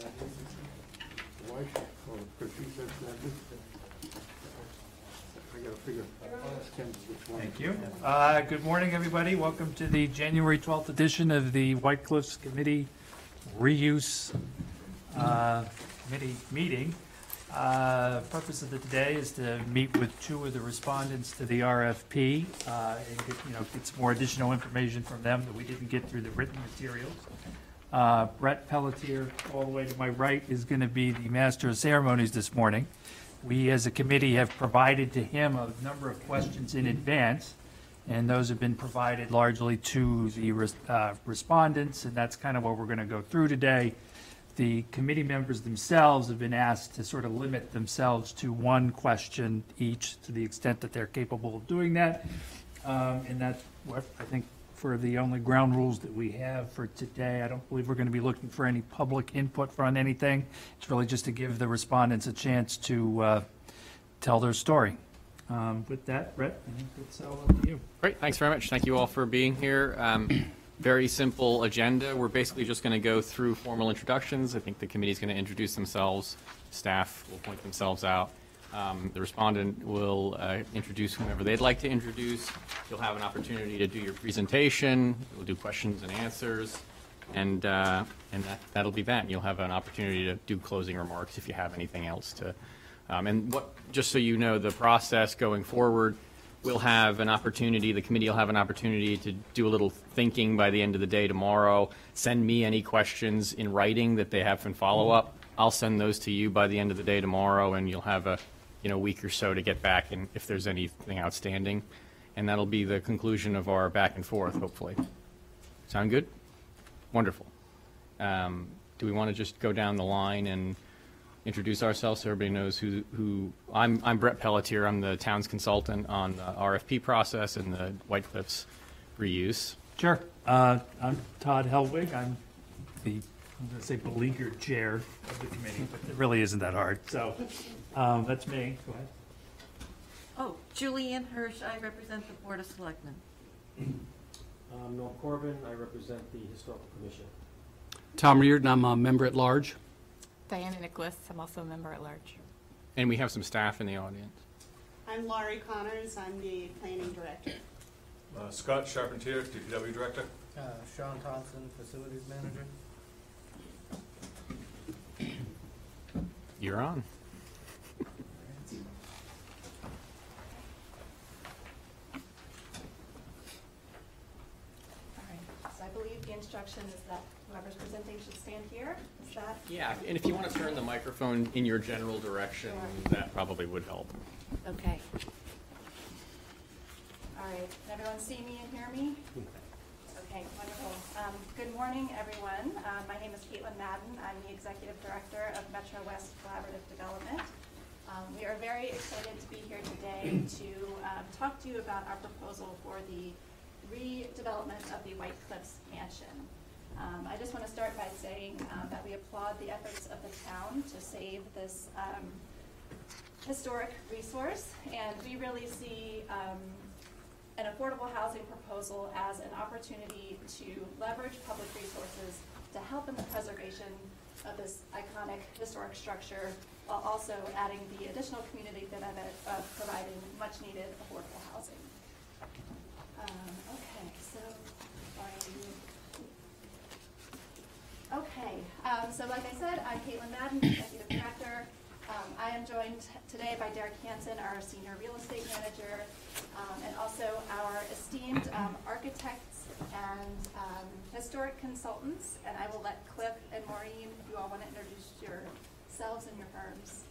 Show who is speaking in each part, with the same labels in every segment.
Speaker 1: Why, because she said.
Speaker 2: Thank you. Uh, Good morning, everybody. Welcome to the January 12th edition of the White Cliffs Committee Reuse uh, Committee meeting. Uh, Purpose of the today is to meet with two of the respondents to the RFP uh, and get, you know, get some more additional information from them that we didn't get through the written materials. Uh, Brett Pelletier, all the way to my right, is going to be the master of ceremonies this morning. We, as a committee, have provided to him a number of questions in advance, and those have been provided largely to the uh, respondents, and that's kind of what we're going to go through today. The committee members themselves have been asked to sort of limit themselves to one question each, to the extent that they're capable of doing that. Um, And that's what, I think, for the only ground rules that we have for today. I don't believe we're going to be looking for any public input on anything. It's really just to give the respondents a chance to uh, tell their story. Um, With that, Brett, I think it's all up to you.
Speaker 3: Great, thanks very much. Thank you all for being here. Um, Very simple agenda. We're basically just going to go through formal introductions. I think the committee is going to introduce themselves, staff will point themselves out. Um, The respondent will uh, introduce whomever they'd like to introduce. You'll have an opportunity to do your presentation, we'll do questions and answers, and, uh, and that- that'll be that. You'll have an opportunity to do closing remarks if you have anything else to, um, and what, just so you know, the process going forward, we'll have an opportunity, the committee will have an opportunity to do a little thinking by the end of the day tomorrow. Send me any questions in writing that they have in follow-up. I'll send those to you by the end of the day tomorrow, and you'll have a, you know, week or so to get back and if there's anything outstanding. And that'll be the conclusion of our back and forth, hopefully. Sound good? Wonderful. Um, Do we want to just go down the line and introduce ourselves so everybody knows who, who, I'm, I'm Brett Pelletier, I'm the town's consultant on the RFP process and the White Cliffs reuse.
Speaker 2: Sure. Uh, I'm Todd Helwig. I'm the, I'm going to say beleaguered chair of the committee, but it really isn't that hard. So um, that's me. Go ahead.
Speaker 4: Oh, Julianne Hirsch, I represent the Board of Selectmen.
Speaker 5: Um, Norm Corbin, I represent the Historical Commission.
Speaker 6: Tom Reardon, I'm a member at large.
Speaker 7: Diana Nicholas, I'm also a member at large.
Speaker 3: And we have some staff in the audience.
Speaker 8: I'm Laurie Connors, I'm the planning director.
Speaker 9: Uh, Scott Charpentier, DPW Director.
Speaker 10: Uh, Sean Thompson, Facilities Manager.
Speaker 3: You're on.
Speaker 7: All right, so I believe the instruction is that whoever's presenting should stand here. Is that?
Speaker 3: Yeah, and if you want to turn the microphone in your general direction, that probably would help.
Speaker 7: Okay. All right, can everyone see me and hear me? Okay, wonderful. Um, Good morning, everyone. Uh, My name is Caitlin Madden. I'm the Executive Director of Metro West Collaborative Development. Um, We are very excited to be here today to um, talk to you about our proposal for the redevelopment of the White Cliffs Mansion. Um, I just want to start by saying um, that we applaud the efforts of the town to save this um, historic resource, and we really see um, an affordable housing proposal as an opportunity to leverage public resources to help in the preservation of this iconic historic structure, while also adding the additional community benefit of providing much-needed affordable housing. Um, Okay, so, sorry, Okay, um, so like I said, I'm Caitlin Madden, Executive Director. Um, I am joined today by Derek Hansen, our Senior Real Estate Manager, um, and also our esteemed um, architects and um, historic consultants. And I will let Cliff and Maureen, if you all want to introduce yourselves and your firms.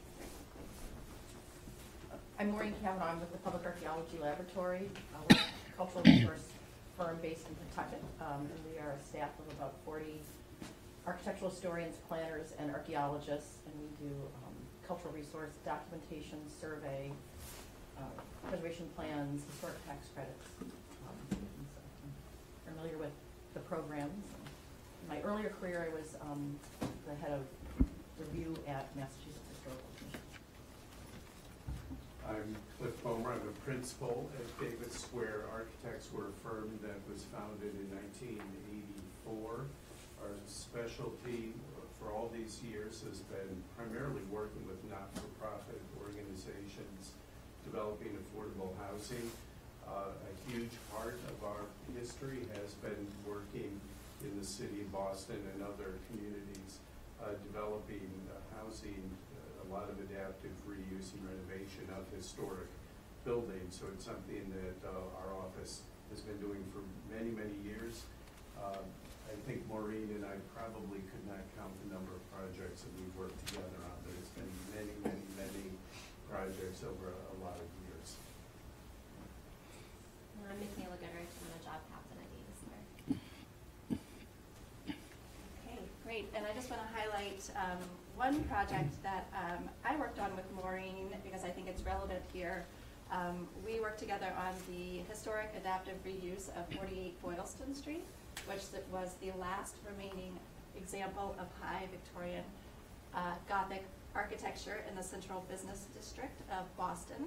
Speaker 11: I'm Maureen Kavanaugh, I'm with the Public Archaeology Laboratory, cultural resource firm based in Pawtucket, um, and we are a staff of about forty architectural historians, planners, and archaeologists, and we do um, cultural resource documentation, survey, uh, preservation plans, historic tax credits. um, so I'm Familiar with the programs. In my earlier career, I was um, the head of review at Massachusetts.
Speaker 1: I'm Cliff Boehmer, I'm a principal at Davis Square Architects. We're a firm that was founded in nineteen eighty-four. Our specialty for all these years has been primarily working with not-for-profit organizations, developing affordable housing. Uh, A huge part of our history has been working in the city of Boston and other communities, uh, developing uh, housing, a lot of adaptive reuse and renovation of historic buildings. So it's something that uh, our office has been doing for many, many years. Um, I think Maureen and I probably could not count the number of projects that we've worked together on, but it's been many, many, many projects over a a lot of years.
Speaker 12: I'm making Michaela Goodrich, I'm a job captain at Davis there.
Speaker 7: Okay, great. And I just want to highlight um, one project that um, I worked on with Maureen because I think it's relevant here. Um, We worked together on the historic adaptive reuse of 48 Boylston Street, which was the last remaining example of high Victorian uh, Gothic architecture in the central business district of Boston.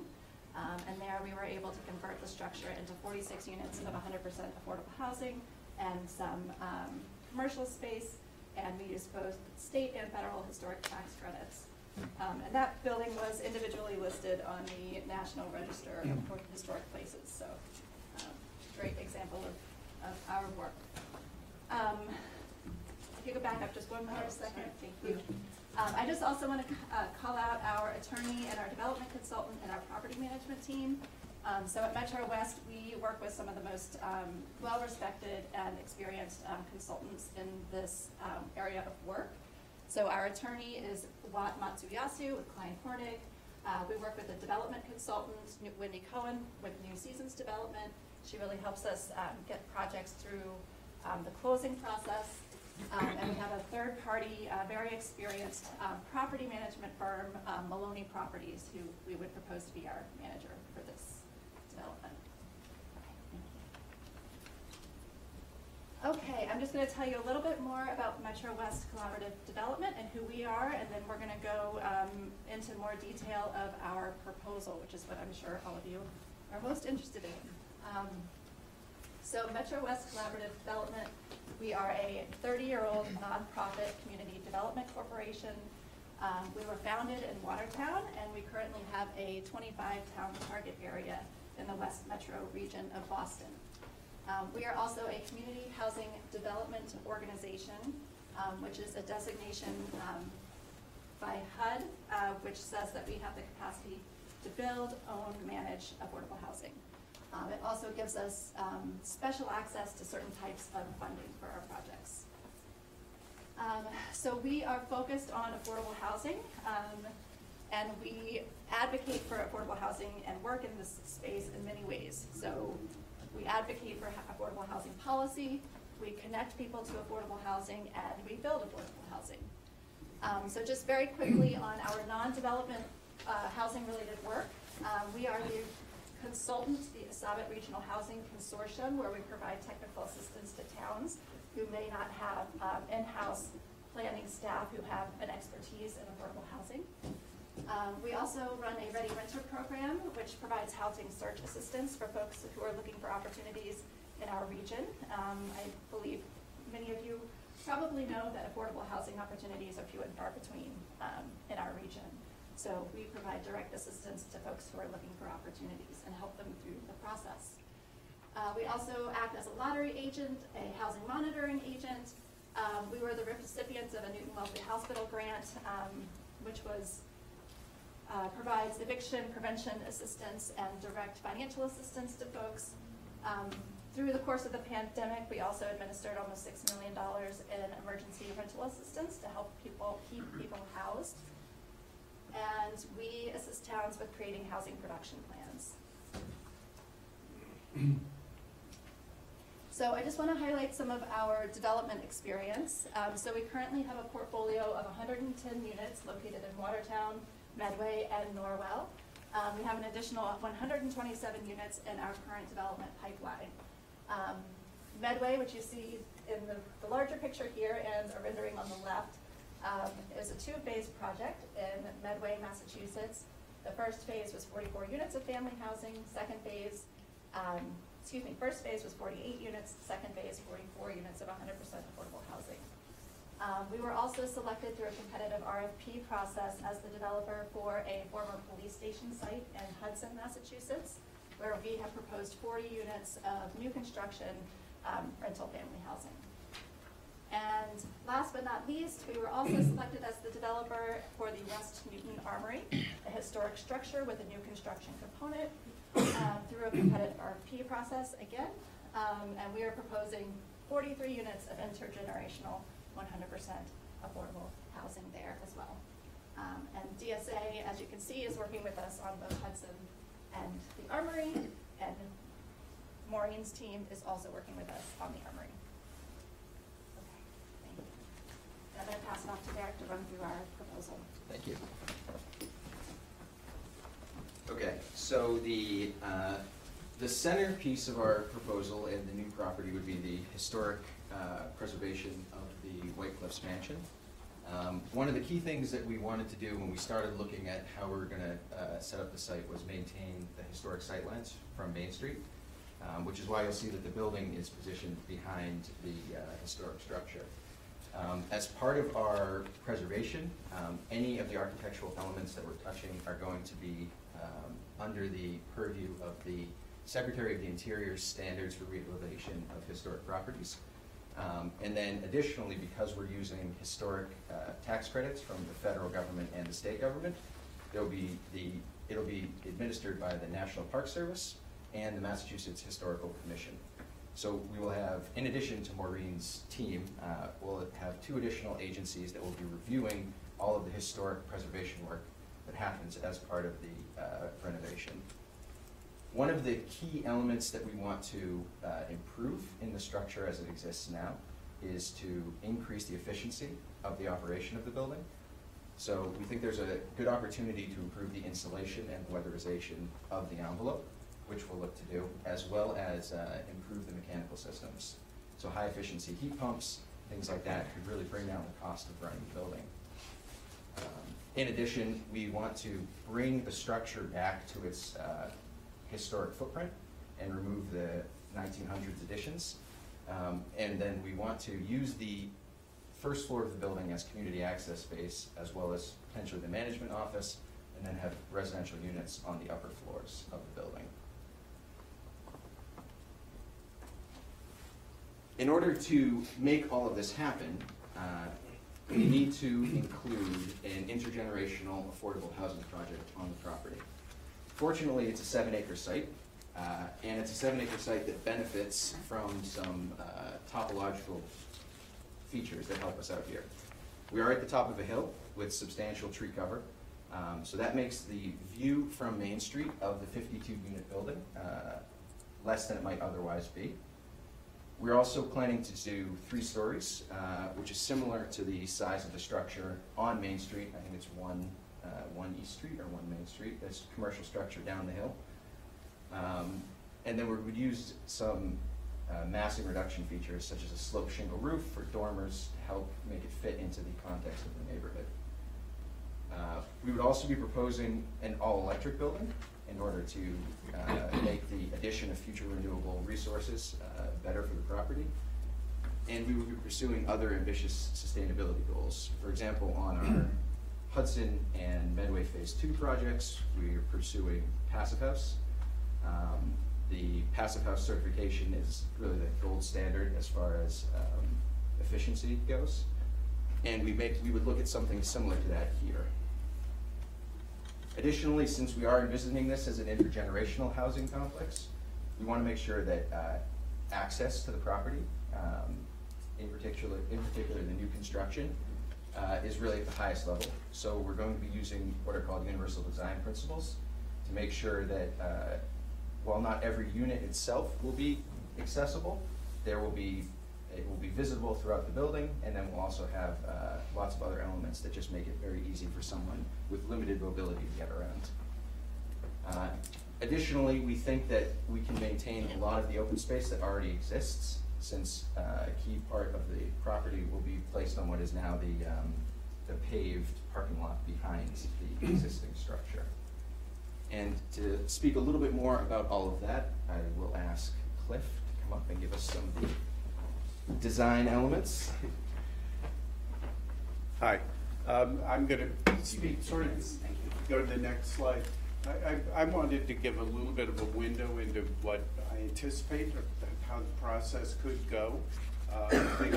Speaker 7: Um, And there, we were able to convert the structure into 46 units of 100% affordable housing and some um, commercial space, and we used both state and federal historic tax credits. Um, And that building was individually listed on the National Register of Historic Places, so um, great example of, of our work. Um, If you go back up just one more second, thank you. Um, I just also want to call out our attorney and our development consultant and our property management team. Um, So at Metro West, we work with some of the most um, well-respected and experienced um, consultants in this um, area of work. So our attorney is Wat Matsuyasu with Klein Hornig. Uh, We work with a development consultant, Wendy Cohen, with New Seasons Development. She really helps us um, get projects through um, the closing process. And we have a third-party, uh, very experienced um, property management firm, um, Maloney Properties, who we would propose to be our manager for this development. Okay, I'm just gonna tell you a little bit more about Metro West Collaborative Development and who we are, and then we're gonna go um, into more detail of our proposal, which is what I'm sure all of you are most interested in. Um, So Metro West Collaborative Development, we are a 30-year-old nonprofit community development corporation. Um, We were founded in Watertown, and we currently have a 25-town target area in the West Metro region of Boston. Um, We are also a community housing development organization, um, which is a designation um, by HUD, uh, which says that we have the capacity to build, own, manage affordable housing. Um, It also gives us um, special access to certain types of funding for our projects. Um, So we are focused on affordable housing, and we advocate for affordable housing and work in this space in many ways. So we advocate for affordable housing policy, we connect people to affordable housing, and we build affordable housing. Um, So just very quickly on our non-development uh, housing-related work, um, we are the consultant to the Assabet Regional Housing Consortium, where we provide technical assistance to towns who may not have um, in-house planning staff who have an expertise in affordable housing. Um, We also run a Ready Renter program, which provides housing search assistance for folks who are looking for opportunities in our region. Um, I believe many of you probably know that affordable housing opportunities are few and far between um, in our region. So we provide direct assistance to folks who are looking for opportunities and help them through the process. Uh, We also act as a lottery agent, a housing monitoring agent. Um, We were the recipients of a Newton Wellesley Hospital grant, um, which was, uh, provides eviction prevention assistance and direct financial assistance to folks. Um, Through the course of the pandemic, we also administered almost $6 million in emergency rental assistance to help people, keep people housed. And we assist towns with creating housing production plans. So I just want to highlight some of our development experience. Um, so we currently have a portfolio of hundred and ten units located in Watertown, Medway, and Norwell. Um, we have an additional one hundred and twenty-seven units in our current development pipeline. Um, Medway, which you see in the, the larger picture here and a rendering on the left, um, is a two-phase project in Medway, Massachusetts. The first phase was forty-four units of family housing, second phase, um, excuse me, first phase was forty-eight units, second phase forty-four units of hundred percent affordable housing. Um, We were also selected through a competitive RFP process as the developer for a former police station site in Hudson, Massachusetts, where we have proposed 40 units of new construction um, rental family housing. And last but not least, we were also selected as the developer for the West Newton Armory, a historic structure with a new construction component um, through a competitive RFP process again. Um, And we are proposing 43 units of intergenerational, 100% affordable housing there as well. Um, And DSA, as you can see, is working with us on both Hudson and the Armory, and Maureen's team is also working with us on the Armory. Okay, thank you. I'm going to pass it off to Derek to run through our proposal.
Speaker 13: Thank you. Okay, so the, uh, the centerpiece of our proposal and the new property would be the historic uh, preservation of the White Cliffs Mansion. Um, One of the key things that we wanted to do when we started looking at how we were gonna uh, set up the site was maintain the historic sightlines from Main Street, um, which is why you'll see that the building is positioned behind the uh, historic structure. Um, As part of our preservation, um, any of the architectural elements that we're touching are going to be um, under the purview of the Secretary of the Interior's Standards for Rehabilitation of Historic Properties. Um, And then additionally, because we're using historic uh, tax credits from the federal government and the state government, there'll be the, it'll be administered by the National Park Service and the Massachusetts Historical Commission. So we will have, in addition to Maureen's team, uh, we'll have two additional agencies that will be reviewing all of the historic preservation work that happens as part of the uh, renovation. One of the key elements that we want to uh, improve in the structure as it exists now is to increase the efficiency of the operation of the building. So we think there's a good opportunity to improve the insulation and weatherization of the envelope, which we'll look to do, as well as uh, improve the mechanical systems. So high-efficiency heat pumps, things like that could really bring down the cost of running the building. Um, In addition, we want to bring the structure back to its uh, historic footprint and remove the 1900s additions. Um, And then we want to use the first floor of the building as community access space, as well as potentially the management office, and then have residential units on the upper floors of the building. In order to make all of this happen, uh, we need to include an intergenerational affordable housing project on the property. Fortunately, it's a seven acre site, uh, and it's a seven acre site that benefits from some uh, topological features that help us out here. We are at the top of a hill with substantial tree cover, um, so that makes the view from Main Street of the fifty-two unit building uh, less than it might otherwise be. We're also planning to do three stories, uh, which is similar to the size of the structure on Main Street. I think it's one, uh, one East Street or one Main Street, this commercial structure down the hill. Um, And then we would use some uh, massing reduction features such as a slope shingle roof for dormers to help make it fit into the context of the neighborhood. Uh, We would also be proposing an all-electric building in order to uh, make the addition of future renewable resources uh, better for the property. And we would be pursuing other ambitious sustainability goals. For example, on our Hudson and Medway Phase Two projects, we are pursuing Passive House. Um, The Passive House certification is really the gold standard as far as um, efficiency goes. And we make, we would look at something similar to that here. Additionally, since we are envisioning this as an intergenerational housing complex, we want to make sure that uh, access to the property, um, in particular, in particular the new construction, uh, is really at the highest level. So we're going to be using what are called universal design principles to make sure that uh, while not every unit itself will be accessible, there will be, it will be visible throughout the building, and then we'll also have uh, lots of other elements that just make it very easy for someone with limited mobility to get around. Uh, Additionally, we think that we can maintain a lot of the open space that already exists, since uh, a key part of the property will be placed on what is now the, um, the paved parking lot behind the existing structure. And to speak a little bit more about all of that, I will ask Cliff to come up and give us some of the design elements.
Speaker 1: Hi, um, I'm going to speak, sort of, go to the next slide. I, I, I wanted to give a little bit of a window into what I anticipate, or how the process could go. Uh, I think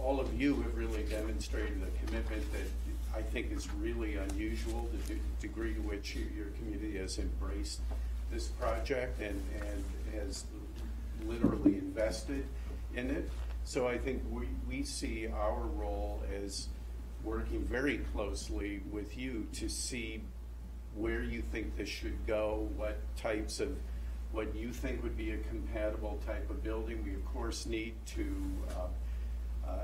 Speaker 1: all of you have really demonstrated a commitment that I think is really unusual, the de- degree to which you- your community has embraced this project and, and has literally invested in it. So I think we, we see our role as working very closely with you to see where you think this should go, what types of, what you think would be a compatible type of building. We of course need to uh, uh,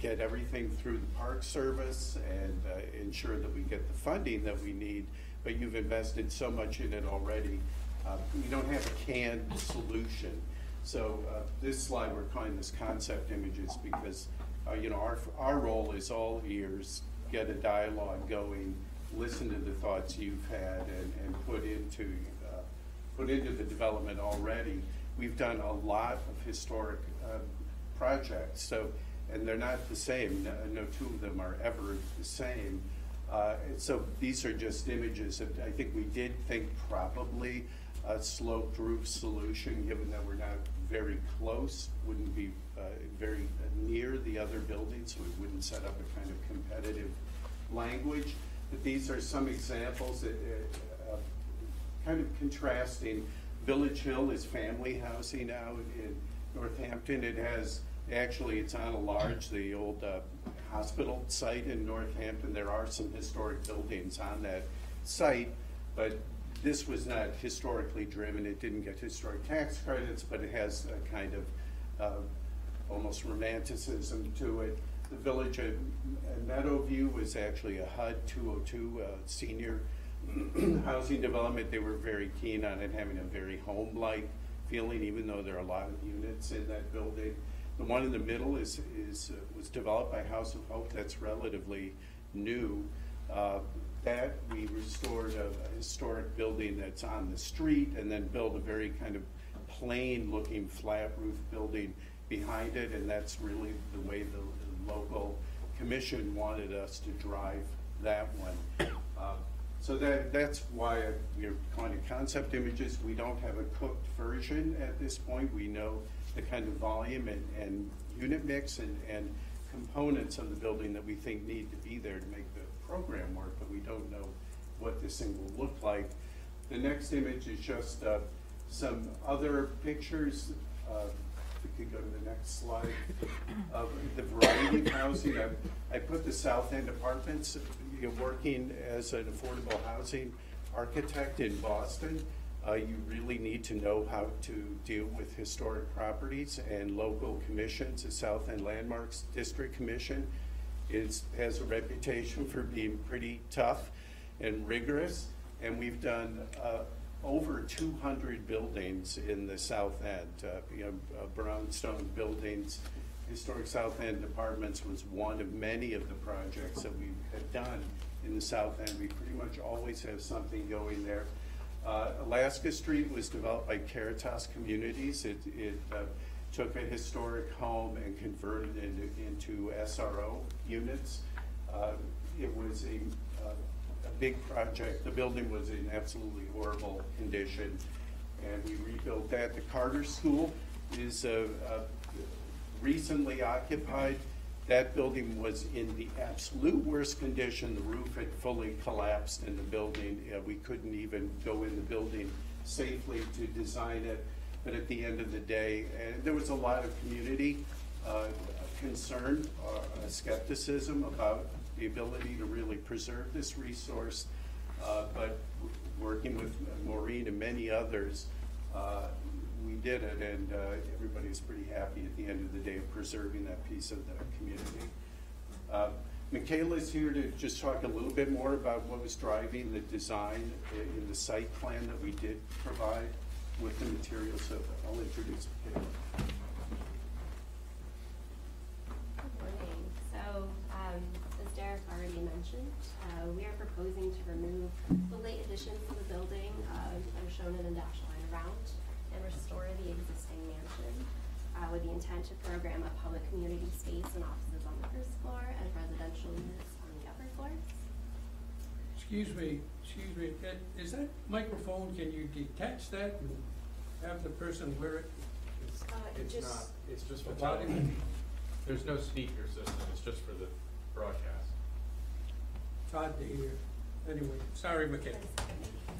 Speaker 1: get everything through the Park Service and uh, ensure that we get the funding that we need, but you've invested so much in it already. Uh, We don't have a canned solution. So uh, this slide, we're calling this concept images because, uh, you know, our, our role is all ears, get a dialogue going, listen to the thoughts you've had and, and put into, put into the development already. We've done a lot of historic uh, projects, so, and they're not the same. No, no two of them are ever the same. Uh, so these are just images. of- I think we did think probably a sloped roof solution, given that we're not very close, wouldn't be uh, very near the other buildings, so we wouldn't set up a kind of competitive language. But these are some examples that, uh, uh, kind of contrasting. Village Hill is family housing now in Northampton. It has, actually, it's on a large, the old uh, hospital site in Northampton. There are some historic buildings on that site, but this was not historically driven. It didn't get historic tax credits, but it has a kind of uh, almost romanticism to it. The village of Meadowview was actually a HUD 202 uh, senior housing development. They were very keen on it having a very home-like feeling, even though there are a lot of units in that building. The one in the middle is, is, uh, was developed by House of Hope. That's relatively new. Uh, That, we restored a a historic building that's on the street and then built a very kind of plain-looking flat roof building behind it, and that's really the way the the local commission wanted us to drive that one. Uh, So that, that's why we're calling it concept images. We don't have a cooked version at this point. We know the kind of volume and, and unit mix and, and components of the building that we think need to be there to make the program work, but we don't know what this thing will look like. The next image is just uh, some other pictures. uh, If we could go to the next slide. Of the variety of housing. I, I put the South End Apartments, you know, working as an affordable housing architect in Boston. Uh, you really need to know how to deal with historic properties and local commissions. The South End Landmarks District Commission is, has a reputation for being pretty tough and rigorous. And we've done, uh, over two hundred buildings in the South End, uh, you know, uh, brownstone buildings. Historic South End Apartments was one of many of the projects that we had done in the South End. We pretty much always have something going there. Uh, Alaska Street was developed by Caritas Communities. It, it uh, took a historic home and converted it into, into SRO units. Uh, It was a, uh, a big project. The building was in absolutely horrible condition, and we rebuilt that. The Carter School is a, uh, recently occupied. That building was in the absolute worst condition. The roof had fully collapsed in the building. Uh, We couldn't even go in the building safely to design it. But at the end of the day, and there was a lot of community uh, concern, uh, skepticism about the ability to really preserve this resource. Uh, But working with Maureen and many others, uh, we did it, and uh, everybody's pretty happy at the end of the day of preserving that piece of the community. Uh, Michaela's here to just talk a little bit more about what was driving the design in the site plan that we did provide with the materials, so I'll introduce Michaela.
Speaker 12: Good morning. So, um, as Derek already mentioned, uh, we are proposing to remove the late additions to the building, uh, that are shown in the dashed line around, and restore the existing mansion, uh, with the intent to program a public community space and offices on the first floor and residential units on the upper floors.
Speaker 14: Excuse me, excuse me, is that microphone, can you detach that and have the person wear it?
Speaker 7: Uh,
Speaker 9: It's
Speaker 7: just-
Speaker 9: not, it's just for
Speaker 14: Without him?
Speaker 9: television. There's no speaker system, it's just for the broadcast.
Speaker 14: It's hard to hear. Anyway, sorry, McKay.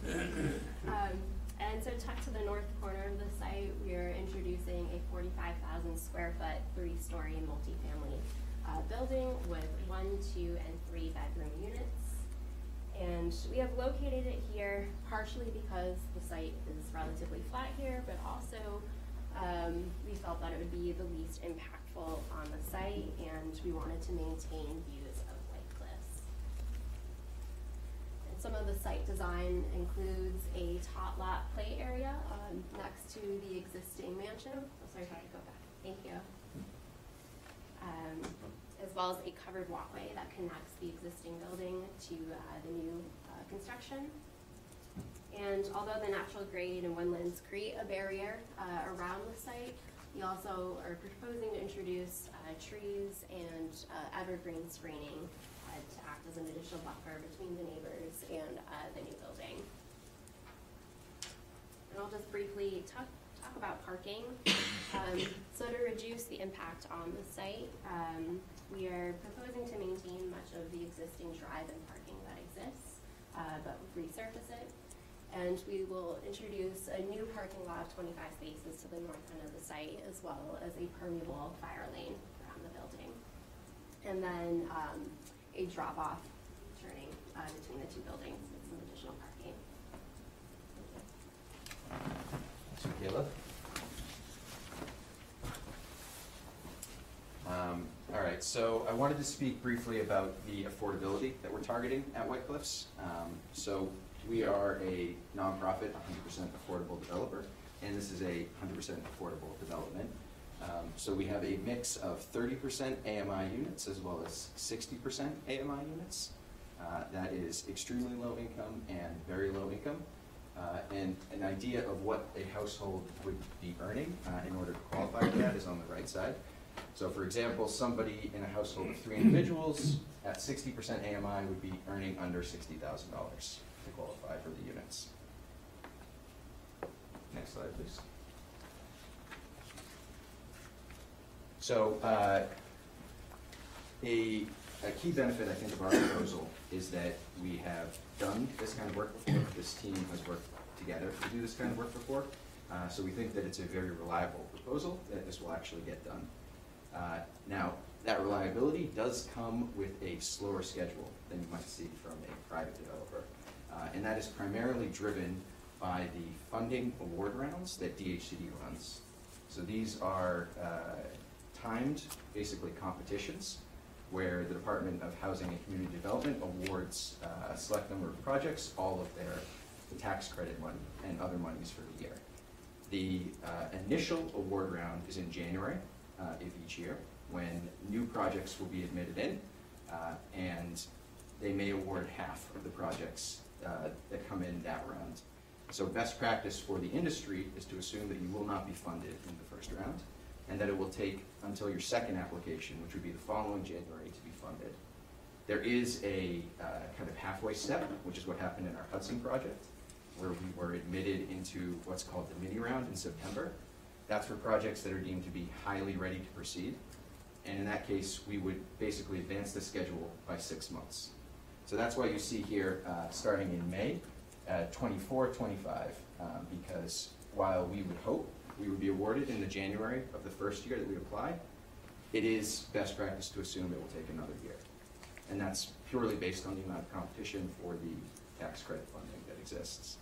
Speaker 12: Um, and so tucked to the north corner of the site, we are introducing a forty-five thousand square foot, three-story multifamily uh, building with one, two, and three bedroom units. And we have located it here partially because the site is relatively flat here, but also um, we felt that it would be the least impactful on the site, and we wanted to maintain views of White Cliffs. And some of the site design includes a tot lot play area um, next to the existing mansion. Oh, sorry, I have to go back. Thank you. Um, as well as a covered walkway that connects the existing building to uh, the new uh, construction. And although the natural grade and wetlands create a barrier uh, around the site, we also are proposing to introduce uh, trees and uh, evergreen screening as an additional buffer between the neighbors and uh, the new building. And I'll just briefly talk, talk about parking. Um, so to reduce the impact on the site, um, we are proposing to maintain much of the existing drive and parking that exists, uh, but resurface it. And we will introduce a new parking lot of twenty-five spaces to the north end of the site, as well as a permeable fire lane around the building. And then, um, a drop-off turning, uh, between the two buildings with some additional parking.
Speaker 13: Um, all right, so I wanted to speak briefly about the affordability that we're targeting at White Cliffs. Um, so we are a nonprofit, hundred percent affordable developer, and this is a hundred percent affordable development. Um, so we have a mix of thirty percent AMI units as well as sixty percent AMI units. Uh, that is extremely low income and very low income. Uh, and an idea of what a household would be earning uh, in order to qualify for that is on the right side. So for example, somebody in a household of three individuals at sixty percent AMI would be earning under sixty thousand dollars to qualify for the units. Next slide, please. So, uh, a, a key benefit, I think, of our proposal is that we have done this kind of work before. This team has worked together to do this kind of work before. Uh, so we think that it's a very reliable proposal, that this will actually get done. Uh, Now, that reliability does come with a slower schedule than you might see from a private developer. Uh, And that is primarily driven by the funding award rounds that DHCD runs. So these are uh, timed, basically competitions, where the Department of Housing and Community Development awards uh, a select number of projects, all of their tax credit money and other monies for the year. The uh, initial award round is in January uh, of each year, when new projects will be admitted in, uh, and they may award half of the projects uh, that come in that round. So best practice for the industry is to assume that you will not be funded in the first round, and that it will take until your second application, which would be the following January, to be funded. There is a uh, kind of halfway step, which is what happened in our Hudson project, where we were admitted into what's called the mini round in September. That's for projects that are deemed to be highly ready to proceed. And in that case, we would basically advance the schedule by six months. So that's why you see here, uh, starting in May, uh, 24, 25, um, because while we would hope we would be awarded in the January of the first year that we apply, it is best practice to assume it will take another year. And that's purely based on the amount of competition for the tax credit funding that exists.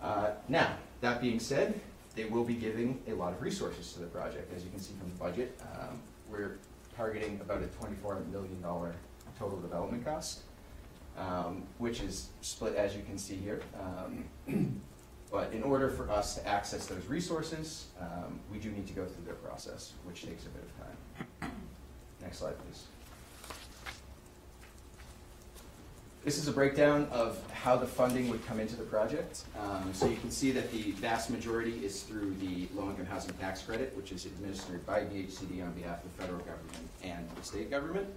Speaker 13: Uh, Now, that being said, they will be giving a lot of resources to the project. As you can see from the budget, um, we're targeting about a twenty-four million dollar total development cost, um, which is split, as you can see here. Um, But in order for us to access those resources, um, we do need to go through their process, which takes a bit of time. Next slide, please. This is a breakdown of how the funding would come into the project. Um, So you can see that the vast majority is through the low-income housing tax credit, which is administered by DHCD on behalf of the federal government and the state government.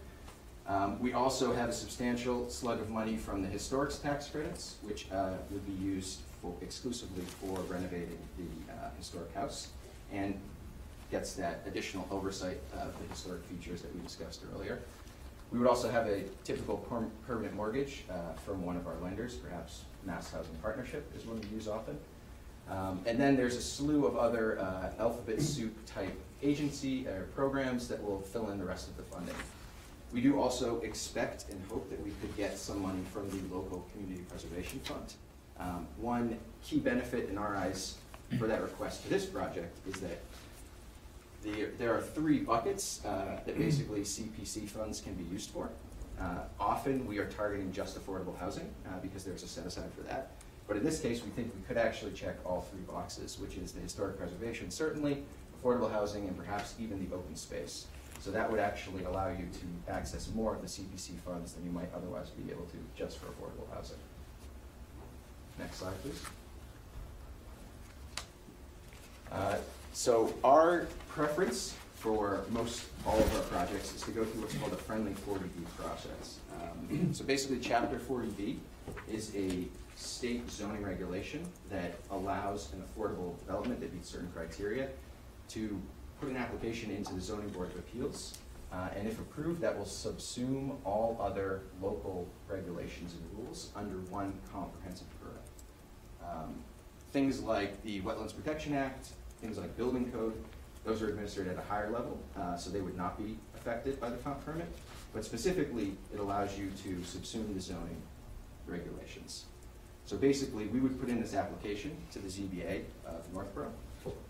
Speaker 13: Um, We also have a substantial slug of money from the historics tax credits, which uh, would be used for, exclusively for renovating the uh, historic house, and gets that additional oversight of the historic features that we discussed earlier. We would also have a typical perm- permanent mortgage uh, from one of our lenders, perhaps Mass Housing Partnership is one we use often. Um, And then there's a slew of other uh, alphabet soup type agency or programs that will fill in the rest of the funding. We do also expect and hope that we could get some money from the local community preservation fund. Um, One key benefit in our eyes for that request for this project is that the, there are three buckets uh, that basically CPC funds can be used for. Uh, Often, we are targeting just affordable housing uh, because there's a set aside for that. But in this case, we think we could actually check all three boxes, which is the historic preservation, certainly, affordable housing, and perhaps even the open space. So that would actually allow you to access more of the CPC funds than you might otherwise be able to just for affordable housing. Next slide, please. Uh, So our preference for most all of our projects is to go through what's called a friendly 40B process. Um, So basically, Chapter 40B is a state zoning regulation that allows an affordable development that meets certain criteria to put an application into the zoning board of appeals. Uh, And if approved, that will subsume all other local regulations and rules under one comprehensive. Um, Things like the Wetlands Protection Act, things like building code, those are administered at a higher level, uh, so they would not be affected by the comp permit. But specifically, it allows you to subsume the zoning regulations. So basically, we would put in this application to the ZBA of Northborough,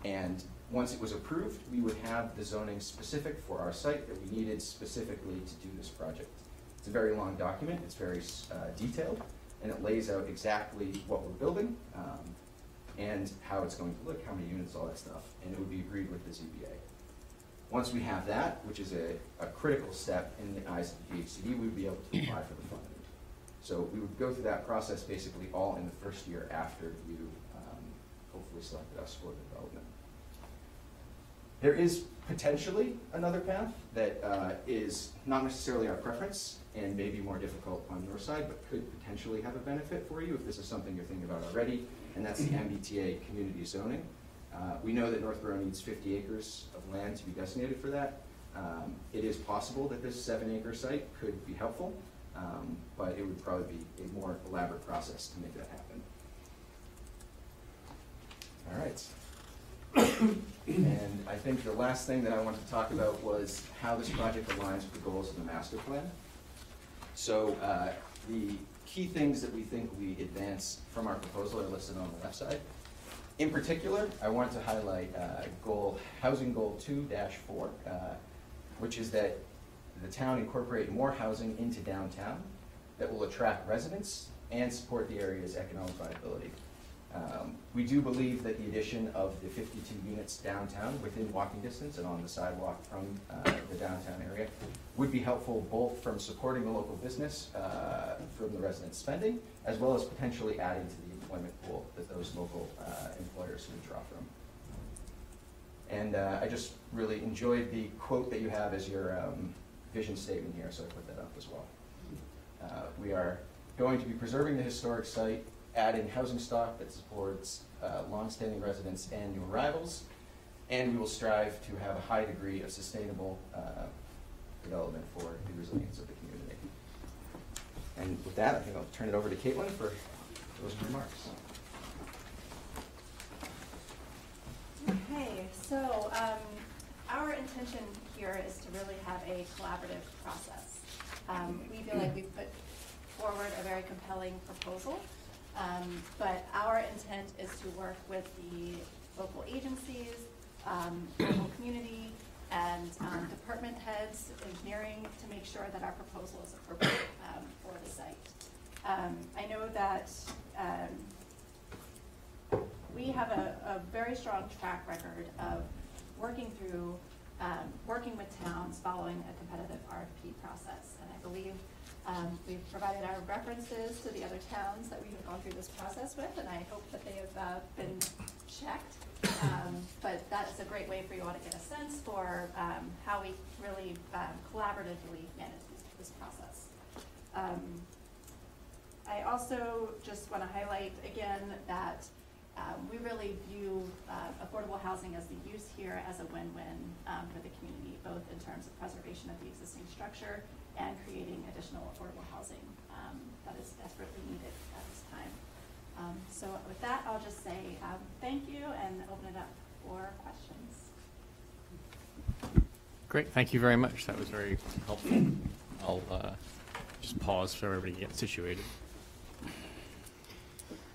Speaker 13: and once it was approved, we would have the zoning specific for our site that we needed specifically to do this project. It's a very long document, it's very uh, detailed, and it lays out exactly what we're building, um, and how it's going to look, how many units, all that stuff, and it would be agreed with the ZBA. Once we have that, which is a, a critical step in the eyes of the DHCD, we would be able to apply for the funding. So we would go through that process basically all in the first year after you um, hopefully selected us for the development. There is potentially another path that uh, is not necessarily our preference and may be more difficult on your side, but could potentially have a benefit for you if this is something you're thinking about already, and that's the MBTA community zoning. Uh, We know that Northborough needs 50 acres of land to be designated for that. Um, It is possible that this seven acre site could be helpful, um, but it would probably be a more elaborate process to make that happen. All right. And I think the last thing that I wanted to talk about was how this project aligns with the goals of the master plan. So uh, the key things that we think we advance from our proposal are listed on the left side. In particular, I want to highlight uh, goal, housing goal two dash four, uh, which is that the town incorporate more housing into downtown that will attract residents and support the area's economic viability. Um, We do believe that the addition of the 52 units downtown within walking distance and on the sidewalk from uh, the downtown area would be helpful both from supporting the local business uh, from the resident spending, as well as potentially adding to the employment pool that those local uh, employers would draw from. And uh, I just really enjoyed the quote that you have as your um, vision statement here, so I put that up as well. Uh, We are going to be preserving the historic site, adding housing stock that supports uh, longstanding residents and new arrivals, and we will strive to have a high degree of sustainable uh, development for the resilience of the community. And with that, I think I'll turn it over to Caitlin for those remarks.
Speaker 7: Okay, so um, our intention here is to really have a collaborative process. Um, We feel like we've put forward a very compelling proposal, um, but our intent is to work with the local agencies, um, local community, and um, department heads, engineering, to make sure that our proposal is appropriate um, for the site. Um, I know that um, we have a, a very strong track record of working through, working with towns following a competitive RFP process. And I believe, um, we've provided our references to the other towns that we have gone through this process with, and I hope that they have, uh, been checked. Um, but that is a great way for you all to get a sense for, um, how we really, um, collaboratively manage this, this process. Um, I also just want to highlight again that um, we really view uh, affordable housing as the use here as a win-win for the community, both in terms of preservation of the existing structure and creating additional affordable housing um, that is desperately needed at this time. Um, So with that, I'll just say um, thank you and open it up for questions.
Speaker 3: Great, thank you very much. That was very helpful. I'll uh, just pause for everybody to get situated.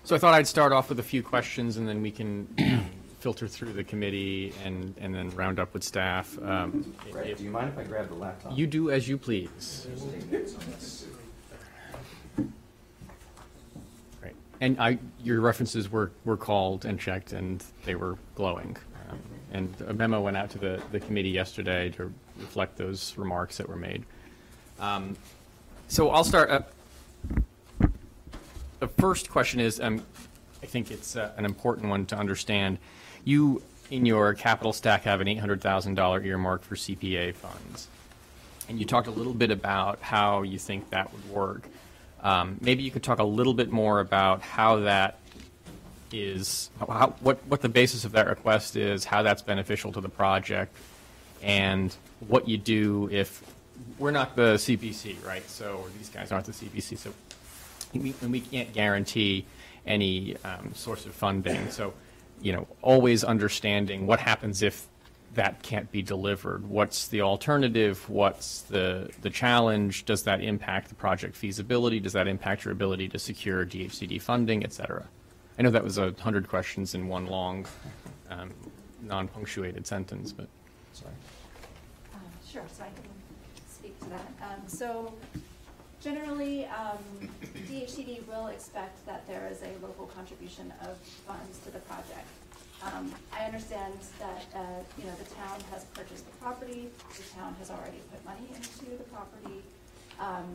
Speaker 3: So I thought I'd start off with a few questions, and then we can filter through the committee and, and then round up with staff. Um,
Speaker 13: Right,
Speaker 3: if-
Speaker 13: do you mind if I grab the laptop?
Speaker 3: You do as you please. Great. And I, your references were, were called and checked, and they were glowing. Um, And a memo went out to the, the committee yesterday to reflect those remarks that were made. Um, So I'll start, uh, the first question is, um, I think it's uh, an important one to understand. You, in your capital stack, have an $800,000 earmark for CPA funds. And you talked a little bit about how you think that would work. Um, Maybe you could talk a little bit more about how that is, how, what, what the basis of that request is, how that's beneficial to the project, and what you do if, we're not the CPC, right? So, these guys aren't the CPC, so we, and we can't guarantee any um, source of funding. So, you know, always understanding what happens if that can't be delivered. What's the alternative? What's the the challenge? Does that impact the project feasibility? Does that impact your ability to secure DHCD funding, et cetera? I know that was a hundred questions in one long, um, non-punctuated sentence, but
Speaker 13: Sorry.
Speaker 7: Um, Sure, so I can speak to that. Um, So generally, um, DHCD will expect that there is a local contribution of funds to the project. Um, I understand that, uh, you know, the town has purchased the property, the town has already put money into the property. um,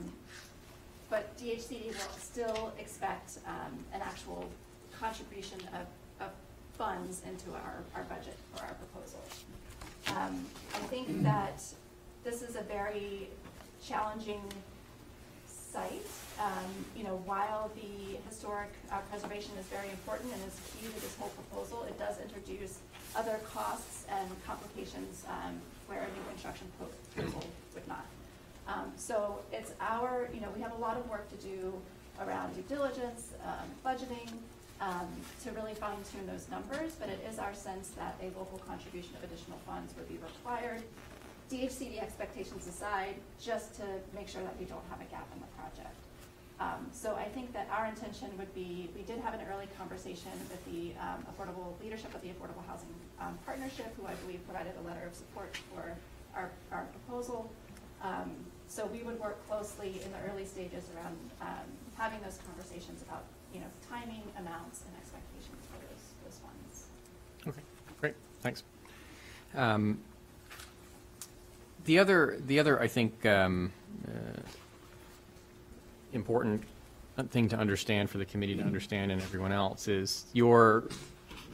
Speaker 7: But DHCD will still expect um, an actual contribution of, of funds into our, our budget for our proposal. Um, I think that this is a very challenging site. Um, You know, while the historic uh, preservation is very important and is key to this whole proposal, it does introduce other costs and complications um, where a new construction proposal would not. Um, So it's our, you know, we have a lot of work to do around due diligence, um, budgeting, um, to really fine tune those numbers, but it is our sense that a local contribution of additional funds would be required. DHCD expectations aside, just to make sure that we don't have a gap in the project. Um, So I think that our intention would be, we did have an early conversation with the um, affordable leadership of the Affordable Housing um, Partnership, who I believe provided a letter of support for our, our proposal. Um, So we would work closely in the early stages around um, having those conversations about, you know, timing, amounts, and expectations for those, those funds.
Speaker 3: Okay, great, thanks. Um, The other, the other, I think, um, uh, important thing to understand for the committee to understand and everyone else is your,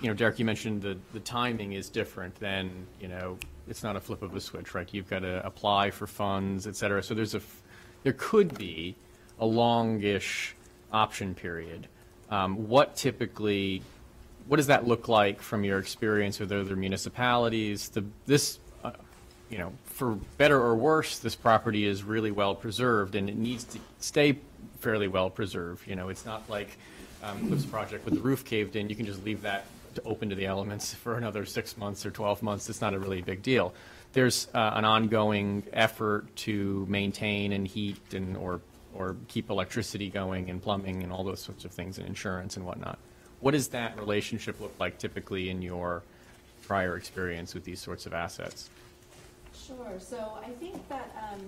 Speaker 3: you know, Derek, you mentioned the, the timing is different than, you know, it's not a flip of a switch, right? You've got to apply for funds, et cetera. So there's a, there could be a longish option period. Um, What typically, what does that look like from your experience with other municipalities? The, this, uh, you know, for better or worse, this property is really well preserved and it needs to stay fairly well preserved. You know, it's not like um, Cliff's project with the roof caved in, you can just leave that to open to the elements for another six months or 12 months. It's not a really big deal. There's uh, an ongoing effort to maintain and heat and, or, or keep electricity going and plumbing and all those sorts of things and insurance and whatnot. What does that relationship look like typically in your prior experience with these sorts of assets?
Speaker 7: Sure, so I think that, um,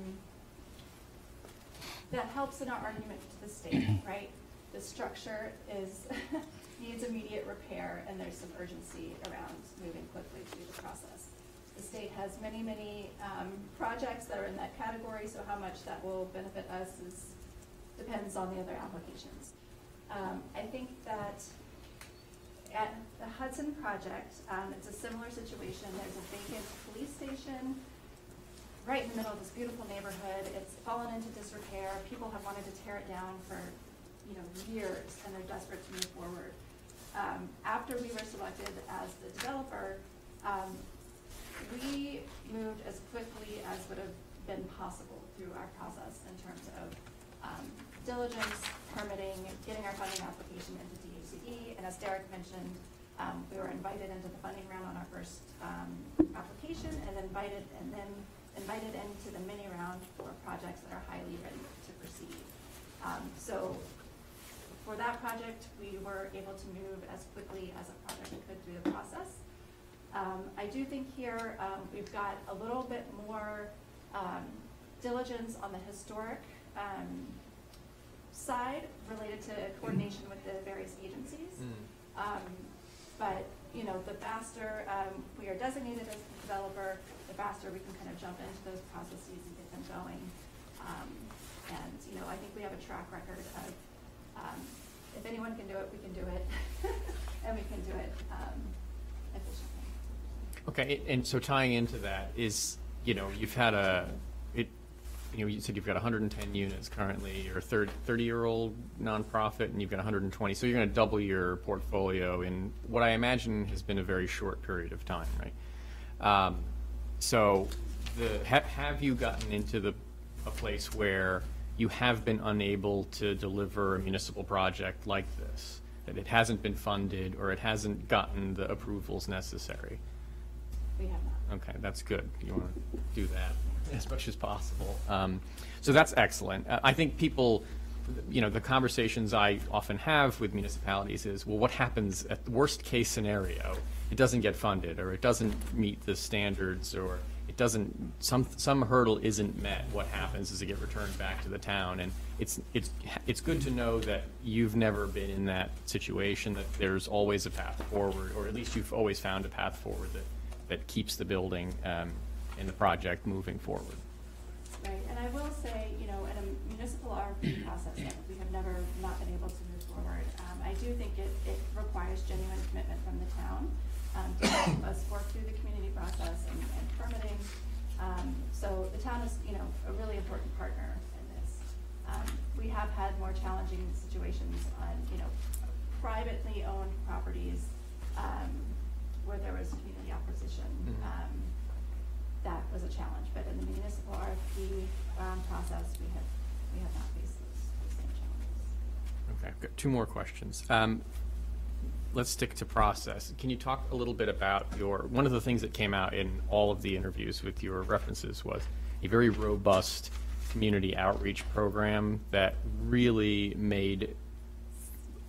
Speaker 7: that helps in our argument to the state, right? The structure is, needs immediate repair, and there's some urgency around moving quickly through the process. The state has many, many, um, projects that are in that category, so how much that will benefit us is, depends on the other applications. Um, I think that at the Hudson project, um, it's a similar situation. There's a vacant police station right in the middle of this beautiful neighborhood. It's fallen into disrepair. People have wanted to tear it down for, you know, years, and they're desperate to move forward. Um, after we were selected as the developer, um, we moved as quickly as would have been possible through our process in terms of um, diligence, permitting, getting our funding application into DHCD, and as Derek mentioned, um, we were invited into the funding round on our first um, application, and invited, and then invited into the mini round for projects that are highly ready to proceed. Um, So for that project, we were able to move as quickly as a project could through the process. Um, I do think here, um, we've got a little bit more, um, diligence on the historic, um, side related to coordination with the various agencies. Um, but, you know, the faster, um, we are designated as the developer, the faster we can kind of jump into those processes and get them going. Um, and, you know, I think we have a track record of, um, if anyone can do it, we can do it. And we can do it, um, efficiently.
Speaker 3: Okay, and so tying into that is, you know, you've had a, you know, you said you've got 110 units currently, you're a 30, 30-year-old nonprofit, and you've got 120, so you're going to double your portfolio in what I imagine has been a very short period of time, right? Um, So, the, ha- have you gotten into the, a place where you have been unable to deliver a municipal project like this? That it hasn't been funded, or it hasn't gotten the approvals necessary?
Speaker 7: We have not.
Speaker 3: Okay, that's good. You want to do that as much as possible. Um, So that's excellent. Uh, I think people, you know, the conversations I often have with municipalities is, well, what happens at the worst-case scenario? It doesn't get funded, or it doesn't meet the standards, or it doesn't, some, some hurdle isn't met. What happens is it get returned back to the town? And it's, it's, it's good to know that you've never been in that situation, that there's always a path forward, or at least you've always found a path forward that that keeps the building um, and the project moving forward.
Speaker 7: Right, and I will say, you know, in a municipal RFP process, we have never not been able to move forward. Um, I do think it, it requires genuine commitment from the town, um, to help us work through the community process and, and permitting. Um, so the town is, you know, a really important partner in this. Um, we have had more challenging situations on, you know, privately owned properties, um, where there was community opposition.
Speaker 3: Mhm.
Speaker 7: Um, that was a challenge, but in the municipal RFP um, process, we have, we have not faced those, those same challenges.
Speaker 3: Okay, I've got two more questions. Um, Let's stick to process. Can you talk a little bit about your, one of the things that came out in all of the interviews with your references was a very robust community outreach program that really made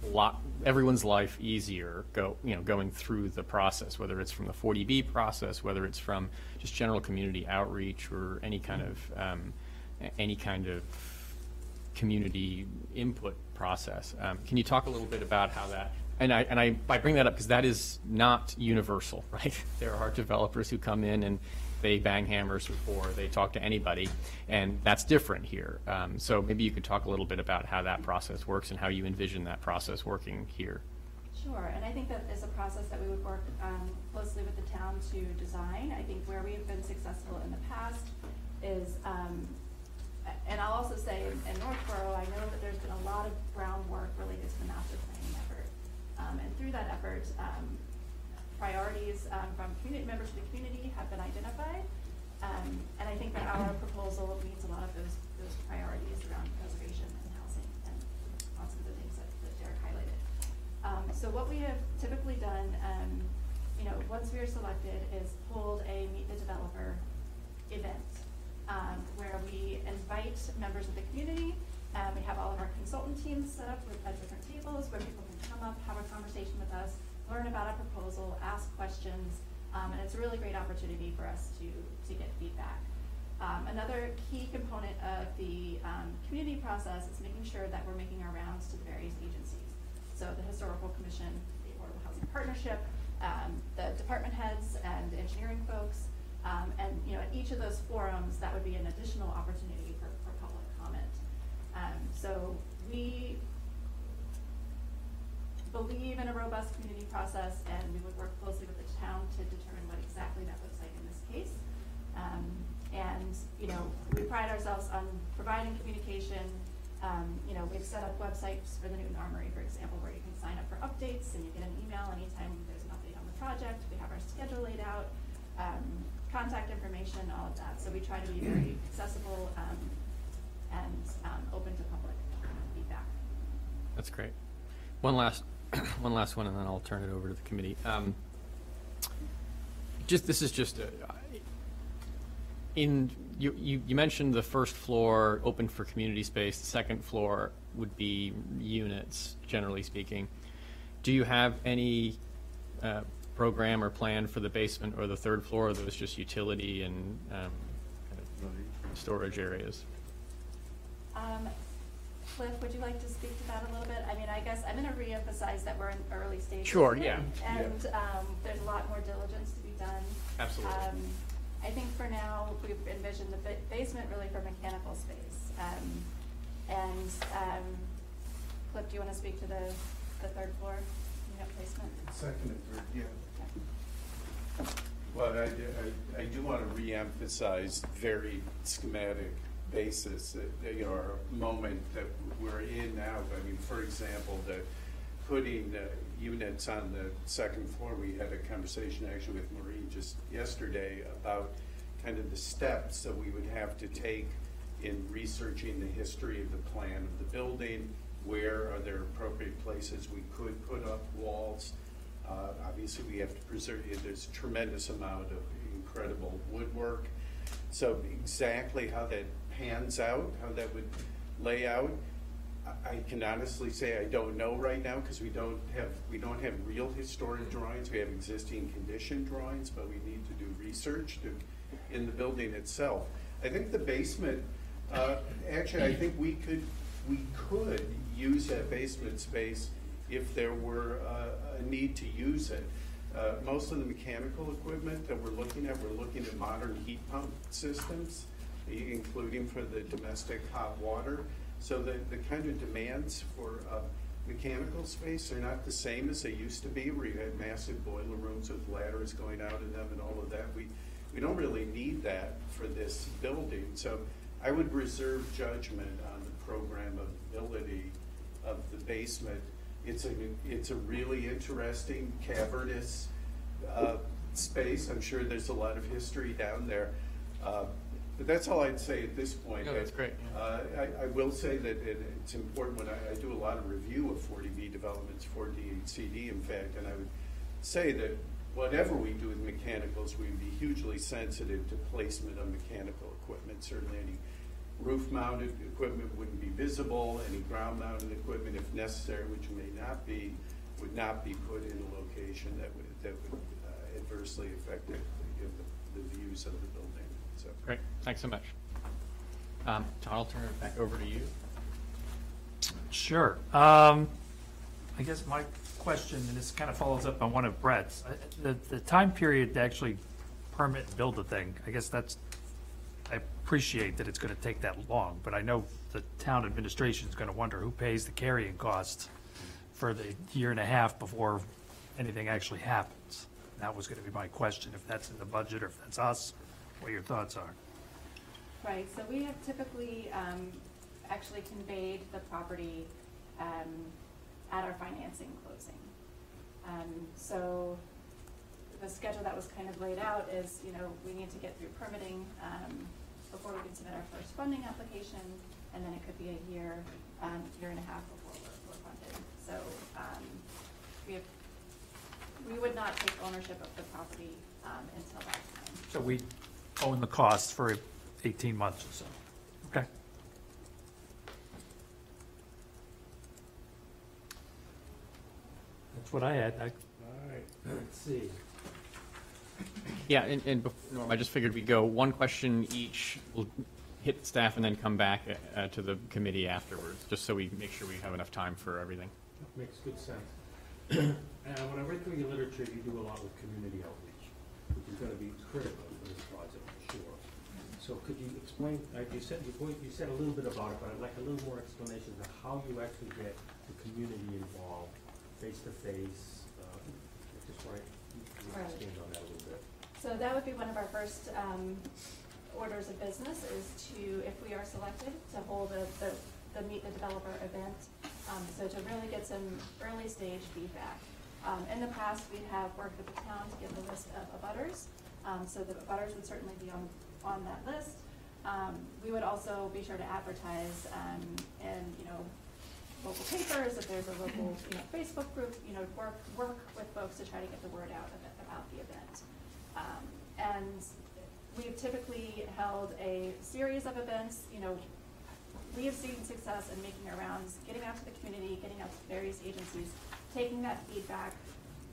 Speaker 3: lot, everyone's life easier go, you know, going through the process, whether it's from the 40B process, whether it's from just general community outreach or any kind of, um, any kind of community input process. Um, Can you talk a little bit about how that, and I, and I, I bring that up because that is not universal, right? There are developers who come in and they bang hammers before they talk to anybody, and that's different here. Um, So maybe you could talk a little bit about how that process works and how you envision that process working here.
Speaker 7: Sure, and I think that is a process that we would work um, closely with the town to design. I think where we have been successful in the past is, um, and I'll also say in Northborough, I know that there's been a lot of groundwork related to the master planning effort. Um, And through that effort, um, priorities um, from community, members of the community have been identified. Um, And I think that our proposal meets a lot of those, those priorities around preservation and housing and lots of the things that that Derek highlighted. Um, so what we have typically done, um, you know, once we are selected, is hold a meet the developer event, um, where we invite members of the community. Um, we have all of our consultant teams set up with, at different tables where people can come up, have a conversation with us, learn about a proposal, ask questions, um, and it's a really great opportunity for us to, to get feedback. Um, another key component of the, um, community process is making sure that we're making our rounds to the various agencies. So the Historical Commission, the Affordable Housing Partnership, um, the department heads and the engineering folks. Um, and, you know, at each of those forums, that would be an additional opportunity for, for public comment. Um, so we believe in a robust community process, and we would work closely with the town to determine what exactly that looks like in this case. Um, And, you know, we pride ourselves on providing communication. Um, You know, we've set up websites for the Newton Armory, for example, where you can sign up for updates and you get an email anytime there's an update on the project. We have our schedule laid out, um, contact information, all of that. So we try to be very accessible um, and um, open to public feedback.
Speaker 3: That's great. One last, one last one, and then I'll turn it over to the committee. Um, Just, this is just, a- in, you, you you mentioned the first floor open for community space, the second floor would be units, generally speaking. Do you have any uh, program or plan for the basement or the third floor, or those just utility and um, kind of storage areas?
Speaker 7: Um, Cliff, would you like to speak to that a little bit? I mean, I guess I'm gonna reemphasize that we're in early stages.
Speaker 3: Sure, yeah.
Speaker 7: And, um, there's a lot more diligence to be done.
Speaker 3: Absolutely.
Speaker 7: Um, I think for now, we've envisioned the ba- basement really for mechanical space. Um, and, um, Cliff, do you wanna speak to the, the third floor unit placement?
Speaker 1: Second and third, yeah. Well, I, I, I do want to reemphasize very schematic basis, that, you know, our moment that we're in now. I mean, for example, the putting units on the second floor, we had a conversation actually with Maureen just yesterday about kind of the steps that we would have to take in researching the history of the plan of the building, where are there appropriate places we could put up walls. Uh, Obviously, we have to preserve, there's a tremendous amount of incredible woodwork. So exactly how that pans out, how that would lay out, I- can honestly say I don't know right now, because we don't have, we don't have real historic drawings. We have existing condition drawings, but we need to do research to, in the building itself. I think the basement, uh, actually, I think we could, we could use that basement space if there were uh, a need to use it. Uh, Most of the mechanical equipment that we're looking at, we're looking at modern heat pump systems, including for the domestic hot water. So the, the kind of demands for uh, mechanical space are not the same as they used to be, where you had massive boiler rooms with ladders going out in them and all of that. We, we don't really need that for this building. So I would reserve judgment on the programmability of the basement. It's a, it's a really interesting cavernous uh, space. I'm sure there's a lot of history down there. Uh, But that's all I'd say at this point.
Speaker 3: No, that's great, yeah.
Speaker 1: Uh, I, I will say that it- it's important when I, I do a lot of review of 40B developments, for DHCD in fact, and I would say that whatever we do with mechanicals, we'd be hugely sensitive to placement of mechanical equipment. Certainly any roof-mounted equipment wouldn't be visible, any ground-mounted equipment, if necessary, which may not be, would not be put in a location that would, that would uh, adversely affect the, the- the views of the building, so.
Speaker 3: Great, thanks so much. Um, Todd, I'll turn it back over to you.
Speaker 2: Sure. Um, I guess my question, and this kind of follows up on one of Brett's, I- the, the time period to actually permit and build the thing, I guess that's, I appreciate that it's gonna take that long, but I know the town administration is gonna wonder who pays the carrying costs for the year and a half before anything actually happens. That was gonna be my question, if that's in the budget or if that's us, what your thoughts are.
Speaker 7: Right, so we have typically um, actually conveyed the property um, at our financing closing. Um, So the schedule that was kind of laid out is, you know, we need to get through permitting um, before we can submit our first funding application, and then it could be a year, um, year and a half before we're we're funded. So um, we have, we would not take ownership of the property um, until that time.
Speaker 2: So we own the cost for eighteen months or so. Okay. That's what I had. I,
Speaker 5: Let's see.
Speaker 3: Yeah, and, and bef- Norm, I just figured we'd go one question each, we'll hit staff and then come back uh, to the committee afterwards, just so we make sure we have enough time for everything.
Speaker 5: That Makes good sense. Uh, when I read through your literature, you do a lot with community outreach, which is gonna be critical for this project, for sure. So could you explain, uh, you said, you you said a little bit about it, but I'd like a little more explanation of how you actually get the community involved, face-to-face, uh, just want you to
Speaker 7: Right.
Speaker 5: expand on that a little bit.
Speaker 7: So that would be one of our first um, orders of business is to, if we are selected, to hold a, the, the Meet the Developer event. Um, so to really get some early stage feedback. Um, in the past, we have worked with the town to get the list of abutters, um, so the abutters would certainly be on, on that list. Um, we would also be sure to advertise, um, in, you know, local papers, if there's a local, you know, Facebook group, you know, work, work with folks to try to get the word out of it, about the event. Um, and we've typically held a series of events, you know, we have seen success in making our rounds, getting out to the community, getting out to various agencies, taking that feedback,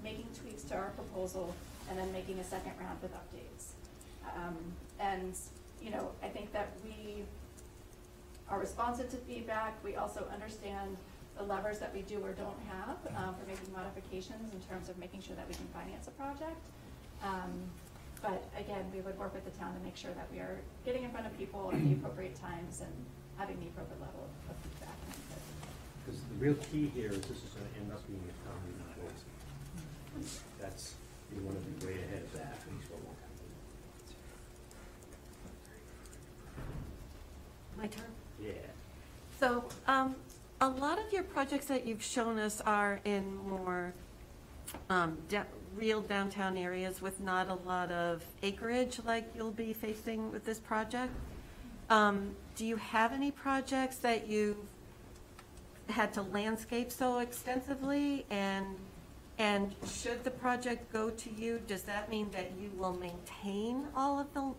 Speaker 7: making tweaks to our proposal, and then making a second round with updates. Um, and, you know, I think that we are responsive to feedback. We also understand the levers that we do or don't have um, for making modifications in terms of making sure that we can finance a project. Um, but again, we would work with the town to make sure that we are getting in front of people at the appropriate times and having the appropriate level of- feedback.
Speaker 5: Because the real key here is this is gonna end up being a town meeting. That's, you wanna be way ahead of that, at least for one
Speaker 4: My turn?
Speaker 5: Yeah.
Speaker 4: So, um, a lot of your projects that you've shown us are in more, um, real downtown areas with not a lot of acreage like you'll be facing with this project. Um, do you have any projects that you've had to landscape so extensively? And, and should the project go to you, does that mean that you will maintain all of the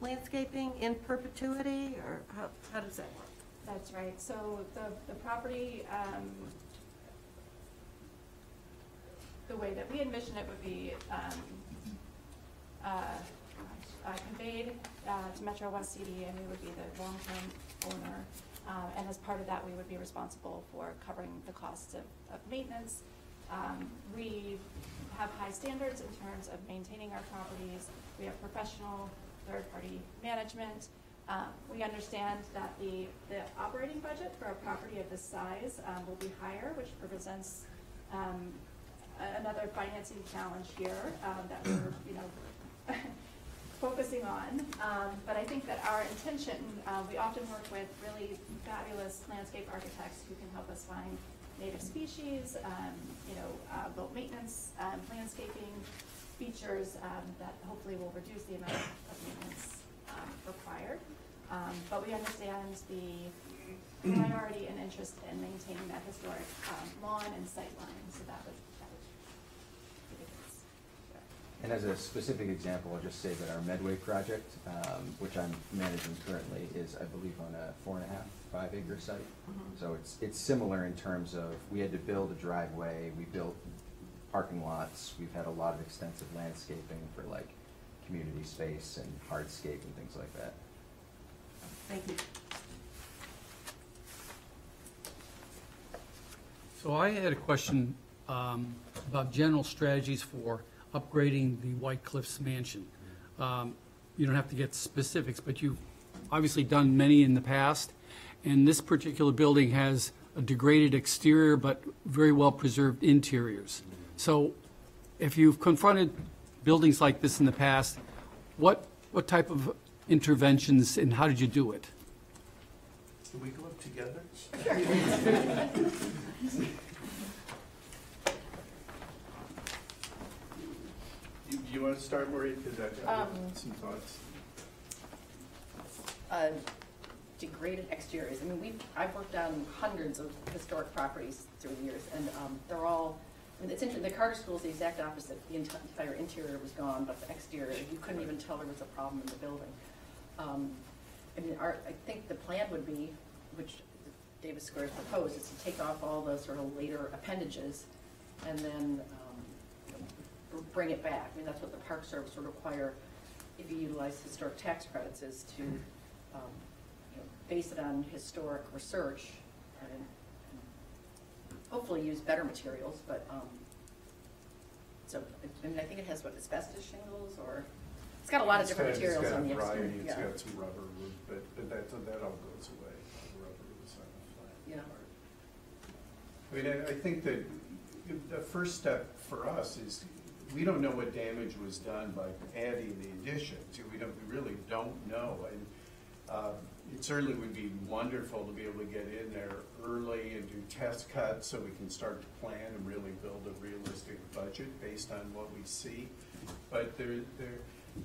Speaker 4: landscaping in perpetuity, or how, how does that work?
Speaker 7: That's right. So the, the property, um, the way that we envision it would be, um, uh, uh, conveyed, uh, to Metro West CD and we would be the long-term owner. Uh, and as part of that, we would be responsible for covering the costs of, of maintenance. Um, we have high standards in terms of maintaining our properties. We have professional third-party management. Um, we understand that the, the operating budget for a property of this size, um, will be higher, which presents um, another financing challenge here, um, that we're, you know, focusing on. Um, but I think that our intention, uh, we often work with really fabulous landscape architects who can help us find native species, um, you know, uh, low maintenance, landscaping features, um, that hopefully will reduce the amount of maintenance, um, required. Um, but we understand the priority and interest in maintaining that historic, um, lawn and sightline, so that would, that would be the case.
Speaker 13: And as a specific example, I'll just say that our Medway project, um, which I'm managing currently, is, I believe, on a four and a half, five acre site.
Speaker 7: Mhm.
Speaker 13: So it's, it's similar in terms of, we had to build a driveway, we built parking lots, we've had a lot of extensive landscaping for like community space and hardscape and things like that.
Speaker 4: Thank you.
Speaker 6: So I had a question um, about general strategies for upgrading the White Cliffs Mansion. Um, You don't have to get specifics, but you've obviously done many in the past, and this particular building has a degraded exterior but very well-preserved interiors. So if you've confronted buildings like this in the past, what, what type of interventions and how did you do it?
Speaker 1: Can we go up together? You, you wanna start, Maria, because I've got
Speaker 11: Um,
Speaker 1: some thoughts.
Speaker 11: uh, degraded exteriors. I mean, we've, I've worked on hundreds of historic properties through the years, and um, they're all, It's interesting, the Carter School is the exact opposite. The entire interior was gone, but the exterior, you couldn't even tell there was a problem in the building. Um, I mean, our, I think the plan would be, which Davis Square proposed, is to take off all the sort of later appendages and then um, bring it back. I mean, that's what the Park Service would require if you utilize historic tax credits, is to um, you know, base it on historic research and hopefully use better materials, but, um, so, I mean, I think it has what, asbestos shingles, or, it's got a lot of
Speaker 1: It's
Speaker 11: different
Speaker 1: got-
Speaker 11: materials on the
Speaker 1: variety,
Speaker 11: exterior,
Speaker 1: It's
Speaker 11: yeah.
Speaker 1: got some rubber roof, but, but that, that all goes away, the rubber is on the flat
Speaker 11: Yeah.
Speaker 1: part. I mean, I, I think that the first step for us is we don't know what damage was done by adding the additions. We don't, we really don't know. And uh, it certainly would be wonderful to be able to get in there early and do test cuts so we can start to plan and really build a realistic budget based on what we see. But there, there,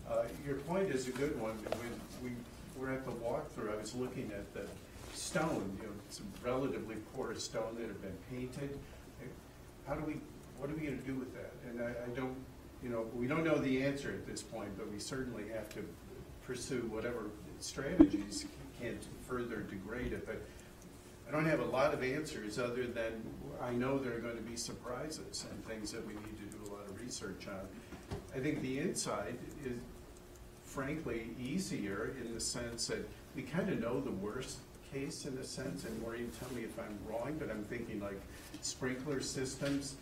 Speaker 1: uh, your point is a good one. When we were at the walkthrough, I was looking at the stone, you know, some relatively porous stone that have been painted. How do we, what are we gonna do with that? And I, I don't, you know, we don't know the answer at this point, but we certainly have to pursue whatever strategies can further degrade it. But I don't have a lot of answers other than I know there are going to be surprises and things that we need to do a lot of research on. I think the inside is frankly easier in the sense that we kind of know the worst case in a sense, and Maureen, tell me if I'm wrong, but I'm thinking like sprinkler systems,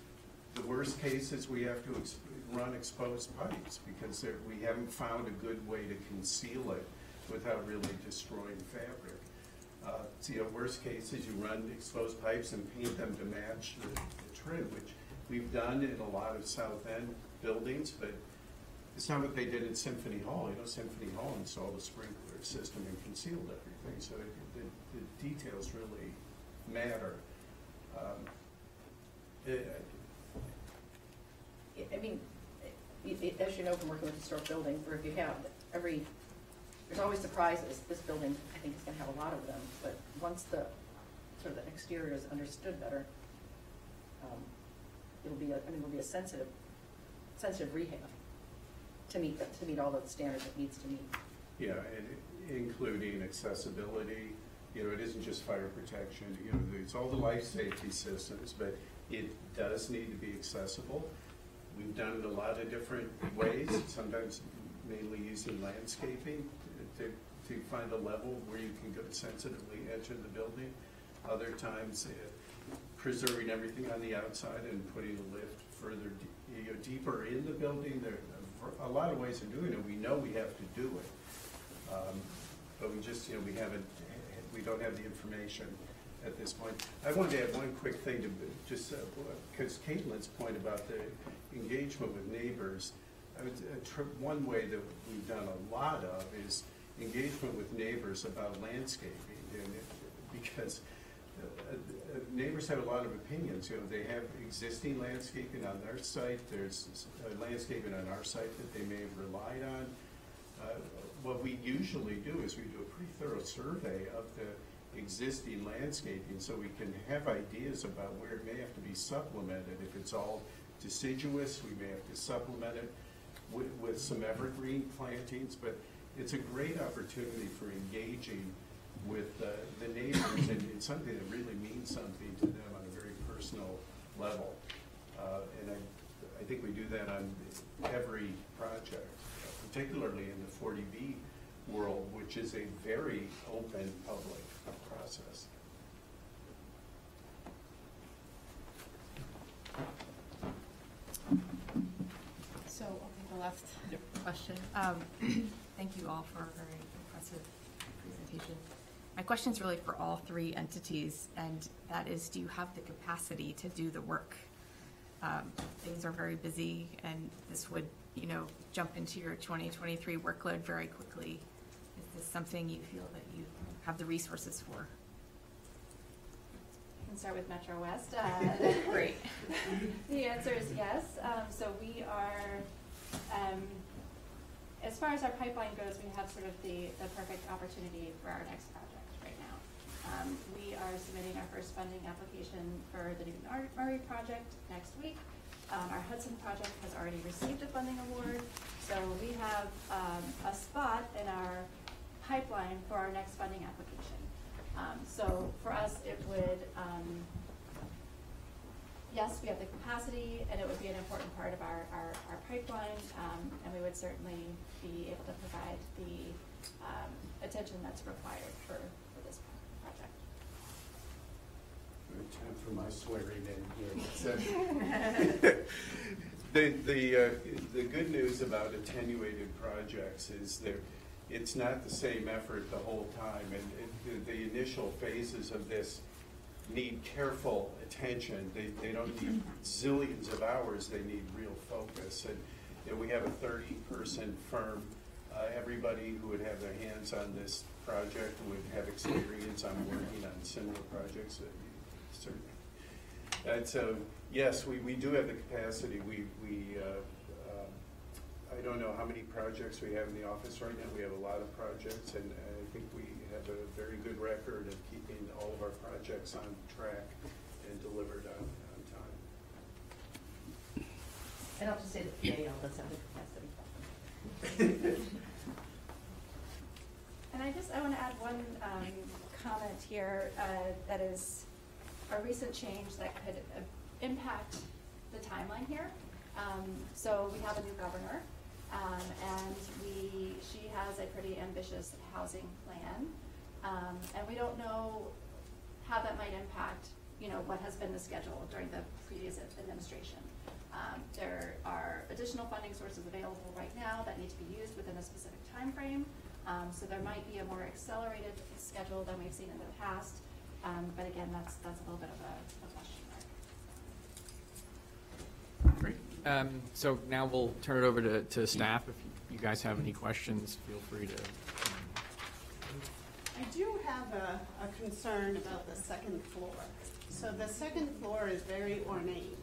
Speaker 1: the worst case is we have to ex- run exposed pipes because we haven't found a good way to conceal it without really destroying fabric. Uh, so, you know, worst case is you run exposed pipes and paint them to match the, the trim, which we've done in a lot of South End buildings, but it's not what they did in Symphony Hall. You know, Symphony Hall installed a sprinkler system and concealed everything, so it, the, the details really matter. Um, it-
Speaker 11: I mean, as you know from working with historic buildings, where if you have every, there's always surprises. This building, I think, is gonna have a lot of them, but once the, sort of the exterior is understood better, um, it'll be, a I mean, it'll be a sensitive, sensitive rehab to meet, to meet all the standards it needs to meet.
Speaker 1: Yeah, including accessibility, you know, it isn't just fire protection, you know, there's all the life safety systems, but it does need to be accessible. We've done it a lot of different ways, sometimes mainly using landscaping to, to find a level where you can go sensitively enter the building. Other times, uh, preserving everything on the outside and putting a lift further, you know, deeper in the building. There are a lot of ways of doing it, we know we have to do it. Um, But we just, you know, we haven't, we don't have the information at this point. I wanted to add one quick thing to, just, because Caitlin's point about the engagement with neighbors, I uh, one way that we've done a lot of is engagement with neighbors about landscaping. Because uh, uh, neighbors have a lot of opinions, you know, they have existing landscaping on their site, there's uh, landscaping on our site that they may have relied on. Uh, What we usually do is we do a pretty thorough survey of the existing landscaping, so we can have ideas about where it may have to be supplemented. If it's all deciduous, we may have to supplement it with, with some evergreen plantings, but it's a great opportunity for engaging with uh, the neighbors, and it's something that really means something to them on a very personal level. Uh, And I, I think we do that on every project, particularly in the forty B world, which is a very open public process.
Speaker 15: So, I'll take the last question. Um, Thank you all for a very impressive presentation. My question is really for all three entities, and that is, do you have the capacity to do the work? Um, Things are very busy, and this would, you know, jump into your 2023 workload very quickly. Is this something you feel that you have the resources for?
Speaker 7: Can start with Metro West. Uh,
Speaker 15: Great.
Speaker 7: The answer is yes. Um, so we are, um, as far as our pipeline goes, we have sort of the, the perfect opportunity for our next project right now. Um, we are submitting our first funding application for the Newton Armory project next week. Um, our Hudson project has already received a funding award, so we have, um, a spot in our pipeline for our next funding application. Um, so for us, it would, um, yes, we have the capacity, and it would be an important part of our, our, our pipeline, um, and we would certainly be able to provide the, um, attention that's required for, for this project.
Speaker 1: Time for my swearing in here. The, the, uh, the good news about attenuated projects is that it's not the same effort the whole time. And it- the, the initial phases of this need careful attention. They, they don't need zillions of hours, they need real focus. And, you know, we have a thirty-person firm. Uh, everybody who would have their hands on this project would have experience on working on similar projects, certainly. And so, yes, we, we do have the capacity. We, we, uh, uh, I don't know how many projects we have in the office right now. We have a lot of projects, and I think we have a very good record of all of our projects on track and delivered on, on time.
Speaker 11: And I'll just say that PAL does have the capacity.
Speaker 7: And I just, I want to add one um, comment here uh, that is a recent change that could uh, impact the timeline here. Um, So we have a new governor, um, and we, she has a pretty ambitious housing plan. Um, And we don't know how that might impact, you know, what has been the schedule during the previous administration. Um, There are additional funding sources available right now that need to be used within a specific timeframe. Um, so there might be a more accelerated schedule than we've seen in the past. Um, but again, that's, that's a little bit of a, a question mark.
Speaker 3: Great. Um, So now we'll turn it over to, to staff. If you guys have any questions, feel free to.
Speaker 8: I do have a, a concern about the second floor. So the second floor is very ornate.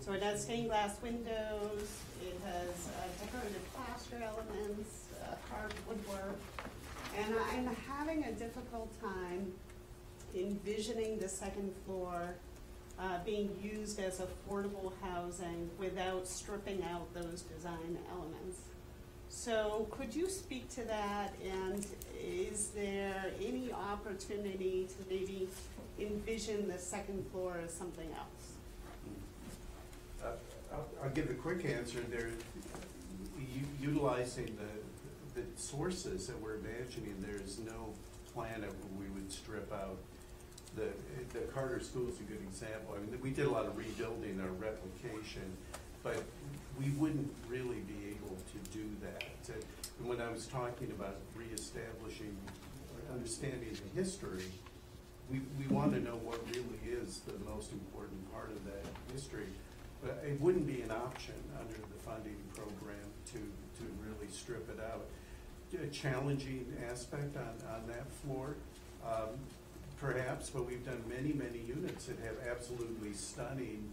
Speaker 8: So it has stained glass windows, it has uh, decorative plaster elements, uh, carved woodwork. And I'm having a difficult time envisioning the second floor uh, being used as affordable housing without stripping out those design elements. So could you speak to that, and is there any opportunity to maybe envision the second floor as something else?
Speaker 1: Uh, I'll, I'll give a quick answer there. Utilizing the, the sources that we're imagining, there's no plan that we would strip out. The, the Carter School is a good example. I mean, we did a lot of rebuilding or replication, but we wouldn't really be able to do that. And when I was talking about reestablishing, or understanding the history, we, we want to know what really is the most important part of that history. But it wouldn't be an option under the funding program to, to really strip it out. A challenging aspect on, on that floor, um, perhaps, but we've done many, many units that have absolutely stunning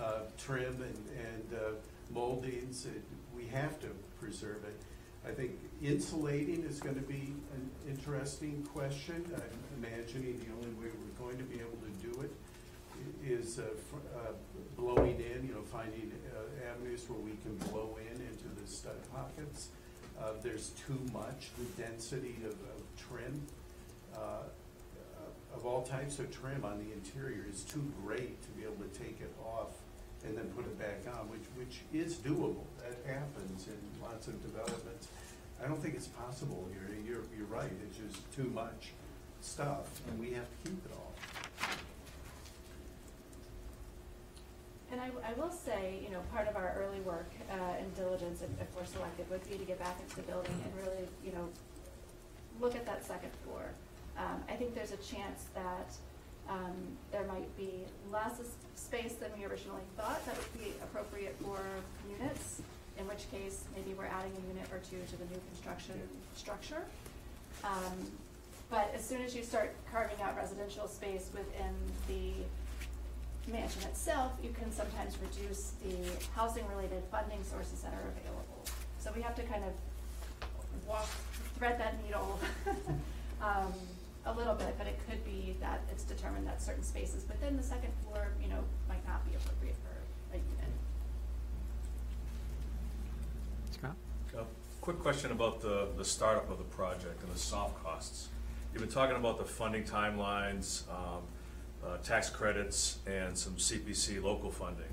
Speaker 1: uh, trim and, and uh, moldings. It- We have to preserve it. I think insulating is gonna be an interesting question. I'm imagining the only way we're going to be able to do it is uh, uh, blowing in, you know, finding uh, avenues where we can blow in into the stud pockets. Uh, There's too much, the density of, of trim, uh, of all types of trim on the interior is too great to be able to take it off and then put it back on, which, which is doable. That happens in lots of developments. I don't think it's possible here. You're, you're right, it's just too much stuff, and we have to keep it all.
Speaker 7: And I, I will say, you know, part of our early work uh, and diligence, if, if we're selected, would be to get back into the building and really, you know, look at that second floor. Um, I think there's a chance that um, there might be less space than we originally thought that would be appropriate for units, in which case maybe we're adding a unit or two to the new construction structure. Um, But as soon as you start carving out residential space within the mansion itself, you can sometimes reduce the housing-related funding sources that are available. So we have to kind of walk, thread that needle um, a little bit, but it could be that it's determined that certain spaces within the second floor, you know, might not be appropriate for a unit.
Speaker 3: Scott?
Speaker 16: A Quick question about the, the startup of the project and the soft costs. You've been talking about the funding timelines, um, uh, tax credits, and some CPC local funding.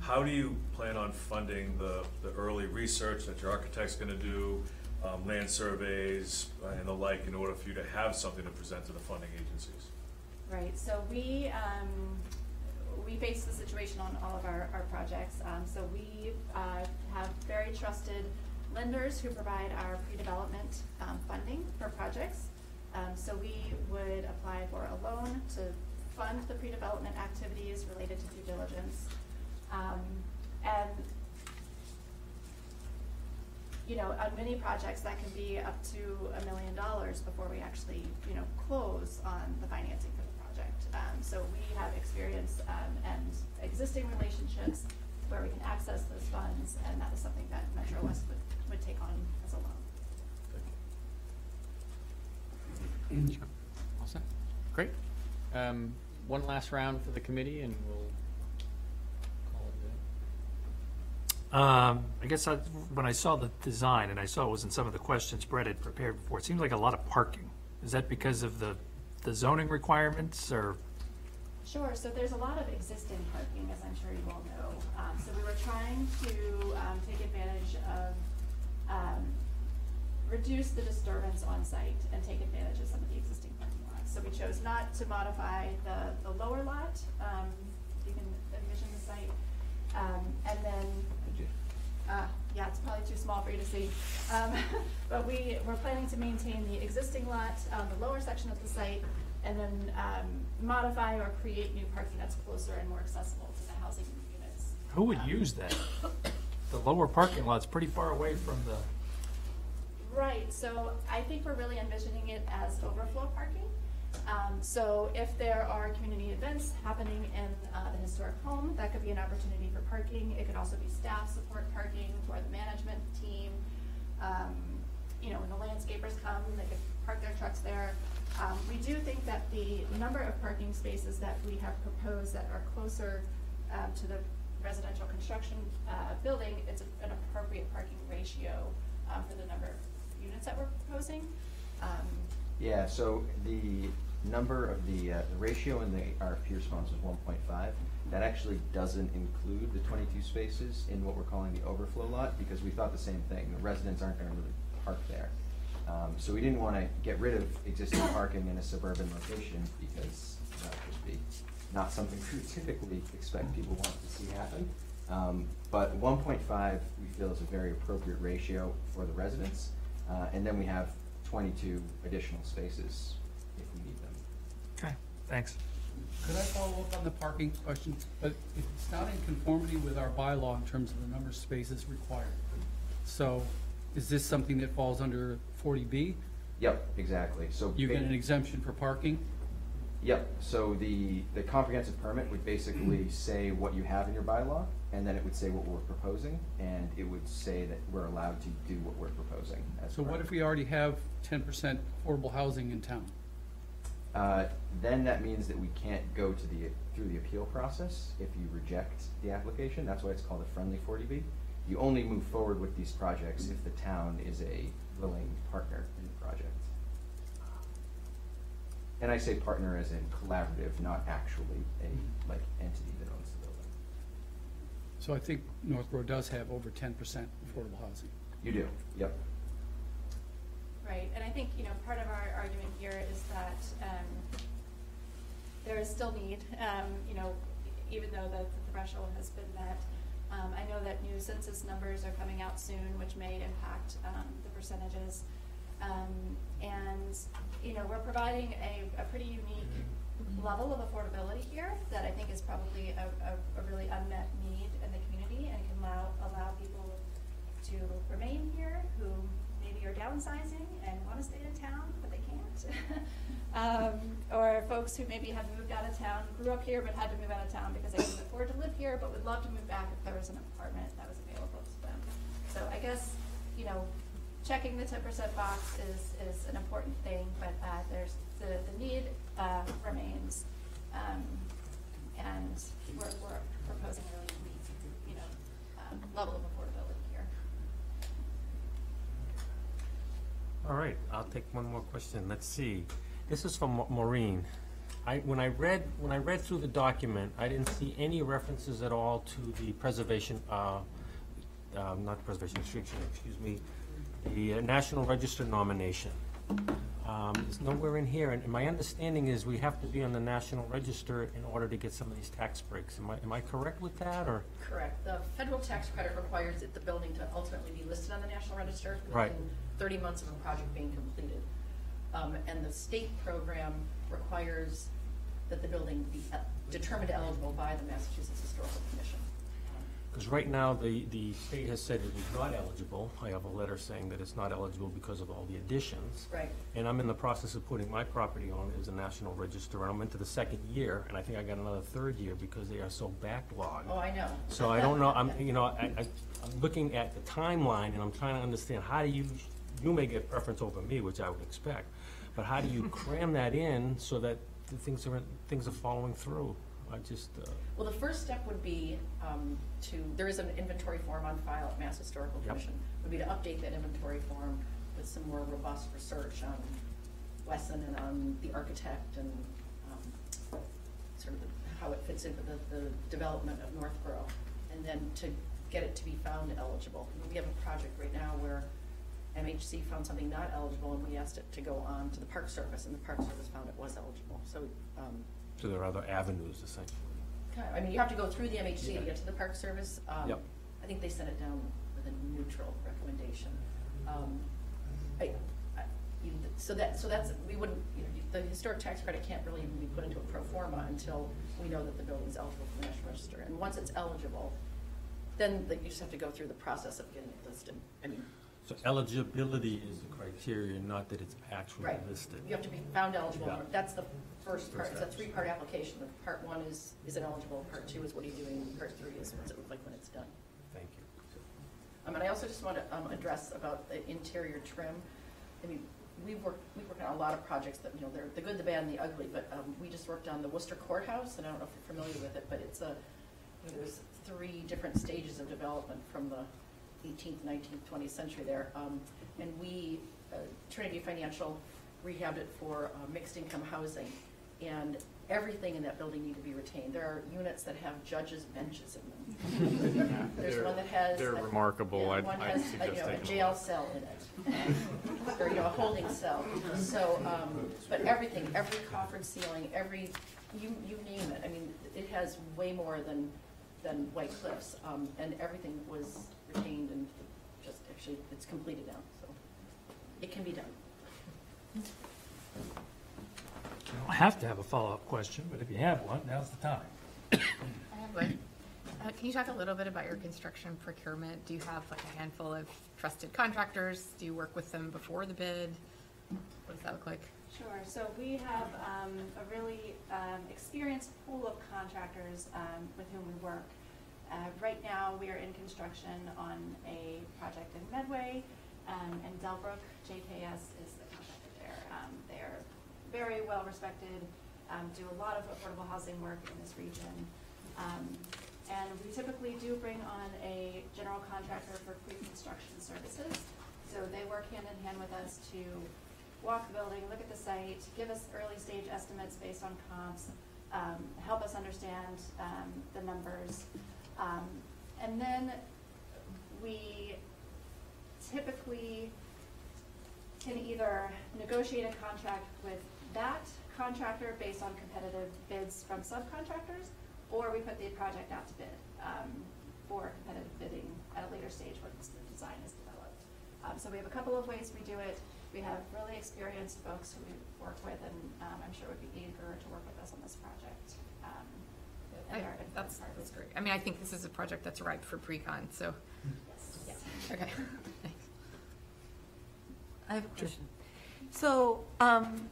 Speaker 16: How do you plan on funding the, the early research that your architect's gonna do, um, land surveys uh, and the like, in order for you to have something to present to the funding agencies?
Speaker 7: Right, so we, um, we base the situation on all of our, our projects. Um, so we, uh, have very trusted lenders who provide our pre-development, um, funding for projects. Um, so we would apply for a loan to fund the pre-development activities related to due diligence. Um, And, you know, on many projects, that can be up to a million dollars before we actually, you know, close on the financing for the project. Um, So we have experience um, and existing relationships where we can access those funds, and that is something that Metro West would, would take on as a loan.
Speaker 3: All set? Great. Um, One last round for the committee, and we'll call it
Speaker 2: Um, I guess I, when I saw the design, and I saw it was in some of the questions Brett had prepared before, it seems like a lot of parking. Is that because of the, the zoning requirements, or,
Speaker 7: Sure, so there's a lot of existing parking, as I'm sure you all know. Um, so we were trying to, um, take advantage of, um, reduce the disturbance on site and take advantage of some of the existing parking lots. So we chose not to modify the, the lower lot, um, you can envision the site. Um, and then, uh, yeah, it's probably too small for you to see. Um, but we, we're planning to maintain the existing lot, um, the lower section of the site, and then, um, modify or create new parking that's closer and more accessible to the housing units.
Speaker 2: who would use that? The lower parking lot's pretty far away from the,
Speaker 7: Right, so I think we're really envisioning it as overflow parking. Um, so if there are community events happening in, uh, the historic home, that could be an opportunity for parking. It could also be staff support parking for the management team. Um, you know, when the landscapers come, they could park their trucks there. Um, we do think that the number of parking spaces that we have proposed that are closer, um, to the residential construction, uh, building, it's a- an appropriate parking ratio, um, for the number of units that we're proposing.
Speaker 13: Yeah, so the number of the, uh, the ratio in the RFP response is one point five. That actually doesn't include the twenty-two spaces in what we're calling the overflow lot, because we thought the same thing, the residents aren't gonna really park there. Um, so we didn't wanna get rid of existing parking in a suburban location, because that would be not something we typically expect people want to see happen. Um, but one point five, we feel is a very appropriate ratio for the residents. Uh, and then we have twenty-two additional spaces if we need them.
Speaker 2: okay, thanks.
Speaker 6: Could I follow up on the parking question? But if it's not in conformity with our bylaw in terms of the number of spaces required. So is this something that falls under forty B?
Speaker 13: Yep, exactly, so.
Speaker 6: You get an exemption for parking?
Speaker 13: Yep, so the, the comprehensive permit would basically say what you have in your bylaw, and then it would say what we're proposing, and it would say that we're allowed to do what we're proposing as
Speaker 6: So what if we already have ten percent affordable housing in town?
Speaker 13: Uh, then that means that we can't go to the, through the appeal process if you reject the application, that's why it's called a friendly forty B. You only move forward with these projects if the town is a willing partner in the project. And I say partner as in collaborative, not actually a, like, entity that owns the building.
Speaker 6: So I think Northborough does have over ten percent affordable housing.
Speaker 13: You do, yep.
Speaker 7: Right, and I think, you know, part of our argument here is that, um, there is still need, um, you know, even though the the threshold has been met. Um, I know that new census numbers are coming out soon, which may impact, um, the percentages. Um, and, you know, we're providing a, a pretty unique level of affordability here that I think is probably a, a, a really unmet need in the community and can allow, allow people to remain here who maybe are downsizing and want to stay in town, but they can't. um, or folks who maybe have moved out of town, grew up here but had to move out of town because they couldn't afford to live here, but would love to move back if there was an apartment that was available to them. So I guess, you know, checking the ten percent box is, is an important thing, but uh, there's, the, the need uh, remains. Um, and we're, we're proposing a really unique, you know, um, level of affordability here.
Speaker 5: All right, I'll take one more question. Let's see. This is from Ma- Maureen. I, when I read, when I read through the document, I didn't see any references at all to the preservation, uh, uh, not preservation restriction, excuse me, the uh, National Register nomination. Um, It's nowhere in here, and my understanding is we have to be on the National Register in order to get some of these tax breaks. Am I, am I correct with that, or?
Speaker 11: Correct. The federal tax credit requires that the building to ultimately be listed on the National Register
Speaker 5: Right.
Speaker 11: within thirty months of a project being completed. Um, and the state program requires that the building be uh, determined eligible by the Massachusetts Historical Commission.
Speaker 5: Because right now, the, the state has said it is not eligible. I have a letter saying that it's not eligible because of all the additions.
Speaker 11: Right.
Speaker 5: And I'm in the process of putting my property on as a national register, and I'm into the second year, and I think I got another third year because they are so backlogged.
Speaker 11: Oh, I know.
Speaker 5: So I don't know, I'm, you know, I, I, I'm looking at the timeline, and I'm trying to understand, how do you, you may get preference over me, which I would expect, but how do you cram that in so that the things are, things are following through? I just, uh,
Speaker 11: Well, the first step would be um, to, there is an inventory form on file at Mass Historical
Speaker 5: Yep.
Speaker 11: Commission. Would be to update that inventory form with some more robust research on Wesson and on the architect and um, sort of the- how it fits into the, the development of Northborough. And then to get it to be found eligible. We have a project right now where MHC found something not eligible and we asked it to go on to the Park Service and the Park Service found it was eligible. So um,
Speaker 5: so there are other avenues essentially.
Speaker 11: Kind of, I mean, you have to go through the MHC to get to the Park Service. Um,
Speaker 5: Yep.
Speaker 11: I think they sent it down with a neutral recommendation. Um, I, I, you- so that, so that's, we wouldn't, you know, the historic tax credit can't really even be put into a pro forma until we know that the building's eligible for the National Register. And once it's eligible, then the- you just have to go through the process of getting it listed. I mean,
Speaker 5: So eligibility is the criteria, not that it's actually
Speaker 11: Right.
Speaker 5: listed.
Speaker 11: You have to be found eligible.
Speaker 5: Yeah.
Speaker 11: That's the first part. It's a three-part application. The Part one is, is it eligible? Part two is what are you doing? Part three is what's it look like when it's done?
Speaker 5: Thank you.
Speaker 11: Um, and I also just want to, um, address about the interior trim. I mean, we've worked, we've worked on a lot of projects that, you know, they're the good, the bad, and the ugly, but, um, we just worked on the Worcester Courthouse, and I don't know if you're familiar with it, but it's a, you know, there's three different stages of development from the eighteenth, nineteenth, twentieth century there. Um, and we, uh, Trinity Financial rehabbed it for, uh, mixed income housing, and everything in that building need to be retained. There are units that have judges' benches in them. There's one that has.
Speaker 3: they're
Speaker 11: a-
Speaker 3: remarkable.
Speaker 11: yeah,
Speaker 3: I'd-
Speaker 11: One
Speaker 3: I'd
Speaker 11: has, uh, you know, a jail cell in it, or, you know, a holding cell. So, um, but everything, every coffered ceiling, every, you, you name it. I mean, it has way more than, than White Cliffs. Um, and everything was retained and just, actually, it's completed now, so it can be done.
Speaker 2: You don't have to have a follow-up question, but if you have one, now's the time.
Speaker 15: I have one. Uh, Can you talk a little bit about your construction procurement? Do you have like a handful of trusted contractors? Do you work with them before the bid? What does that look like?
Speaker 7: Sure, so we have um, a really um, experienced pool of contractors um, with whom we work. Uh, Right now, we are in construction on a project in Medway, um, and Dellbrook JKS is the contractor there. Um, They're very well-respected, um, do a lot of affordable housing work in this region. Um, And we typically do bring on a general contractor for pre-construction services. So they work hand in hand with us to walk the building, look at the site, give us early stage estimates based on comps, um, help us understand, um, the numbers. Um, and then we typically can either negotiate a contract with that contractor based on competitive bids from subcontractors, or we put the project out to bid, um, for competitive bidding at a later stage once the design is developed. Um, so we have a couple of ways we do it. We have really experienced folks who we work with and, um, I'm sure would be eager to work with us on this project. Um,
Speaker 15: I- That's, that's great. I mean, I think this is a project that's ripe for pre-con, so,
Speaker 7: Yes.
Speaker 15: okay. Thanks.
Speaker 4: I have a question. So, um,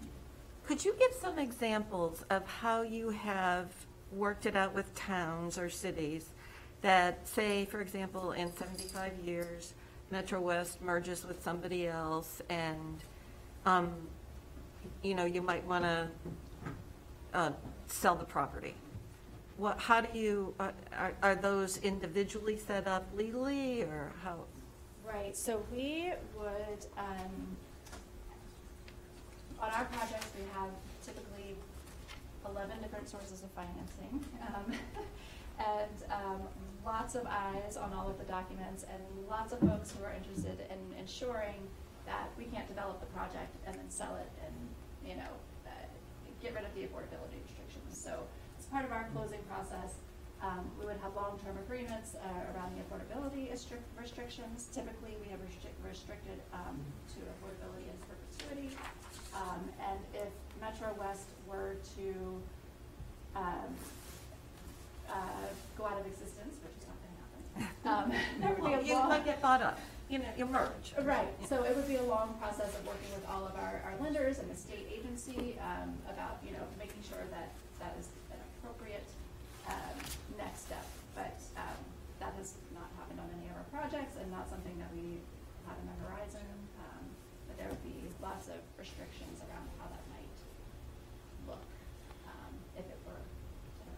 Speaker 4: could you give some examples of how you have worked it out with towns or cities that say, for example, in seventy-five years, Metro West merges with somebody else and, um, you know, you might want to, uh, sell the property? What, how do you, uh, are, are those individually set up legally or how?
Speaker 7: Right, so we would, um, on our projects, we have typically eleven different sources of financing. um, And, um, lots of eyes on all of the documents and lots of folks who are interested in ensuring that we can't develop the project and then sell it and, you know, uh, get rid of the affordability restrictions. So as part of our closing process, um, we would have long-term agreements, uh, around the affordability restrictions. Typically, we have restric- restricted, um, to affordability and perpetuity. Um, and if Metro West were to um, uh, go out of existence, which is not going to happen. Um, there would be a
Speaker 4: You
Speaker 7: long-
Speaker 4: might get bought up, you know, you merge.
Speaker 7: Right, so it would be a long process of working with all of our, our lenders and the state agency, um, about, you know, making sure that that is an appropriate, um, next step. But, um, that has not happened on any of our projects and not something that we have on the horizon. Um, but there would be lots of restrictions around how that might look, um, if it were to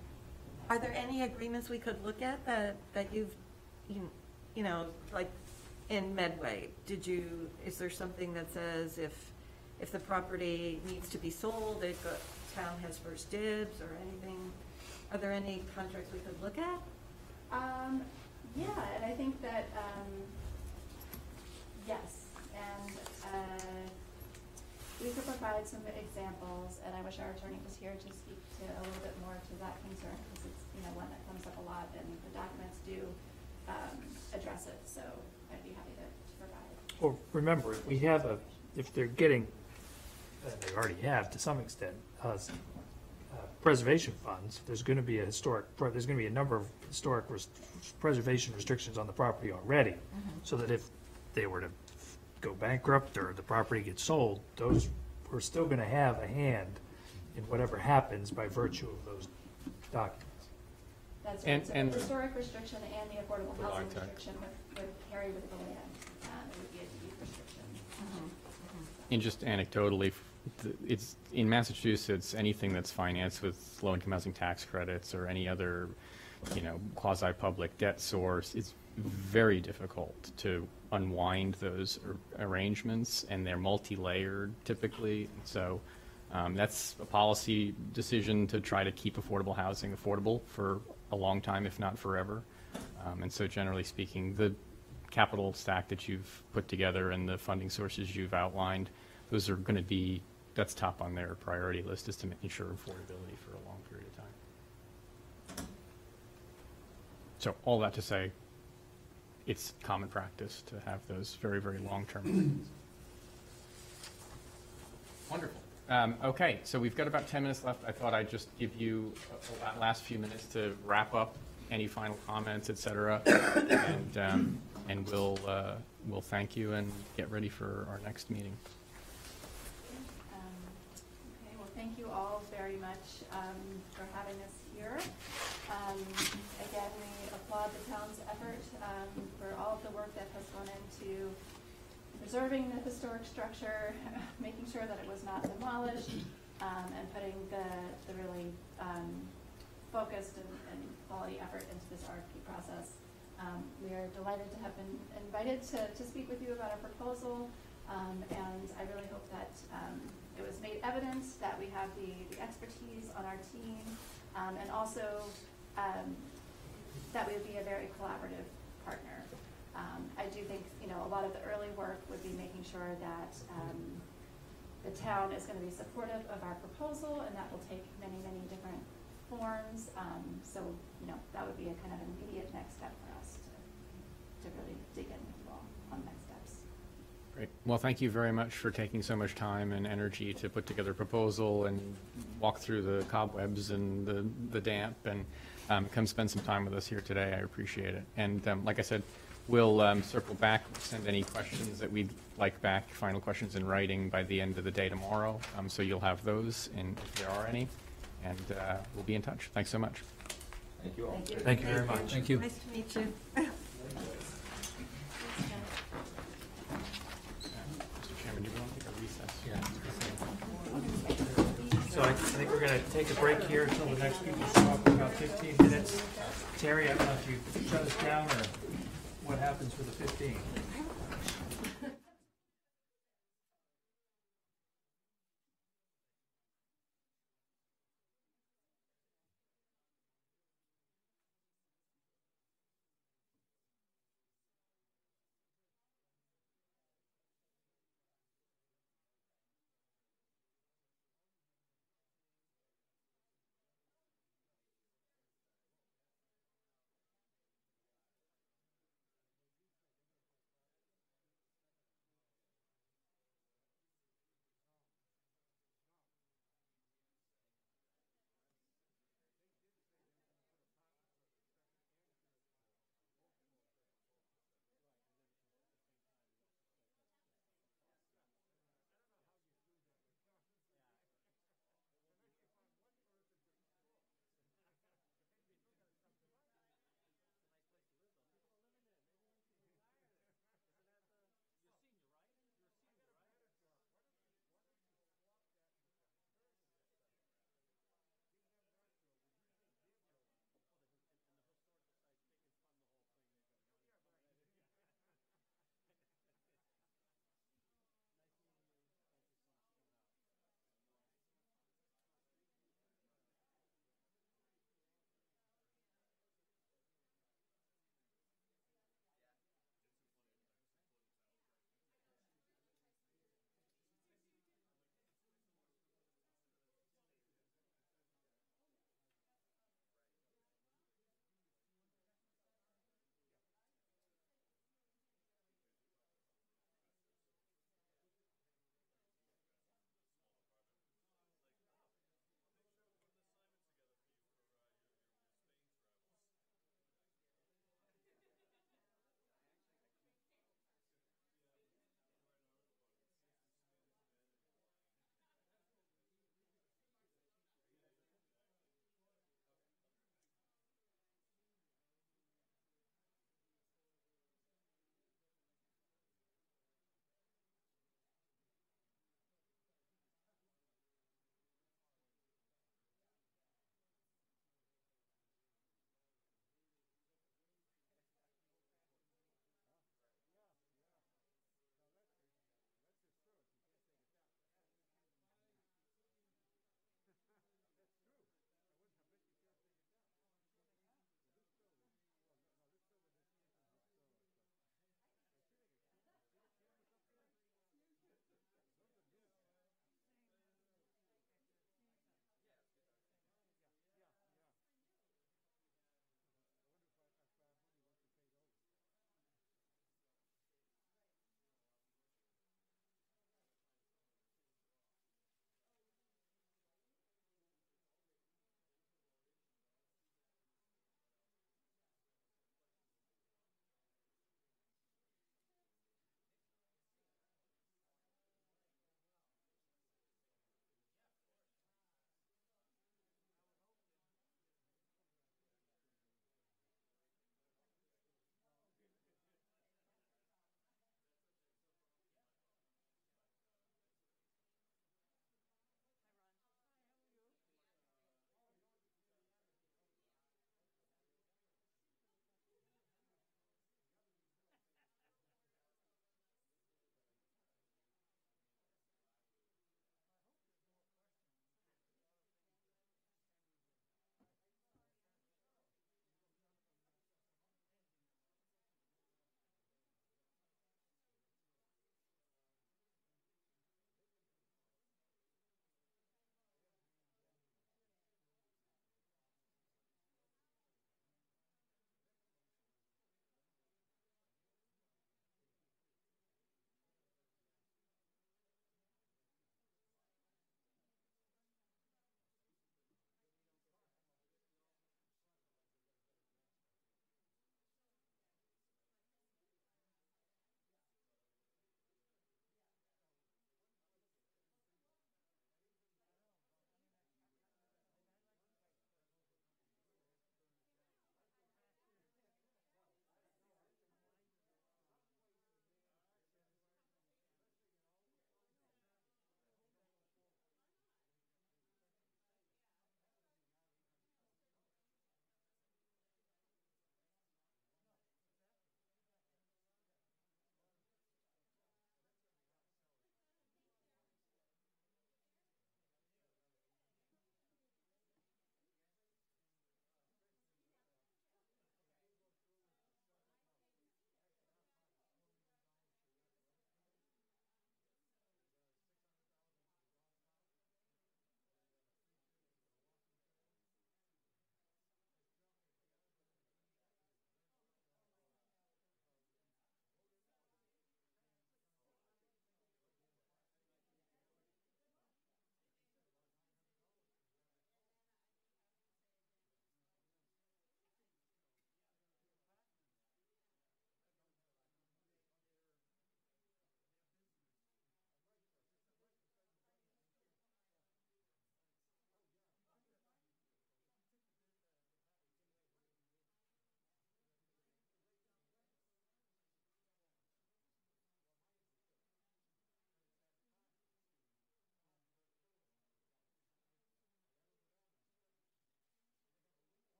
Speaker 4: Are there any agreements we could look at that, that you've, you you know, like in Medway? Did you, is there something that says if, if the property needs to be sold, it go, town has first dibs or anything? Are there any contracts we could look at?
Speaker 7: Um, yeah, and I think that, um, yes, and, uh, we could provide some examples, and I wish our attorney was here to speak to a little bit more to that concern, because it's, you know, one that comes up a lot, and the documents do, um, address it, so I'd be happy to, to provide.
Speaker 2: Well, remember, if we have a, if they're getting, and they already have to some extent, uh, s- uh, preservation funds, there's gonna be a historic, pro- there's gonna be a number of historic res- preservation restrictions on the property already. So that if they were to go bankrupt or the property gets sold, those, we're still gonna have a hand in whatever happens by virtue of those documents.
Speaker 7: That's
Speaker 3: And-
Speaker 7: right, so
Speaker 3: and-
Speaker 7: the historic restriction and the affordable
Speaker 3: The
Speaker 7: housing restriction would, would carry with the land, um, it would be a deed restriction.
Speaker 3: And just anecdotally, it's, in Massachusetts, anything that's financed with low-income housing tax credits or any other, you know, quasi-public debt source, it's very difficult to unwind those ar- arrangements, and they're multi-layered typically. So um, that's a policy decision to try to keep affordable housing affordable for a long time, if not forever. Um, And so generally speaking, the capital stack that you've put together and the funding sources you've outlined, those are going to be, that's top on their priority list, is to ensure affordability for a long period of time. So all that to say, it's common practice to have those very, very long-term. Wonderful. Um, Okay, so we've got about 10 minutes left. I thought I'd just give you a- last few minutes to wrap up any final comments, et cetera. And, um, and we'll, uh, we'll thank you and get ready for our next meeting.
Speaker 7: Um, Okay, well, thank you all very much um, for having us here. Um, Again, we applaud the town's effort for all of the work that has gone into preserving the historic structure, making sure that it was not demolished, um, and putting the, the really um, focused and, and quality effort into this RFP process. Um, we are delighted to have been invited to, to speak with you about our proposal, um, and I really hope that, um, it was made evident that we have the, the expertise on our team, and also, that we would be a very collaborative partner. Um, I do think, you know, a lot of the early work would be making sure that, um, the town is gonna be supportive of our proposal, and that will take many, many different forms. Um, so, you know, that would be a kind of immediate next step for us to, to really dig in with you all on next steps.
Speaker 3: Great. Well, thank you very much for taking so much time and energy to put together a proposal and walk through the cobwebs and the, the damp and um, come spend some time with us here today. I appreciate it. And um, like I said, we'll um, circle back, send any questions that we'd like back, final questions in writing by the end of the day tomorrow. Um, So you'll have those, and if there are any, and uh, we'll be in touch. Thanks so much.
Speaker 13: Thank you all.
Speaker 4: Thank you.
Speaker 2: Thank you very much.
Speaker 6: Thank you.
Speaker 4: Nice to meet you.
Speaker 3: Mr. Chairman, do you want to take a recess?
Speaker 2: So I think we're gonna take a break here until the next people show up in about fifteen minutes. Terry, I don't know if you shut us down or what happens for the fifteen.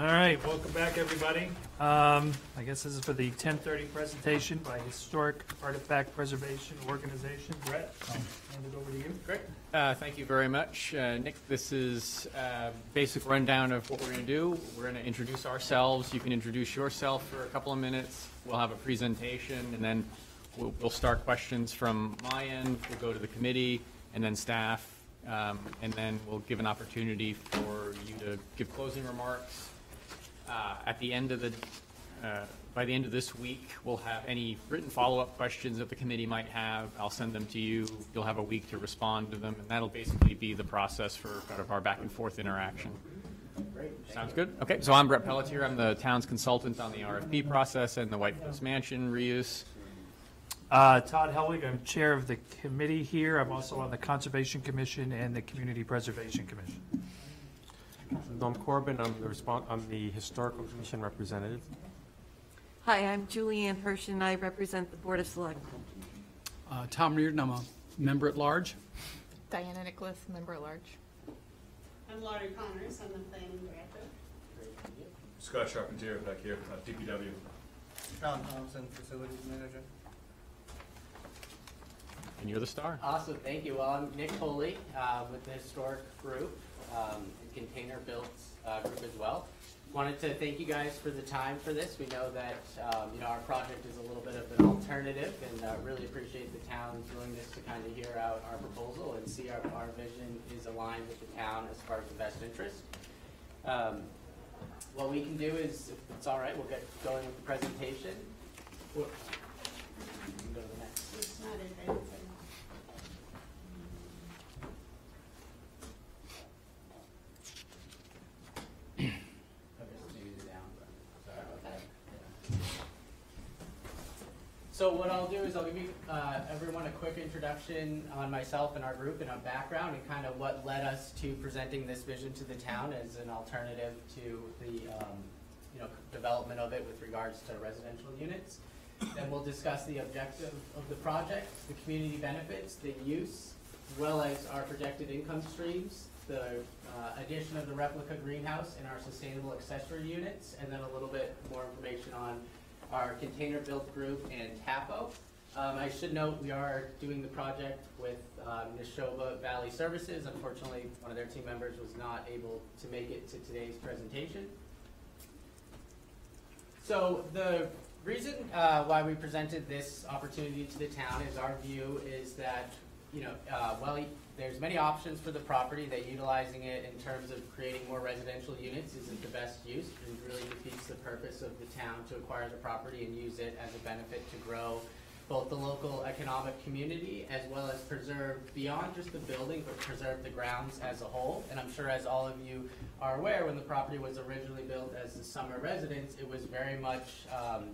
Speaker 2: All right, welcome back, everybody. Um, I guess this is for the 10:30 presentation by Historic Artifact Preservation Organization. Brett, I'll hand it over to you.
Speaker 3: Great. Uh, Thank you very much. Uh, Nick, this is a basic rundown of what we're going to do. We're going to introduce ourselves. You can introduce yourself for a couple of minutes. We'll have a presentation, and then we'll we'll start questions from my end. We'll go to the committee, and then staff, um, and then we'll give an opportunity for you to give closing remarks. Uh, At the end of the, uh, by the end of this week, we'll have any written follow-up questions that the committee might have. I'll send them to you. You'll have a week to respond to them, and that'll basically be the process for kind of our back-and-forth interaction. Great. Sounds good? Okay, so I'm Brett Pelletier. I'm the town's consultant on the RFP process and the White Cliffs Mansion reuse.
Speaker 2: Uh, Todd Helwig, I'm Chair of the committee here. I'm also on the Conservation Commission and the Community Preservation Commission.
Speaker 17: Norm Corbin, I'm the respon I'm the Historical Commission representative.
Speaker 4: Hi, I'm Julianne Hirsch, and I represent the Board of Selectmen.
Speaker 6: Uh, Tom Reardon, I'm a member at large.
Speaker 15: Diana Nicholas, member at large.
Speaker 8: I'm Laurie Connors, I'm the planning director.
Speaker 16: Scott Charpentier back here, uh, DPW.
Speaker 10: Sean Thompson, facilities manager.
Speaker 3: And you're the star.
Speaker 18: Awesome, thank you. Well, I'm Nick Foley uh, with the Historic Group, um, and Container Built uh, Group as well. Wanted to thank you guys for the time for this. We know that, um, you know, our project is a little bit of an alternative, and uh, really appreciate the town's willingness to kind of hear out our proposal and see our, our vision is aligned with the town as far as the best interest. Um, What we can do is, if it's all right, we'll get going with the presentation. Whoops. You can go to the next.
Speaker 8: It's not advancing.
Speaker 18: I just moved it down, but sorry about that. So what I'll do is I'll give you, uh, everyone a quick introduction on myself and our group and our background and kind of what led us to presenting this vision to the town as an alternative to the, um, you know, development of it with regards to residential units. Then we'll discuss the objective of the project, the community benefits, the use, as well as our projected income streams, the uh, addition of the replica greenhouse and our sustainable accessory units, and then a little bit more information on our container built group and TAPO. Um, I should note, we are doing the project with uh, Nashoba Valley Services. Unfortunately, one of their team members was not able to make it to today's presentation. So the reason uh, why we presented this opportunity to the town is our view is that, you know, uh, well, there's many options for the property, that utilizing it in terms of creating more residential units isn't the best use, and really defeats the purpose of the town to acquire the property and use it as a benefit to grow both the local economic community as well as preserve beyond just the building, but preserve the grounds as a whole. And I'm sure as all of you are aware, when the property was originally built as the summer residence, it was very much um,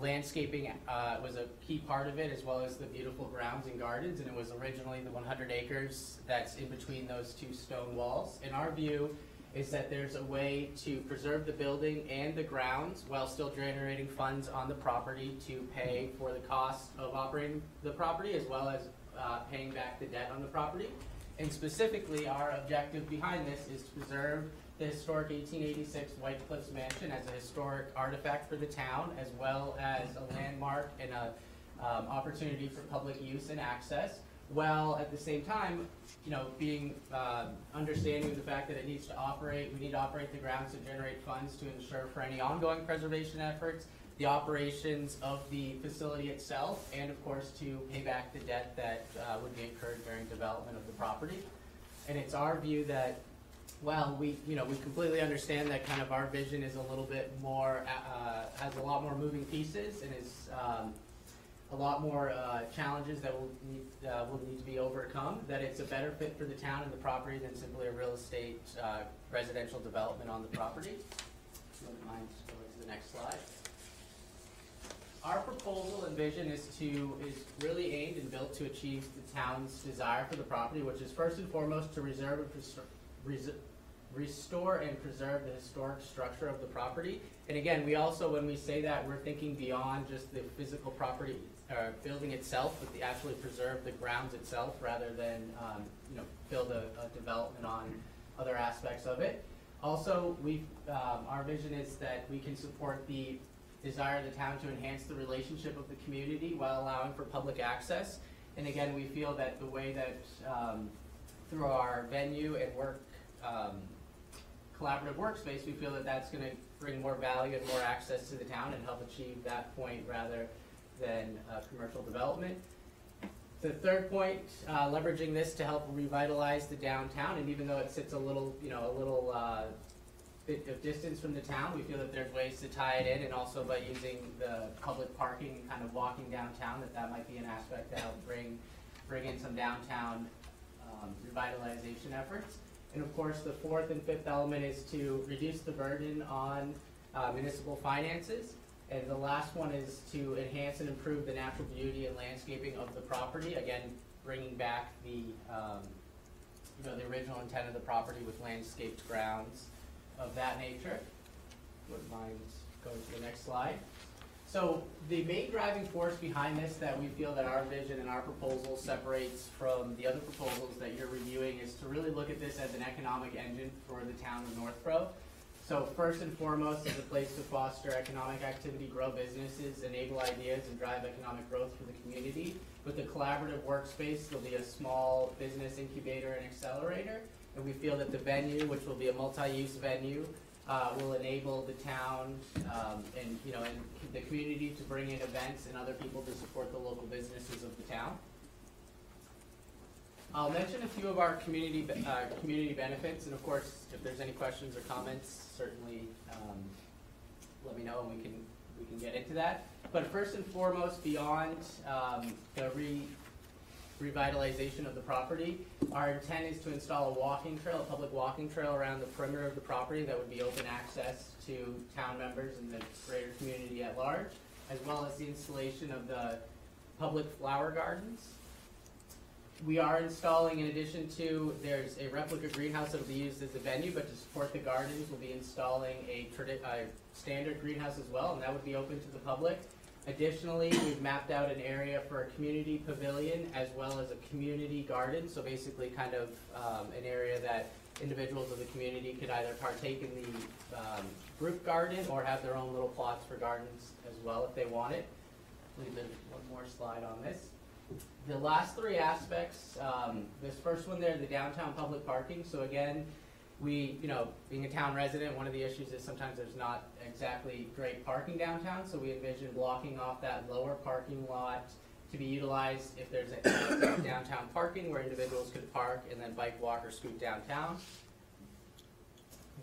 Speaker 18: landscaping uh, was a key part of it, as well as the beautiful grounds and gardens, and it was originally the 100 acres that's in between those two stone walls. In our view, is that there's a way to preserve the building and the grounds while still generating funds on the property to pay for the cost of operating the property, as well as uh, paying back the debt on the property. And specifically, our objective behind this is to preserve the historic 1886 White Cliffs Mansion as a historic artifact for the town, as well as a landmark and a um, opportunity for public use and access, while at the same time, you know, being uh, understanding the fact that it needs to operate, we need to operate the grounds to generate funds to ensure for any ongoing preservation efforts, the operations of the facility itself, and of course to pay back the debt that uh, would be incurred during development of the property. And it's our view that well, we, you know, we completely understand that kind of our vision is a little bit more, uh, has a lot more moving pieces and is, um, a lot more, uh, challenges that will need, uh, will need to be overcome, that it's a better fit for the town and the property than simply a real estate, uh, residential development on the property. Wouldn't mind, going to the next slide. Our proposal and vision is to, is really aimed and built to achieve the town's desire for the property, which is first and foremost to reserve and preser- res- restore and preserve the historic structure of the property. And again, we also, when we say that, we're thinking beyond just the physical property, uh, building itself, but actually preserve the grounds itself rather than, um, you know, build a, a development on other aspects of it. Also, we, um, our vision is that we can support the desire of the town to enhance the relationship of the community while allowing for public access. And again, we feel that the way that, um, through our venue and work, um, collaborative workspace, we feel that that's gonna bring more value and more access to the town and help achieve that point rather than, uh, commercial development. The third point, uh, leveraging this to help revitalize the downtown, and even though it sits a little, you know, a little, uh, bit of distance from the town, we feel that there's ways to tie it in, and also by using the public parking, and kind of walking downtown, that that might be an aspect to help bring, bring in some downtown, um, revitalization efforts. And of course, the fourth and fifth element is to reduce the burden on, uh, municipal finances. And the last one is to enhance and improve the natural beauty and landscaping of the property, again, bringing back the, um, you know, the original intent of the property with landscaped grounds of that nature. Wouldn't mind going to the next slide. So the main driving force behind this that we feel that our vision and our proposal separates from the other proposals that you're reviewing is to really look at this as an economic engine for the town of Northborough. So first and foremost, is a place to foster economic activity, grow businesses, enable ideas, and drive economic growth for the community. With the collaborative workspace, there'll be a small business incubator and accelerator. And we feel that the venue, which will be a multi-use venue, uh, will enable the town, um, and, you know, and the community to bring in events and other people to support the local businesses of the town. I'll mention a few of our community, be- uh, community benefits, and of course, if there's any questions or comments, certainly, um, let me know and we can, we can get into that. But first and foremost, beyond, um, the re, revitalization of the property, our intent is to install a walking trail, a public walking trail around the perimeter of the property that would be open access to town members and the greater community at large, as well as the installation of the public flower gardens. We are installing, in addition to, there's a replica greenhouse that will be used as a venue, but to support the gardens, we'll be installing a a standard greenhouse as well, and that would be open to the public. Additionally, we've mapped out an area for a community pavilion as well as a community garden, so basically kind of, um, an area that individuals of the community could either partake in the, um, group garden or have their own little plots for gardens as well if they want it. I one more slide on this. The last three aspects, um, this first one there, the downtown public parking, so again, we, you know, being a town resident, one of the issues is sometimes there's not exactly great parking downtown, so we envision blocking off that lower parking lot to be utilized if there's a downtown parking where individuals could park and then bike, walk, or scoot downtown.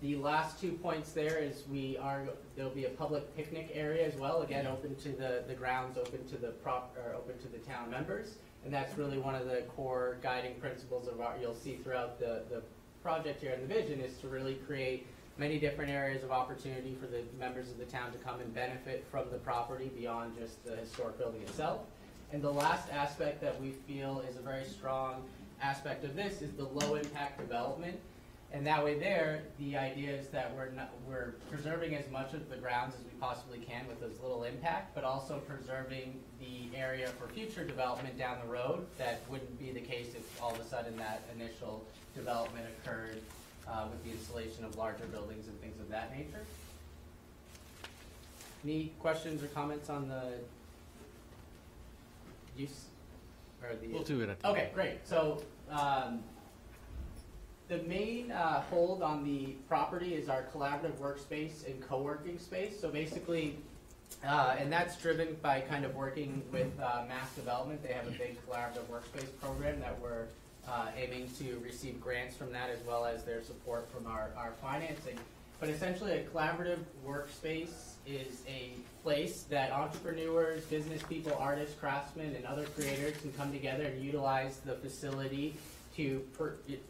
Speaker 18: The last two points there is we are, there'll be a public picnic area as well, again, open to the, the grounds, open to the prop, or open to the town members. And that's really one of the core guiding principles of our, you'll see throughout the, the project here and the vision is to really create many different areas of opportunity for the members of the town to come and benefit from the property beyond just the historic building itself. And the last aspect that we feel is a very strong aspect of this is the low impact development. And that way there, the idea is that we're not, we're preserving as much of the grounds as we possibly can with as little impact, but also preserving the area for future development down the road. That wouldn't be the case if all of a sudden that initial development occurred uh, with the installation of larger buildings and things of that nature. Any questions or comments on the use, or the?
Speaker 3: We'll do it at the
Speaker 18: Okay, great, so, um, the main, uh, hold on the property is our collaborative workspace and co-working space, so basically, uh, and that's driven by kind of working with, uh, Mass Development, they have a big collaborative workspace program that we're, uh, aiming to receive grants from that as well as their support from our, our financing. But essentially, a collaborative workspace is a place that entrepreneurs, business people, artists, craftsmen, and other creators can come together and utilize the facility to,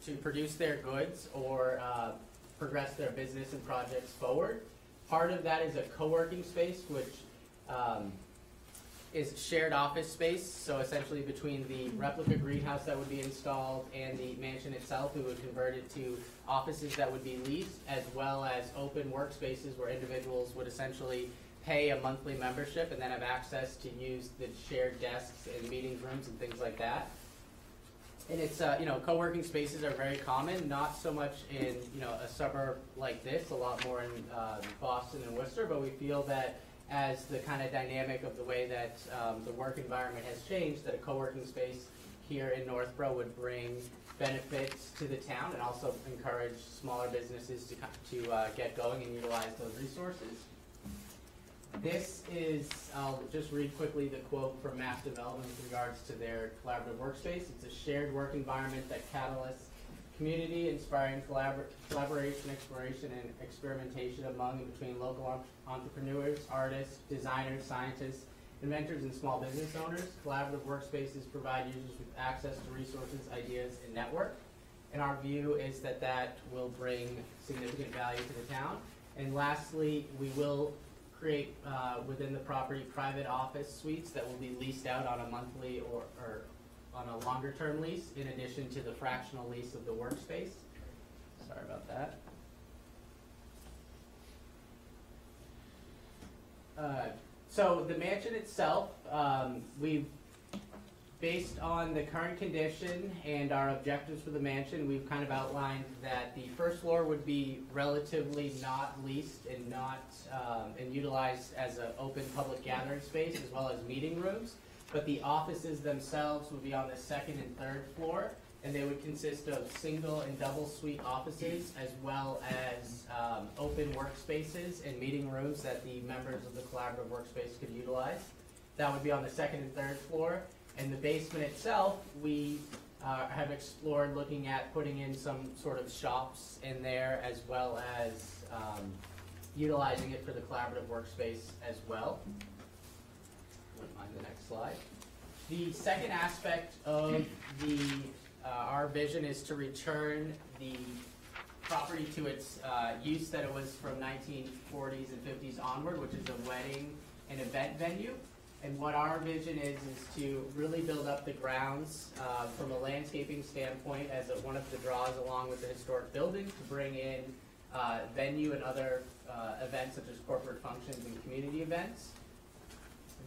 Speaker 18: to produce their goods or uh, progress their business and projects forward. Part of that is a co-working space, which um, is shared office space. So essentially, between the replica greenhouse that would be installed and the mansion itself, we would convert it to offices that would be leased, as well as open workspaces where individuals would essentially pay a monthly membership and then have access to use the shared desks and meeting rooms and things like that. And it's, uh, you know, co-working spaces are very common, not so much in, you know, a suburb like this, a lot more in um, Boston and Worcester, but we feel that as the kind of dynamic of the way that um, the work environment has changed, that a co-working space here in Northborough would bring benefits to the town and also encourage smaller businesses to, to uh, get going and utilize those resources. This is, I'll just read quickly the quote from Mass Development with regards to their collaborative workspace. It's a shared work environment that catalysts community, inspiring collabor- collaboration, exploration, and experimentation among and between local en- entrepreneurs, artists, designers, scientists, inventors, and small business owners. Collaborative workspaces provide users with access to resources, ideas, and network. And our view is that that will bring significant value to the town. And lastly, we will create uh, within the property private office suites that will be leased out on a monthly or, or on a longer term lease in addition to the fractional lease of the workspace. Sorry about that. Uh, so the mansion itself, um, we've based on the current condition and our objectives for the mansion, we've kind of outlined that the first floor would be relatively not leased and not, um, and utilized as an open public gathering space as well as meeting rooms. But the offices themselves would be on the second and third floor, and they would consist of single and double suite offices as well as, um, open workspaces and meeting rooms that the members of the collaborative workspace could utilize. That would be on the second and third floor. And the basement itself, we uh, have explored looking at putting in some sort of shops in there as well as um, utilizing it for the collaborative workspace as well. The next slide. The second aspect of the, uh, our vision is to return the property to its uh, use that it was from 1940s and 50s onward, which is a wedding and event venue. And what our vision is, is to really build up the grounds uh, from a landscaping standpoint as a, one of the draws along with the historic building to bring in uh, venue and other uh, events such as corporate functions and community events.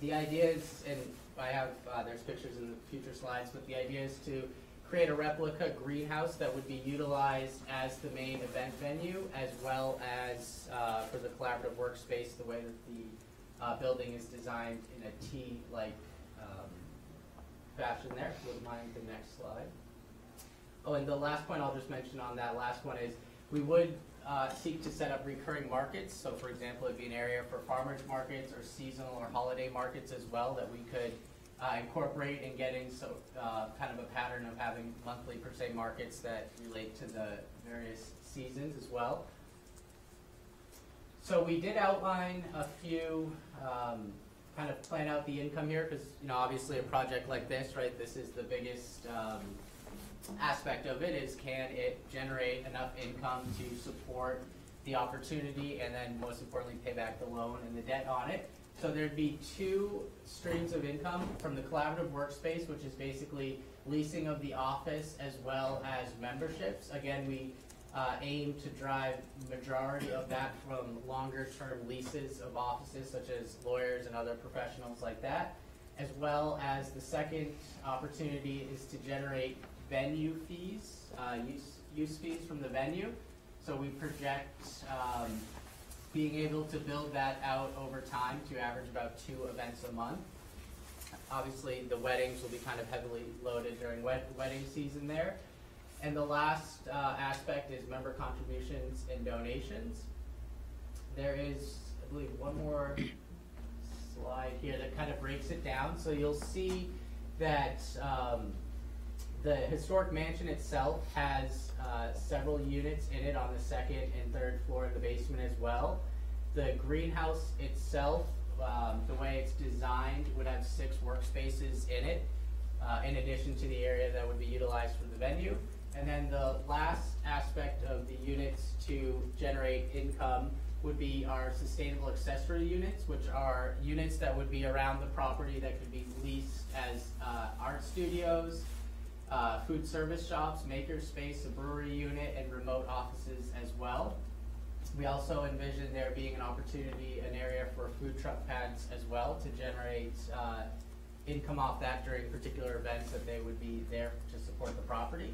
Speaker 18: The idea is, and I have, uh, there's pictures in the future slides, but the idea is to create a replica greenhouse that would be utilized as the main event venue as well as uh, for the collaborative workspace, the way that the uh, building is designed in a T-like um, fashion there. If you Would mind the next slide. Oh, and the last point I'll just mention on that last one is we would uh, seek to set up recurring markets. So, for example, it'd be an area for farmers markets or seasonal or holiday markets as well that we could uh, incorporate in getting so uh, kind of a pattern of having monthly per se markets that relate to the various seasons as well. So we did outline a few, um, kind of plan out the income here, because, you know, obviously a project like this, right, this is the biggest, um, aspect of it, is can it generate enough income to support the opportunity, and then most importantly, pay back the loan and the debt on it. So there'd be two streams of income from the collaborative workspace, which is basically leasing of the office as well as memberships. Again, we uh, aim to drive majority of that from longer-term leases of offices such as lawyers and other professionals like that, as well as the second opportunity is to generate venue fees, uh, use, use fees from the venue. So we project um, being able to build that out over time to average about two events a month. Obviously, the weddings will be kind of heavily loaded during wed- wedding season there. And the last uh, aspect is member contributions and donations. There is, I believe, one more slide here that kind of breaks it down. So you'll see that um, the historic mansion itself has uh, several units in it on the second and third floor in the basement as well. The greenhouse itself, um, the way it's designed, would have six workspaces in it, uh, in addition to the area that would be utilized for the venue. And then the last aspect of the units to generate income would be our sustainable accessory units, which are units that would be around the property that could be leased as uh, art studios, uh, food service shops, maker space, a brewery unit, and remote offices as well. We also envision there being an opportunity, an area for food truck pads as well to generate uh, income off that during particular events that they would be there to support the property.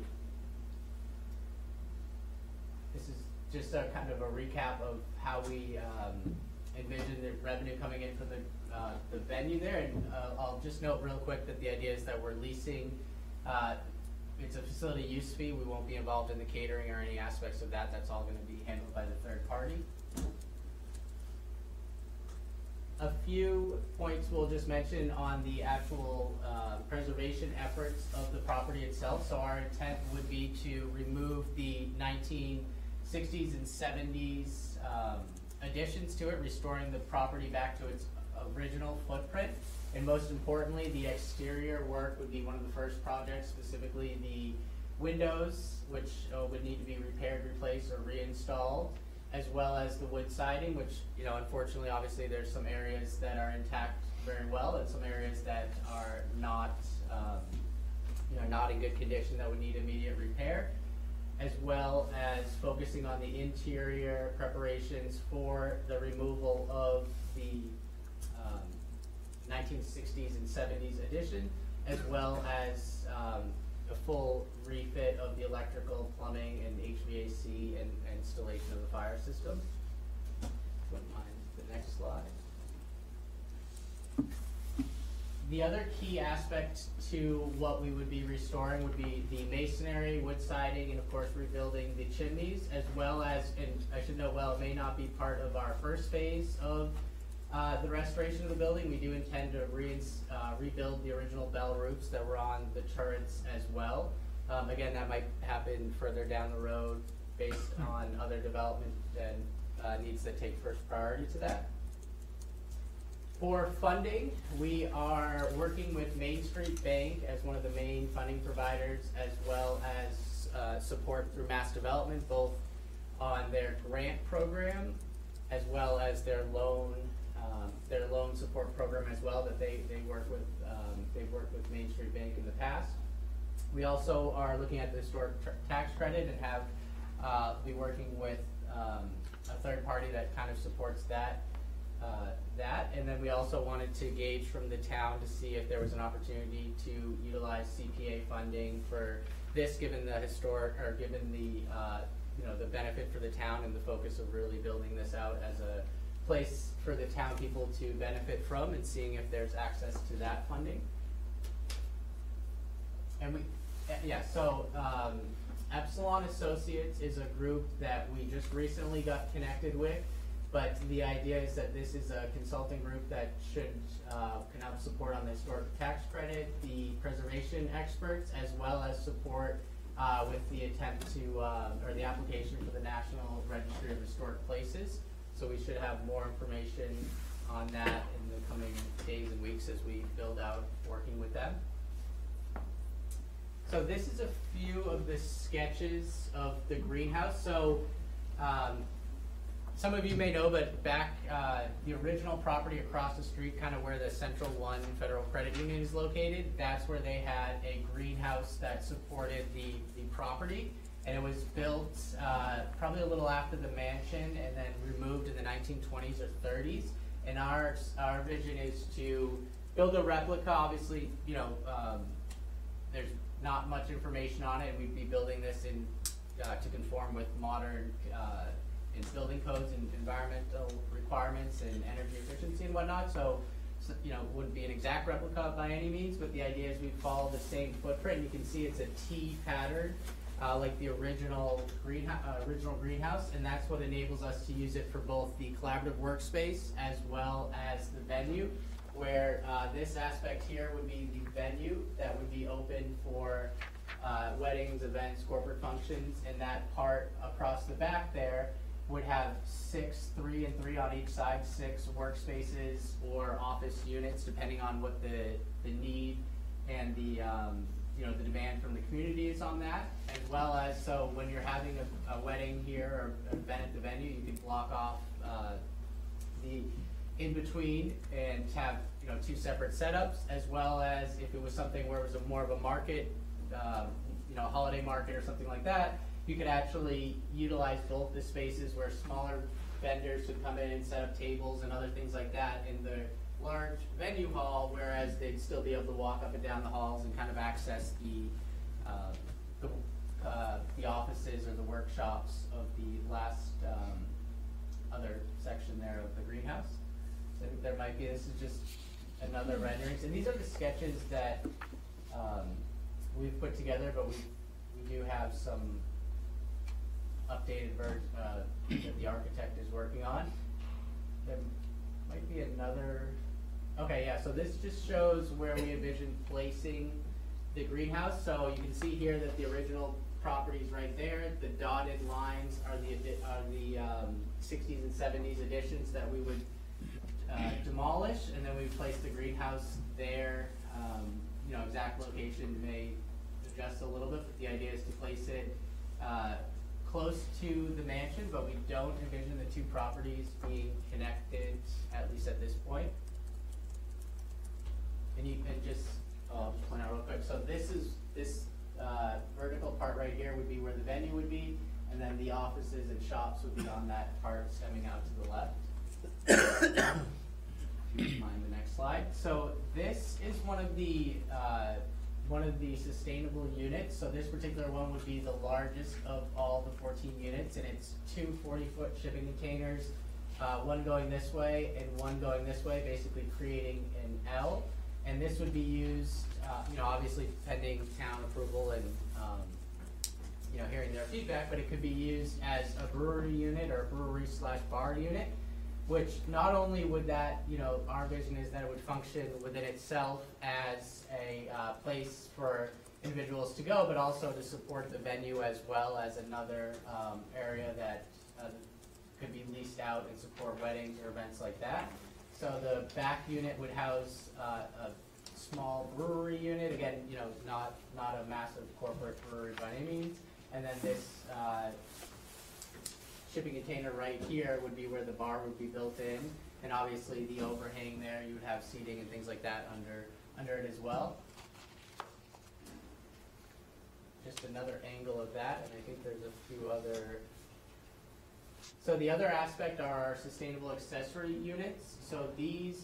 Speaker 18: This is just a kind of a recap of how we um, envision the revenue coming in from the, uh, the venue there. And uh, I'll just note real quick that the idea is that we're leasing, uh, it's a facility use fee. We won't be involved in the catering or any aspects of that. That's all going to be handled by the third party. A few points we'll just mention on the actual uh, preservation efforts of the property itself. So our intent would be to remove the 1960s and 70s um, additions to it, restoring the property back to its original footprint. And most importantly, the exterior work would be one of the first projects, specifically the windows, which uh, would need to be repaired, replaced, or reinstalled as well as the wood siding, which, you know, unfortunately, obviously, there's some areas that are intact very well and some areas that are not, um, you know, not in good condition that would need immediate repair, as well as focusing on the interior preparations for the removal of the um, 1960s and 70s addition, as well as um, a full refit of the electrical, plumbing, and HVAC and and installation of the fire system. Wouldn't mind the next slide. The other key aspect to what we would be restoring would be the masonry, wood siding, and of course rebuilding the chimneys, as well as, and I should note, well, it may not be part of our first phase of uh, the restoration of the building, we do intend to re- uh, rebuild the original bell roofs that were on the turrets as well. Um, again, that might happen further down the road based on other development and uh, needs that take first priority to that. For funding, we are working with Main Street Bank as one of the main funding providers, as well as uh, support through Mass Development, both on their grant program as well as their loan um, their loan support program as well that they, they work with, um, they've worked with Main Street Bank in the past. We also are looking at the historic tax credit and have, uh, be working with, um, a third party that kind of supports that, uh, that. And then we also wanted to gauge from the town to see if there was an opportunity to utilize CPA funding for this, given the historic, or given the, uh, you know, the benefit for the town and the focus of really building this out as a place for the town people to benefit from and seeing if there's access to that funding. And we, uh, yeah, so, um, Epsilon Associates is a group that we just recently got connected with. But the idea is that this is a consulting group that should, uh, can help support on the historic tax credit, the preservation experts, as well as support, uh, with the attempt to, uh, or the application for the National Registry of Historic Places. So we should have more information on that in the coming days and weeks as we build out working with them. So this is a few of the sketches of the greenhouse. So um, some of you may know, but back uh, the original property across the street, kind of where the Central One Federal Credit Union is located, that's where they had a greenhouse that supported the, the property. And it was built uh, probably a little after the mansion and then removed in the 1920s or 30s. And our, our vision is to build a replica. Obviously, you know, um, there's not much information on it. We'd be building this in uh, to conform with modern uh, in building codes and environmental requirements and energy efficiency and whatnot. So, so, you know, wouldn't be an exact replica by any means, but the idea is we follow the same footprint. You can see it's a T pattern uh, like the original greenhouse, uh, original greenhouse, and that's what enables us to use it for both the collaborative workspace as well as the venue. Where uh, this aspect here would be the venue that would be open for uh, weddings, events, corporate functions, and that part across the back there would have six, three and three on each side, six workspaces or office units, depending on what the, the need and the um, you know, the demand from the community is on that, as well as, so when you're having a, a wedding here or an event at the venue, you can block off, uh, the in-between and have, you know, two separate setups, as well as if it was something where it was a more of a market, um, you know, holiday market or something like that, you could actually utilize both the spaces where smaller vendors could come in and set up tables and other things like that in the large venue hall, whereas they'd still be able to walk up and down the halls and kind of access the, uh, the, uh, the offices or the workshops of the last, um, other section there of the greenhouse. So I think there might be, this is just another renderings, and these are the sketches that, um, we've put together, but we, we do have some updated version uh, that the architect is working on. There might be another, okay, yeah, so this just shows where we envision placing the greenhouse. So you can see here that the original property is right there. The dotted lines are the, are the um, sixties and seventies additions that we would uh, demolish, and then we place the greenhouse there. Um, You know, exact location may adjust a little bit, but the idea is to place it uh, close to the mansion, but we don't envision the two properties being connected, at least at this point. And you can just, uh, point out real quick, so this is, this, uh, vertical part right here would be where the venue would be, and then the offices and shops would be on that part stemming out to the left. Mind the next slide. So this is one of the, uh, one of the sustainable units. So this particular one would be the largest of all the fourteen units, and it's two 40-foot shipping containers, uh, one going this way and one going this way, basically creating an L. And this would be used, uh, you know, obviously pending town approval and, um, you know, hearing their feedback, but it could be used as a brewery unit or a brewery slash bar unit, which not only would that, you know, our vision is that it would function within itself as a uh, place for individuals to go, but also to support the venue as well as another um, area that uh, could be leased out and support weddings or events like that. So the back unit would house uh, a small brewery unit, again, you know, not, not a massive corporate brewery by any means. And then this uh, shipping container right here would be where the bar would be built in. And obviously the overhang there, you would have seating and things like that under, under it as well. Just another angle of that, and I think there's a few other. So the other aspect are our sustainable accessory units. So these,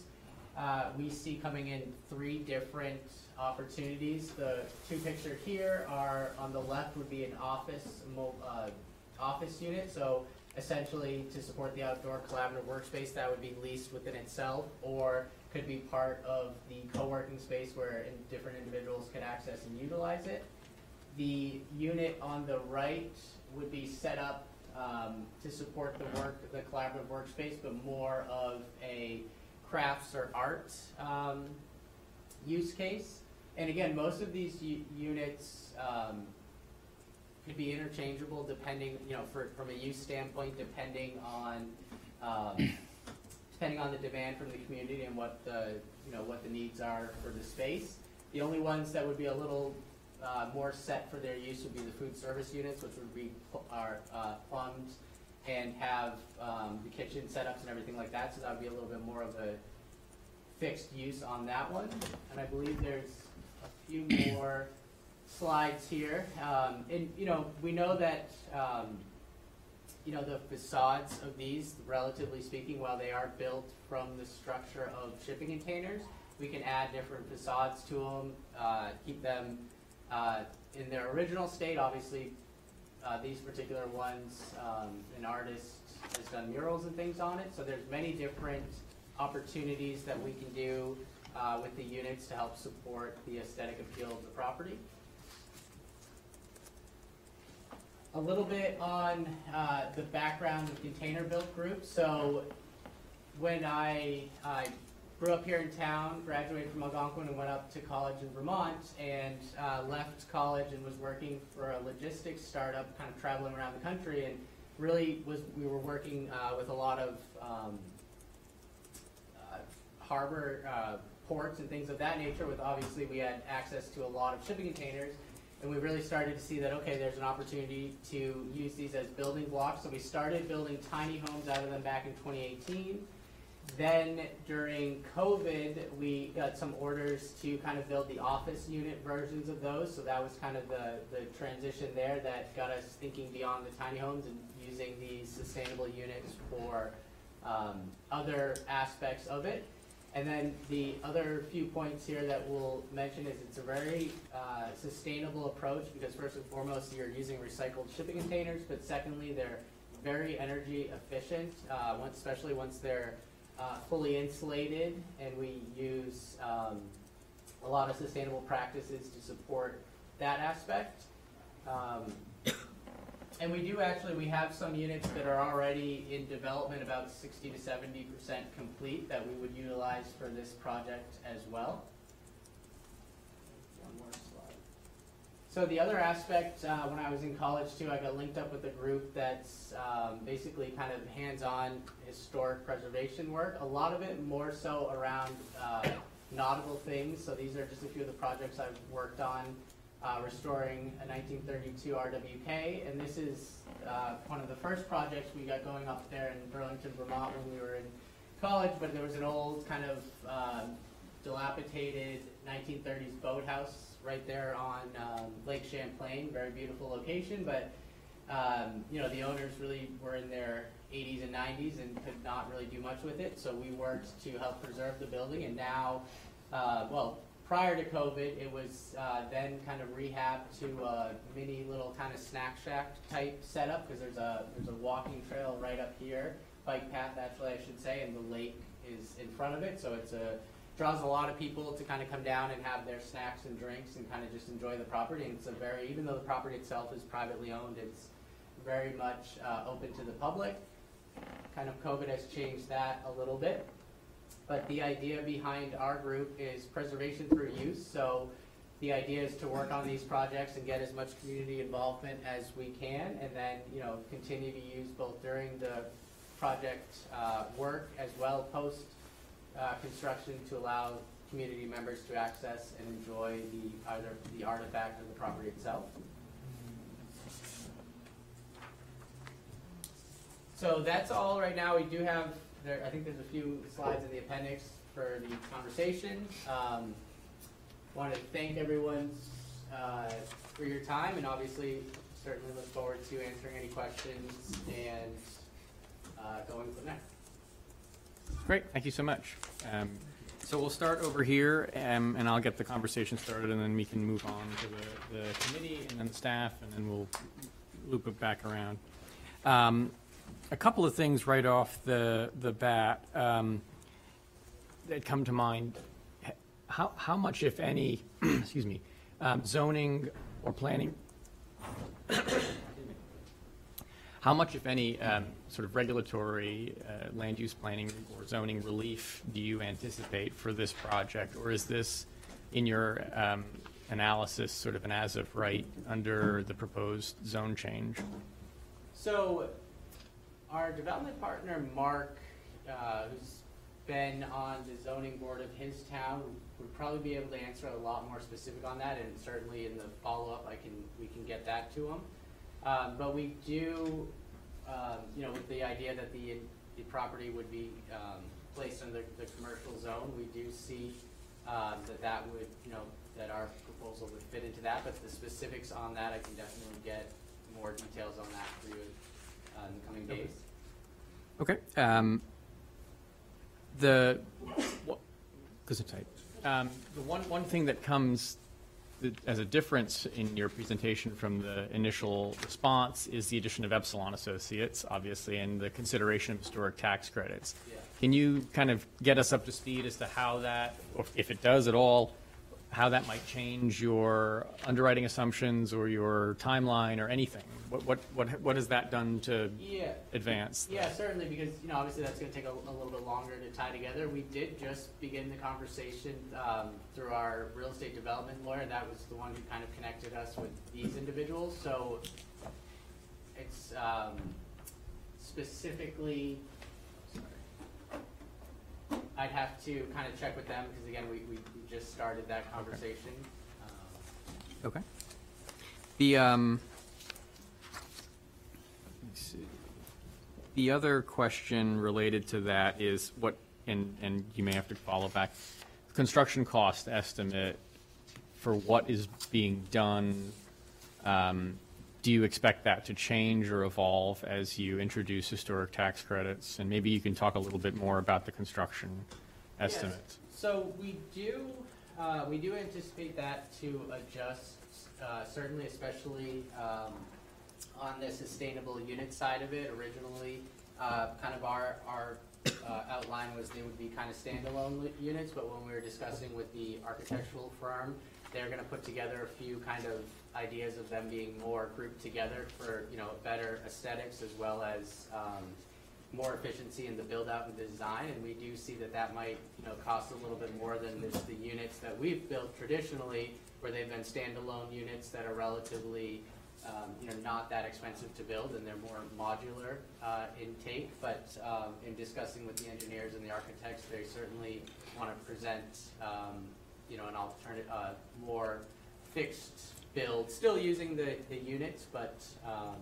Speaker 18: uh, we see coming in three different opportunities. The two pictured here are, on the left would be an office, uh, office unit, so essentially to support the outdoor collaborative workspace that would be leased within itself, or could be part of the co-working space where in- different individuals could access and utilize it. The unit on the right would be set up um, to support the work, the collaborative workspace, but more of a crafts or art um, use case. And again, most of these units um, could be interchangeable depending, you know, for, from a use standpoint, depending on, um, depending on the demand from the community and what the, you know, what the needs are for the space. The only ones that would be a little uh, more set for their use would be the food service units, which would be, are uh, plumbed and have um, the kitchen setups and everything like that, so that would be a little bit more of a fixed use on that one. And I believe there's a few more slides here. Um, and, you know, we know that, um, you know, the facades of these, relatively speaking, while they are built from the structure of shipping containers, we can add different facades to them, uh, keep them uh, in their original state. Obviously, uh, these particular ones, um, an artist has done murals and things on it, so there's many different opportunities that we can do uh, with the units to help support the aesthetic appeal of the property. A little bit on uh, the background of Container Built Group. So when I, I grew up here in town, graduated from Algonquin and went up to college in Vermont and uh, left college and was working for a logistics startup, kind of traveling around the country and really was, we were working uh, with a lot of um, uh, harbor uh, ports and things of that nature with obviously we had access to a lot of shipping containers and we really started to see that okay there's an opportunity to use these as building blocks. So we started building tiny homes out of them back in 2018 then during covid we got some orders to kind of build the office unit versions of those. So that was kind of the, the transition there that got us thinking beyond the tiny homes and using these sustainable units for um, other aspects of it And then the other few points here that we'll mention is it's a very uh, sustainable approach because first and foremost, you're using recycled shipping containers, but secondly, they're very energy efficient, uh, once, especially once they're uh, fully insulated, and we use um, a lot of sustainable practices to support that aspect. Um, and we do actually, we have some units that are already in development, about sixty to seventy percent complete, that we would utilize for this project as well. One more slide. So the other aspect, uh, when I was in college too, I got linked up with a group that's um, basically kind of hands-on historic preservation work. A lot of it more so around uh, nautical things. So these are just a few of the projects I've worked on uh, restoring a 1932 RWK, and this is uh, one of the first projects we got going up there in Burlington, Vermont when we were in college, but there was an old kind of uh, dilapidated 1930s boathouse right there on um, Lake Champlain, very beautiful location, but um, you know, the owners really were in their 80s and 90s and could not really do much with it, so we worked to help preserve the building, and now, uh, well, prior to COVID, it was uh, then kind of rehab to a mini little kind of snack shack type setup because there's a there's a walking trail right up here, bike path actually I should say, and the lake is in front of it, so it's a draws a lot of people to kind of come down and have their snacks and drinks and kind of just enjoy the property. And it's a very even though the property itself is privately owned, it's very much uh, open to the public. Kind of COVID has changed that a little bit. But the idea behind our group is preservation through use. So the idea is to work on these projects and get as much community involvement as we can, and then you know continue to use both during the project uh, work as well post uh, construction to allow community members to access and enjoy the either the artifact or the property itself. So that's all right now. We do have there, I think there's a few slides in the appendix for the conversation. Um, want to thank everyone uh, for your time, and obviously certainly look forward to answering any questions and uh, going from there.
Speaker 3: Great, thank you so much. Um, So we'll start over here, um, and I'll get the conversation started, and then we can move on to the, the committee, and then the staff, and then we'll loop it back around. Um, A couple of things right off the, the bat um, that come to mind. How, how much, if any, excuse me, um, zoning or planning how much, if any, um, sort of regulatory, uh, land use planning or zoning relief do you anticipate for this project? Or is this, in your um, analysis, sort of an as-of right under the proposed zone change?
Speaker 18: So, our development partner, Mark, uh, who's been on the zoning board of his town, would probably be able to answer a lot more specific on that, and certainly in the follow-up, I can, we can get that to him. Um, but we do, um, you know, with the idea that the, the property would be, um, placed under the commercial zone, we do see, um, that that would, you know, that our proposal would fit into that, but the specifics on that, I can definitely get more details on that for you, uh, in the coming days.
Speaker 3: Okay. um, The, because it's tight. Um, The one, one thing that comes as a difference in your presentation from the initial response is the addition of Epsilon Associates, obviously, and the consideration of historic tax credits.
Speaker 18: Yeah.
Speaker 3: Can you kind of get us up to speed as to how that, or if it does at all, how that might change your underwriting assumptions or your timeline or anything? What, what, what what has that done to
Speaker 18: Yeah.
Speaker 3: advance?
Speaker 18: Yeah, certainly, because, you know, obviously that's gonna take a, a little bit longer to tie together. We did just begin the conversation, um, through our real estate development lawyer, and that was the one who kind of connected us with these individuals, so it's, um, specifically, I'd have to kind of check with them, because again, we, we we just started that conversation. Um,
Speaker 3: Okay. The, um, let's see. The other question related to that is what, and, and you may have to follow back, construction cost estimate for what is being done, um, do you expect that to change or evolve as you introduce historic tax credits? And maybe you can talk a little bit more about the construction estimates?
Speaker 18: So we do, uh, we do anticipate that to adjust, uh, certainly especially, um, on the sustainable unit side of it. Originally, uh, kind of our, our, uh, outline was they would be kind of standalone units, but when we were discussing with the architectural firm, they're gonna put together a few kind of ideas of them being more grouped together for, you know, better aesthetics as well as, um, more efficiency in the build out and the design, and we do see that that might, you know, cost a little bit more than the units that we've built traditionally, where they've been standalone units that are relatively, um, you know, not that expensive to build, and they're more modular, uh, in take, but, um, in discussing with the engineers and the architects, they certainly wanna present, um, you know, an alternative, uh, more fixed build, still using the, the units, but, um,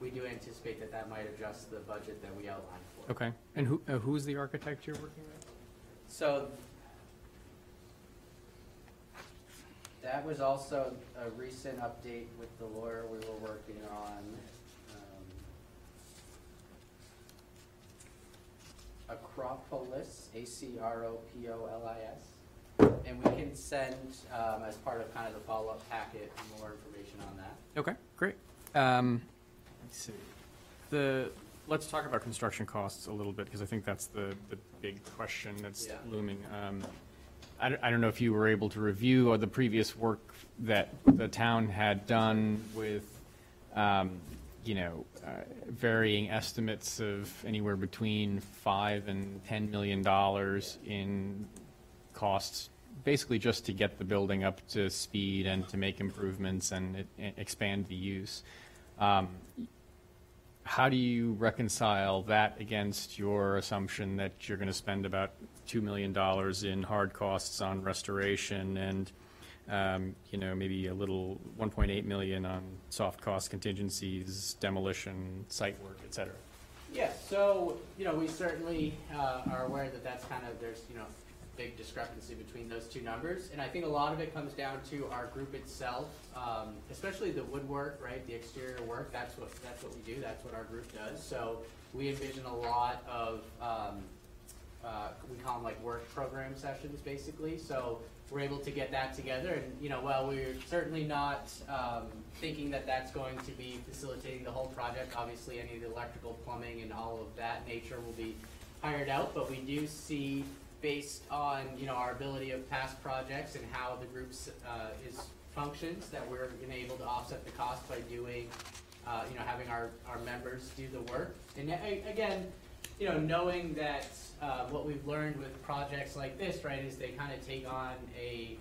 Speaker 18: we do anticipate that that might adjust the budget that we outlined for.
Speaker 3: Okay. And who, uh, who's the architect you're working with?
Speaker 18: So that was also a recent update with the lawyer we were working on. um, Acropolis, A-C-R-O-P-O-L-I-S. And we can send, um, as part of kind of the follow-up packet, more information on that.
Speaker 3: Okay, great. Um, let's see. The, let's talk about construction costs a little bit, because I think that's the, the big question that's
Speaker 18: Yeah.
Speaker 3: looming. Um, I don't, I don't know if you were able to review or the previous work that the town had done with, um, you know, uh, varying estimates of anywhere between five and ten million dollars in costs, basically just to get the building up to speed and to make improvements and it- and expand the use. Um, How do you reconcile that against your assumption that you're going to spend about $2 million in hard costs on restoration and, um, you know, maybe a little 1.8 million on soft cost contingencies, demolition, site work, et cetera?
Speaker 18: Yeah, so, you know, we certainly uh, are aware that that's kind of, there's, you know, big discrepancy between those two numbers. And I think a lot of it comes down to our group itself, um, especially the woodwork, right, the exterior work, that's what, that's what we do, that's what our group does. So we envision a lot of, um, uh, we call them like work program sessions, basically. So we're able to get that together, and you know, while we're certainly not um, thinking that that's going to be facilitating the whole project, obviously any of the electrical, plumbing, and all of that nature will be hired out. But we do see, based on you know our ability of past projects and how the groups uh, is functions, that we're you know, able to offset the cost by doing, uh, you know, having our our members do the work. And again, you know, knowing that uh, what we've learned with projects like this, right, is they kind of take on a,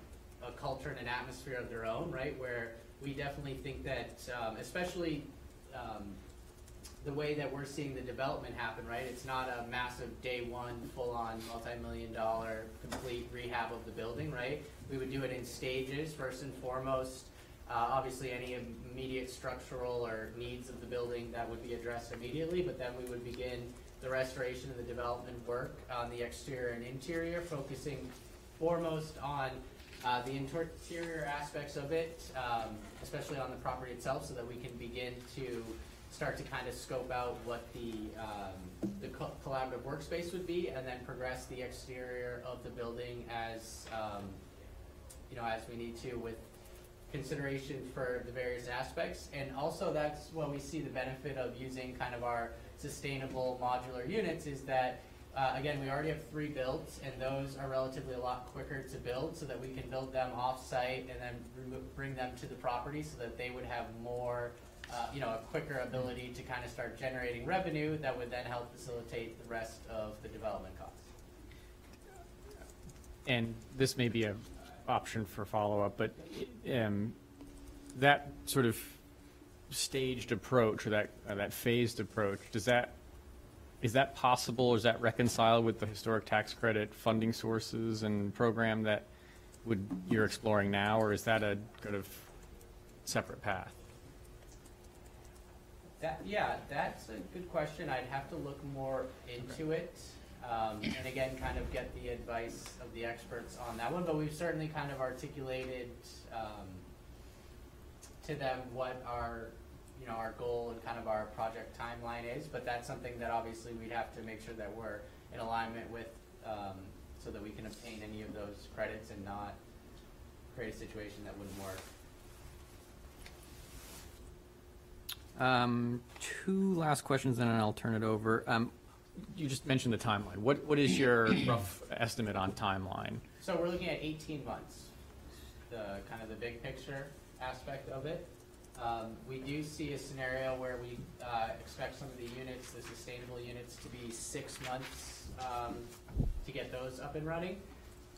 Speaker 18: a culture and an atmosphere of their own, right, where we definitely think that, um, especially um, the way that we're seeing the development happen, right, it's not a massive day one, full-on, multi-million dollar complete rehab of the building, right? We would do it in stages, first and foremost. Uh, obviously, any immediate structural or needs of the building that would be addressed immediately, but then we would begin the restoration and the development work on the exterior and interior, focusing foremost on uh, the interior aspects of it, um, especially on the property itself, so that we can begin to start to kind of scope out what the, um, the co- collaborative workspace would be, and then progress the exterior of the building as, um, you know, as we need to with consideration for the various aspects. And also, that's what we see the benefit of using kind of our sustainable modular units is that, uh, again, we already have three builds, and those are relatively a lot quicker to build, so that we can build them off-site and then bring them to the property, so that they would have more, uh, you know, a quicker ability to kind of start generating revenue that would then help facilitate the rest of the development costs.
Speaker 3: And this may be a option for follow-up, but um, that sort of staged approach or that, uh, that phased approach, does that, is that possible, or is that reconciled with the historic tax credit funding sources and program that would, you're exploring now, or is that a kind of separate path?
Speaker 18: That, yeah, that's a good question. I'd have to look more into it. Um, and again, kind of get the advice of the experts on that one, but we've certainly kind of articulated, um, to them what our, you know, our goal and kind of our project timeline is, but that's something that obviously we'd have to make sure that we're in alignment with, um, so that we can obtain any of those credits and not create a situation that wouldn't work.
Speaker 3: Um, two last questions, and then I'll turn it over. Um, you just mentioned the timeline. What, what is your rough estimate on timeline?
Speaker 18: So we're looking at 18 months, the kind of the big picture aspect of it. Um, we do see a scenario where we uh, expect some of the units, the sustainable units, to be six months um, to get those up and running.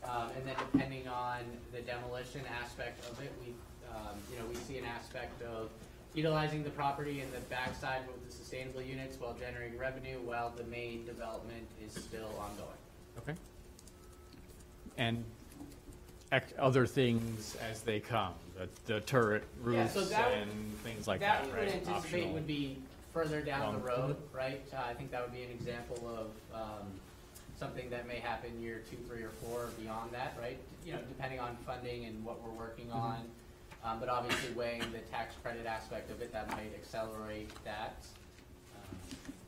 Speaker 18: Um, and then depending on the demolition aspect of it, we, um, you know, we see an aspect of utilizing the property in the backside with the sustainable units while generating revenue while the main development is still ongoing.
Speaker 3: Okay. And ec- other things as they come, the, the turret roofs
Speaker 18: so that-
Speaker 3: and things like that,
Speaker 18: we
Speaker 3: right?
Speaker 18: would anticipate
Speaker 3: Optional.
Speaker 18: would be further down the
Speaker 3: Long-
Speaker 18: road, right? Uh, I think that would be an example of, um, something that may happen year two, three, or four, or beyond that, right? You know, depending on funding and what we're working
Speaker 3: Mm-hmm.
Speaker 18: on. Um, but obviously weighing the tax credit aspect of it, that might accelerate that. Um,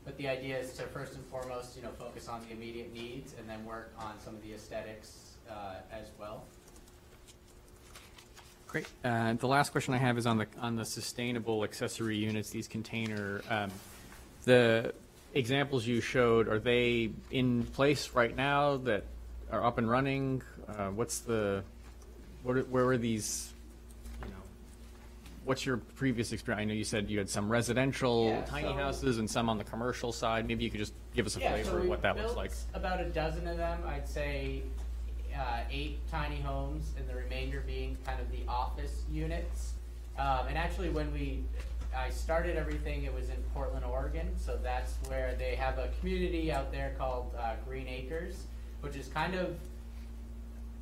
Speaker 18: But the idea is to first and foremost, you know, focus on the immediate needs and then work on some of the aesthetics, uh, as well.
Speaker 3: Great. Uh, The last question I have is on the, on the sustainable accessory units, these container, um, the examples you showed, are they in place right now that are up and running? Uh, What's the, what where were these, what's your previous experience? I know you said you had some residential
Speaker 18: Yeah,
Speaker 3: tiny
Speaker 18: so-
Speaker 3: houses and some on the commercial side. Maybe you could just give us a
Speaker 18: Yeah, so
Speaker 3: flavor of
Speaker 18: we
Speaker 3: what that looks
Speaker 18: built
Speaker 3: like.
Speaker 18: About a dozen of them, I'd say uh, eight tiny homes, and the remainder being kind of the office units. Um, and actually, when we, I started everything, it was in Portland, Oregon, so that's where they have a community out there called uh, Green Acres, which is kind of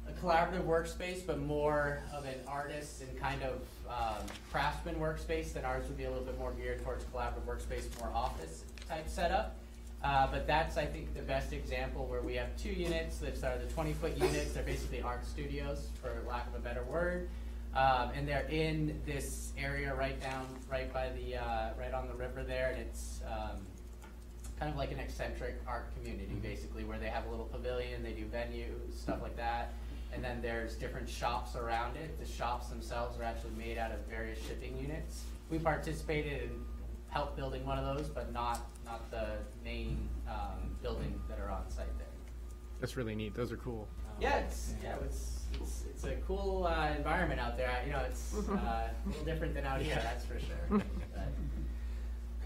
Speaker 18: a collaborative workspace, but more of an artist and kind of um, craftsman workspace than ours would be a little bit more geared towards collaborative workspace, more office type setup. Uh, but that's, I think, the best example where we have two units that are the 20 foot units. They're basically art studios, for lack of a better word. Um, and they're in this area right down, right by the, uh, right on the river there. And it's um, kind of like an eccentric art community, basically, where they have a little pavilion, they do venues, stuff like that. And then there's different shops around it. The shops themselves are actually made out of various shipping units. We participated and helped building one of those, but not, not the main um, building that are on site there.
Speaker 3: That's really neat. Those are cool. Um,
Speaker 18: Yeah, it's, yeah, it's, it's, it's a cool uh, environment out there. You know, it's uh, a little different than out here, that's for sure. But-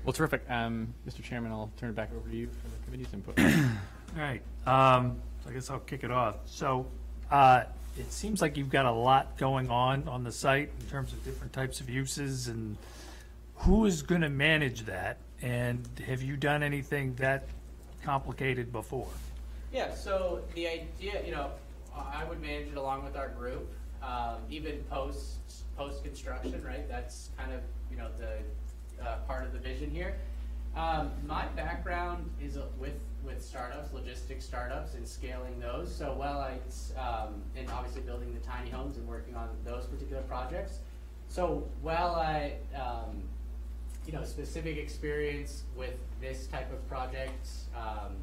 Speaker 3: Well, terrific. Um, Mr. Chairman, I'll turn it back over to you for the committee's input.
Speaker 2: All right, um, so I guess I'll kick it off. So, uh, it seems like you've got a lot going on on the site in terms of different types of uses and who is gonna manage that? And have you done anything that complicated before?
Speaker 18: Yeah, so the idea, you know, I would manage it along with our group, um, even post, post-construction, right? That's kind of, you know, the, uh, part of the vision here. Um, my background is with, with startups, logistics startups and scaling those. So while I, um, and obviously building the tiny homes and working on those particular projects. So while I, um, you know, specific experience with this type of project, um,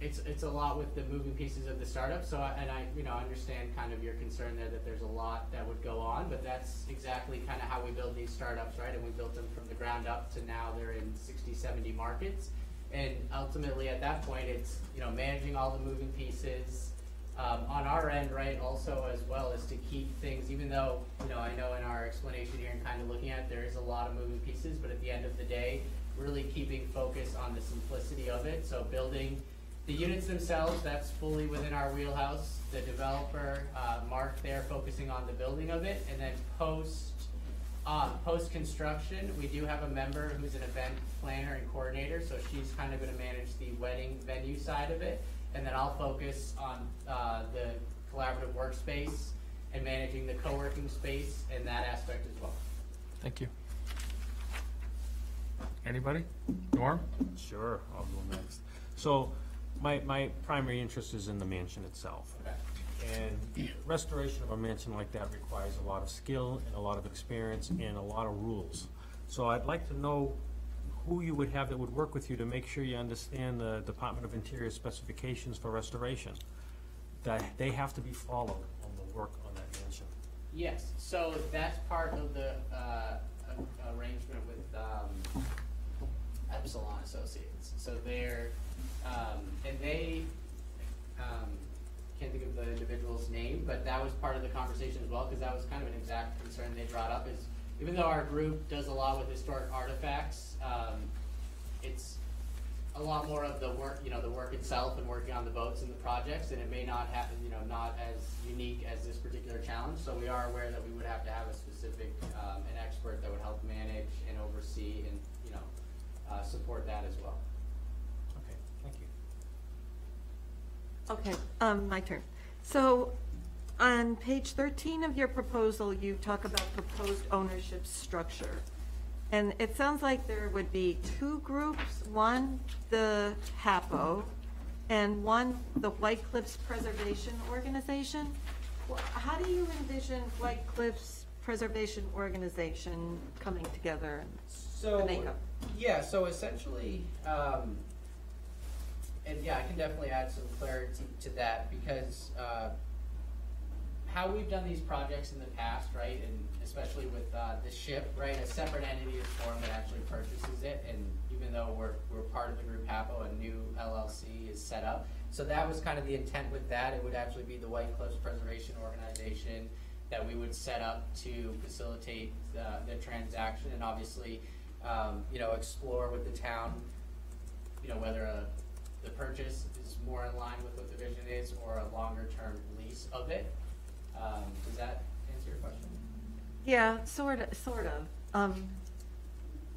Speaker 18: it's it's a lot with the moving pieces of the startup. So I, and I you know understand kind of your concern there that there's a lot that would go on, but that's exactly kind of how we build these startups, right? And we built them from the ground up to now they're in 60, 70 markets. And ultimately at that point, it's you know managing all the moving pieces. Um, on our end, right, also as well is to keep things, even though, you know, I know in our explanation here and kind of looking at, it, there is a lot of moving pieces, but at the end of the day, really keeping focus on the simplicity of it. So building the units themselves, that's fully within our wheelhouse. The developer, uh, Mark there, focusing on the building of it, and then post, uh, post-construction, we do have a member who's an event planner and coordinator, so she's kind of gonna manage the wedding venue side of it. And then I'll focus on, uh, the collaborative workspace and managing the co-working space and that aspect as well.
Speaker 2: Thank you. Anybody? Norm?
Speaker 17: Sure, I'll go next. So, my, my primary interest is in the mansion itself. And restoration of a mansion like that requires a lot of skill and a lot of experience and a lot of rules. So I'd like to know who you would have that would work with you to make sure you understand the Department of Interior specifications for restoration. That they have to be followed on the work on that mansion.
Speaker 18: Yes, so that's part of the uh, arrangement with um, Epsilon Associates. So they're, um, and they, um, can't think of the individual's name, but that was part of the conversation as well, because that was kind of an exact concern they brought up is, even though our group does a lot with historic artifacts, um, it's a lot more of the work, you know, the work itself and working on the boats and the projects, and it may not happen, you know, not as unique as this particular challenge. So we are aware that we would have to have a specific, um, an expert that would help manage and oversee and, you know, uh, support that as well.
Speaker 17: Okay, thank you.
Speaker 4: Okay, um, my turn. So on page 13 of your proposal, you talk about proposed ownership structure. And it sounds like there would be two groups, one, the HAPO, and one, the White Cliffs Preservation Organization. Well, How do you envision White Cliffs Preservation Organization coming together?
Speaker 18: So,
Speaker 4: The makeup.
Speaker 18: yeah, so essentially, um, and yeah, I can definitely add some clarity to that because, uh, how we've done these projects in the past, right, and especially with, uh, the ship, right, a separate entity is formed that actually purchases it, and even though we're, we're part of the group HAPO, a new LLC is set up. So that was kind of the intent with that, it would actually be the White Cliffs Preservation Organization that we would set up to facilitate the, the transaction, and obviously, um, you know, explore with the town, you know, whether a, the purchase is more in line with what the vision is, or a longer-term lease of it. Um, does that answer your question?
Speaker 4: Yeah, sort of, sort of. Um,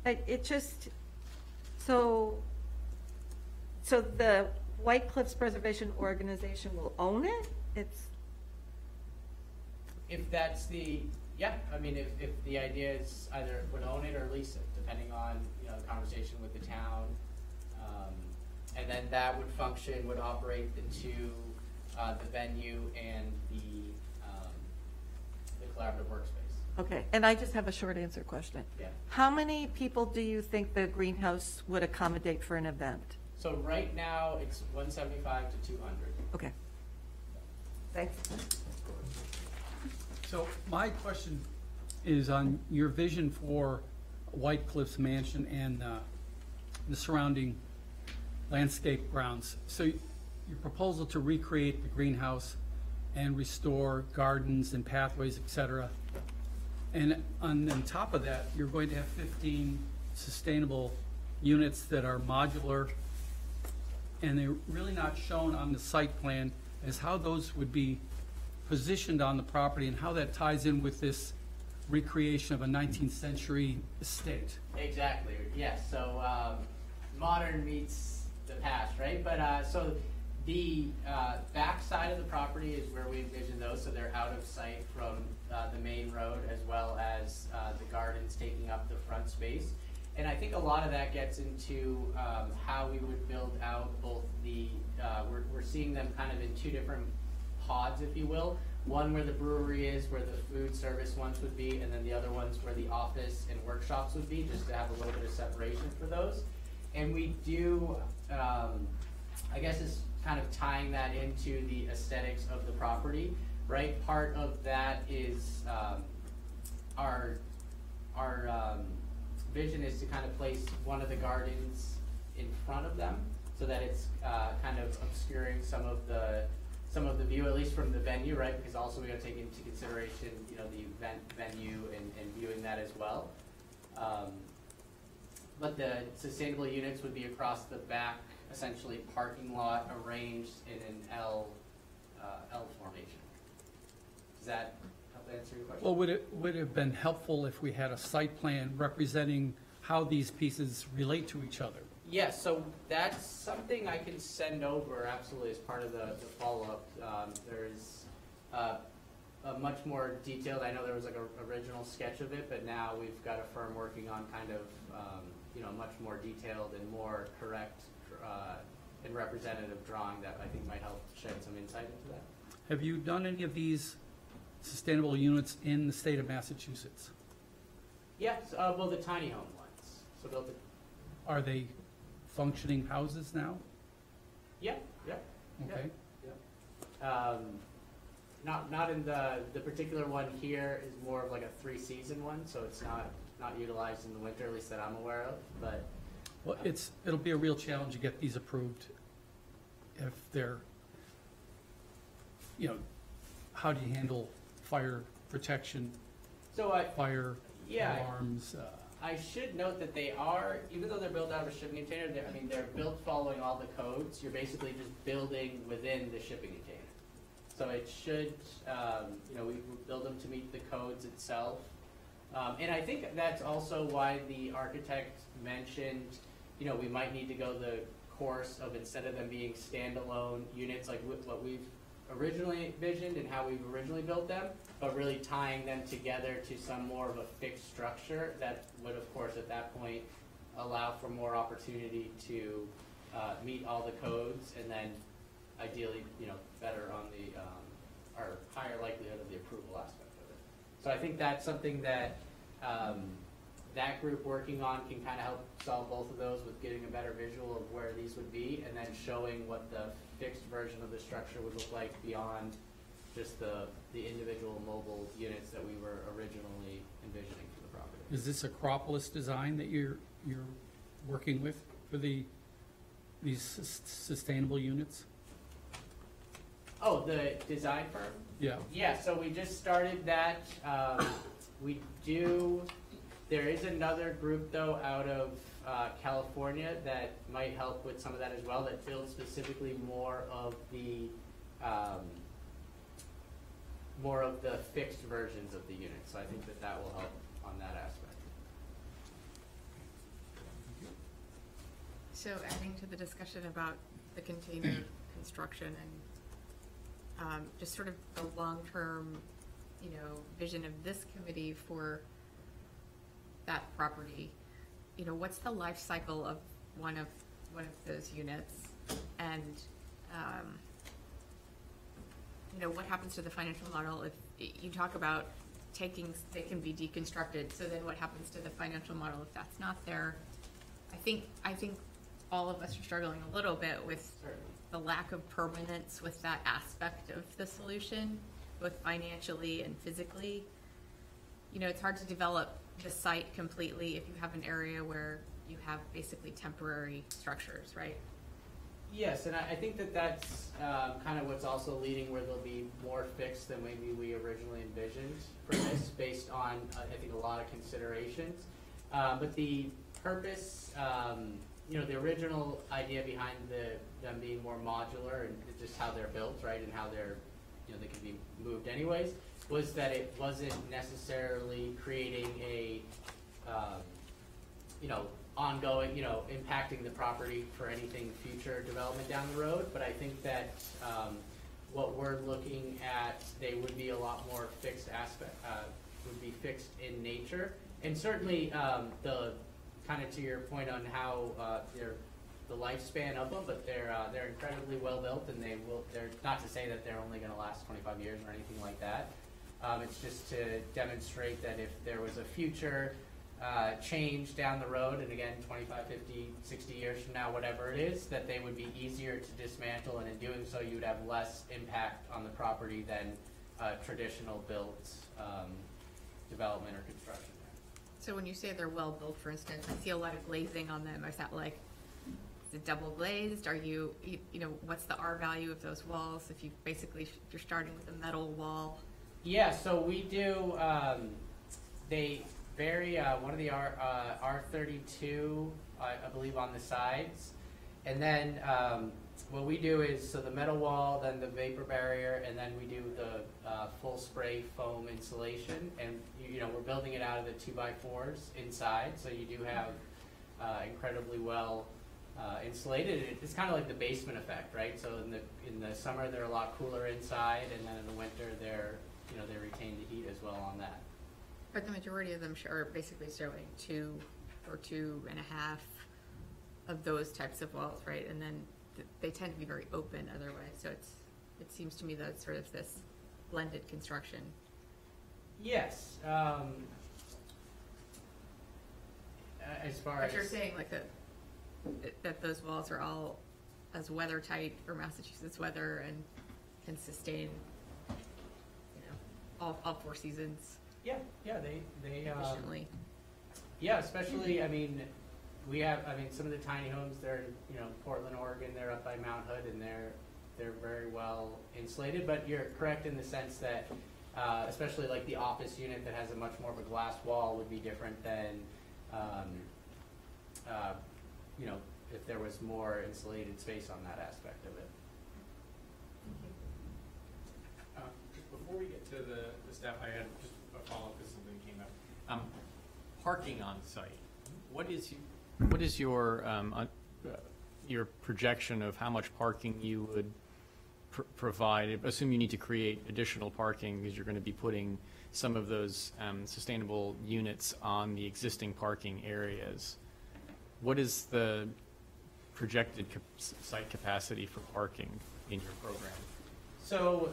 Speaker 4: it, it just, so, so the White Cliffs Preservation Organization will own it? It's,
Speaker 18: If that's the, yeah, I mean, if, if the idea is either would own it or lease it, depending on, you know, the conversation with the town. And then that would function, would operate the two, uh, the venue and the, um, the collaborative workspace.
Speaker 4: okay, and I just have a short answer question.
Speaker 18: Yeah.
Speaker 4: How many people do you think the greenhouse would accommodate for an event?
Speaker 18: So right now, it's one seventy-five to two hundred.
Speaker 4: Okay. Thanks.
Speaker 6: So my question is on your vision for White Cliffs Mansion and uh, the surrounding landscape grounds. So your proposal to recreate the greenhouse and restore gardens and pathways, et cetera. And on, on top of that, you're going to have 15 sustainable units that are modular, and they're really not shown on the site plan as how those would be positioned on the property and how that ties in with this recreation of a 19th century estate.
Speaker 18: Exactly, yes, so, um, modern meets past, right? But, uh, so the, uh, back side of the property is where we envision those, so they're out of sight from, uh, the main road as well as, uh, the gardens taking up the front space. And I think a lot of that gets into, um, how we would build out both the, uh, we're, we're seeing them kind of in two different pods, if you will. One where the brewery is, where the food service ones would be, and then the other ones where the office and workshops would be, just to have a little bit of separation for those. And we do, um, I guess it's kind of tying that into the aesthetics of the property, right? Part of that is, um, our, our, um, vision is to kind of place one of the gardens in front of them, so that it's, uh, kind of obscuring some of the, some of the view, at least from the venue, right? Because also we gotta take into consideration, you know, the event venue and, and viewing that as well. Um, but the sustainable units would be across the back, essentially parking lot arranged in an L, uh, L formation. Does that help answer your question?
Speaker 6: Well, would it, would it have been helpful if we had a site plan representing how these pieces relate to each other?
Speaker 18: Yes, so that's something I can send over absolutely as part of the, the follow-up. Um, there's, uh, a much more detailed, I know there was like a original sketch of it, but now we've got a firm working on kind of, um, you know, much more detailed and more correct, uh, and representative drawing that I think might help shed some insight into that.
Speaker 6: Have you done any of these sustainable units in the state of Massachusetts?
Speaker 18: Yes, uh, well, the tiny home ones, so built,
Speaker 6: are they functioning houses now?
Speaker 18: Yeah, yep,
Speaker 6: Okay.
Speaker 18: yep. Um, not, not in the, the particular one here is more of like a three-season one, so it's not, not utilized in the winter, at least that I'm aware of, but
Speaker 6: Well, it's, it'll be a real challenge to get these approved if they're, you know, how do you handle fire protection,
Speaker 18: So I,
Speaker 6: fire
Speaker 18: yeah,
Speaker 6: alarms? uh,
Speaker 18: I should note that they are, even though they're built out of a shipping container, they're, I mean, they're built following all the codes. You're basically just building within the shipping container. So it should, um, you know, we we build them to meet the codes itself. Um, and I think that's also why the architect mentioned, you know, we might need to go the course of instead of them being standalone units like wh- what we've originally envisioned and how we've originally built them, but really tying them together to some more of a fixed structure that would, of course, at that point, allow for more opportunity to uh, meet all the codes and then ideally, you know, better on the, um, or higher likelihood of the approval aspect. So I think that's something that um, that group working on can kind of help solve both of those with getting a better visual of where these would be and then showing what the fixed version of the structure would look like beyond just the, the individual mobile units that we were originally envisioning for the property.
Speaker 6: Is this Acropolis design that you're, you're working with for the, these sustainable units?
Speaker 18: Oh, the design firm?
Speaker 6: Yeah.
Speaker 18: Yeah, so we just started that. Um, we do, there is another group though out of uh, California that might help with some of that as well, that builds specifically more of the, um, more of the fixed versions of the unit. So I think that that will help on that aspect.
Speaker 15: So adding to the discussion about the container construction and um, just sort of the long-term, you know, vision of this committee for that property, you know, what's the life cycle of one of, one of those units? And, um, you know, what happens to the financial model if, you talk about taking, they can be deconstructed, so then what happens to the financial model if that's not there? I think, I think all of us are struggling a little bit with the lack of permanence with that aspect of the solution, both financially and physically. You know, it's hard to develop the site completely if you have an area where you have basically temporary structures, right?
Speaker 18: Yes, and I, I think that that's um, kind of what's also leading where they'll be more fixed than maybe we originally envisioned for this, based on, uh, I think, a lot of considerations. Uh, But the purpose, um, you know, the original idea behind the, them being more modular and just how they're built, right, and how they're, you know, they can be moved anyways, was that it wasn't necessarily creating a, um, you know, ongoing, you know, impacting the property for anything future development down the road, but I think that, um, what we're looking at, they would be a lot more fixed aspect, uh, would be fixed in nature. And certainly, um, the, kind of to your point on how, uh, they're, the lifespan of them, but they're, uh, they're incredibly well-built and they will, they're, not to say that they're only gonna last twenty-five years or anything like that. Um, it's just to demonstrate that if there was a future, uh, change down the road, and again, 25, 50, 60 years from now, whatever it is, that they would be easier to dismantle, and in doing so, you would have less impact on the property than uh, traditional built um, development or construction.
Speaker 15: So when you say they're well-built, for instance, I see a lot of glazing on them, is that like, is it double glazed, are you, you know, what's the R value of those walls, if you basically, you're starting with a metal wall?
Speaker 18: Yeah, so we do, um, they vary, uh, one of the R, uh, R thirty-two, I, I believe on the sides. And then, um, what we do is, so the metal wall, then the vapor barrier, and then we do the, uh, full spray foam insulation. And, you, you know, we're building it out of the two by fours inside, so you do have, uh, incredibly well, uh, insulated. It- It's kind of like the basement effect, right? So in the, in the summer, they're a lot cooler inside, and then in the winter, they're, you know, they retain the heat as well on that.
Speaker 15: But the majority of them are basically showing two or two and a half of those types of walls, right? And then th- they tend to be very open otherwise, so it's, it seems to me that it's sort of this blended construction.
Speaker 18: Yes, um, as far
Speaker 15: But
Speaker 18: as.
Speaker 15: you're saying like that- that those walls are all as weather tight for Massachusetts weather and can sustain, you know, all, all four seasons
Speaker 18: Yeah, yeah, they, they, um,
Speaker 15: efficiently.
Speaker 18: Yeah, especially, I mean, we have, I mean, some of the tiny homes, they're, you know, Portland, Oregon, they're up by Mount Hood and they're, they're very well insulated, but you're correct in the sense that, uh, especially like the office unit that has a much more of a glass wall would be different than, um, uh, you know, if there was more insulated space on that aspect of it.
Speaker 3: Uh, before we get to the, the staff, I had just a follow-up because something came up. Um, Parking on site, what is, what is your, um, uh, your projection of how much parking you would pr- provide? Assume you need to create additional parking because you're going to be putting some of those um, sustainable units on the existing parking areas. What is the projected site capacity for parking in your program?
Speaker 18: So,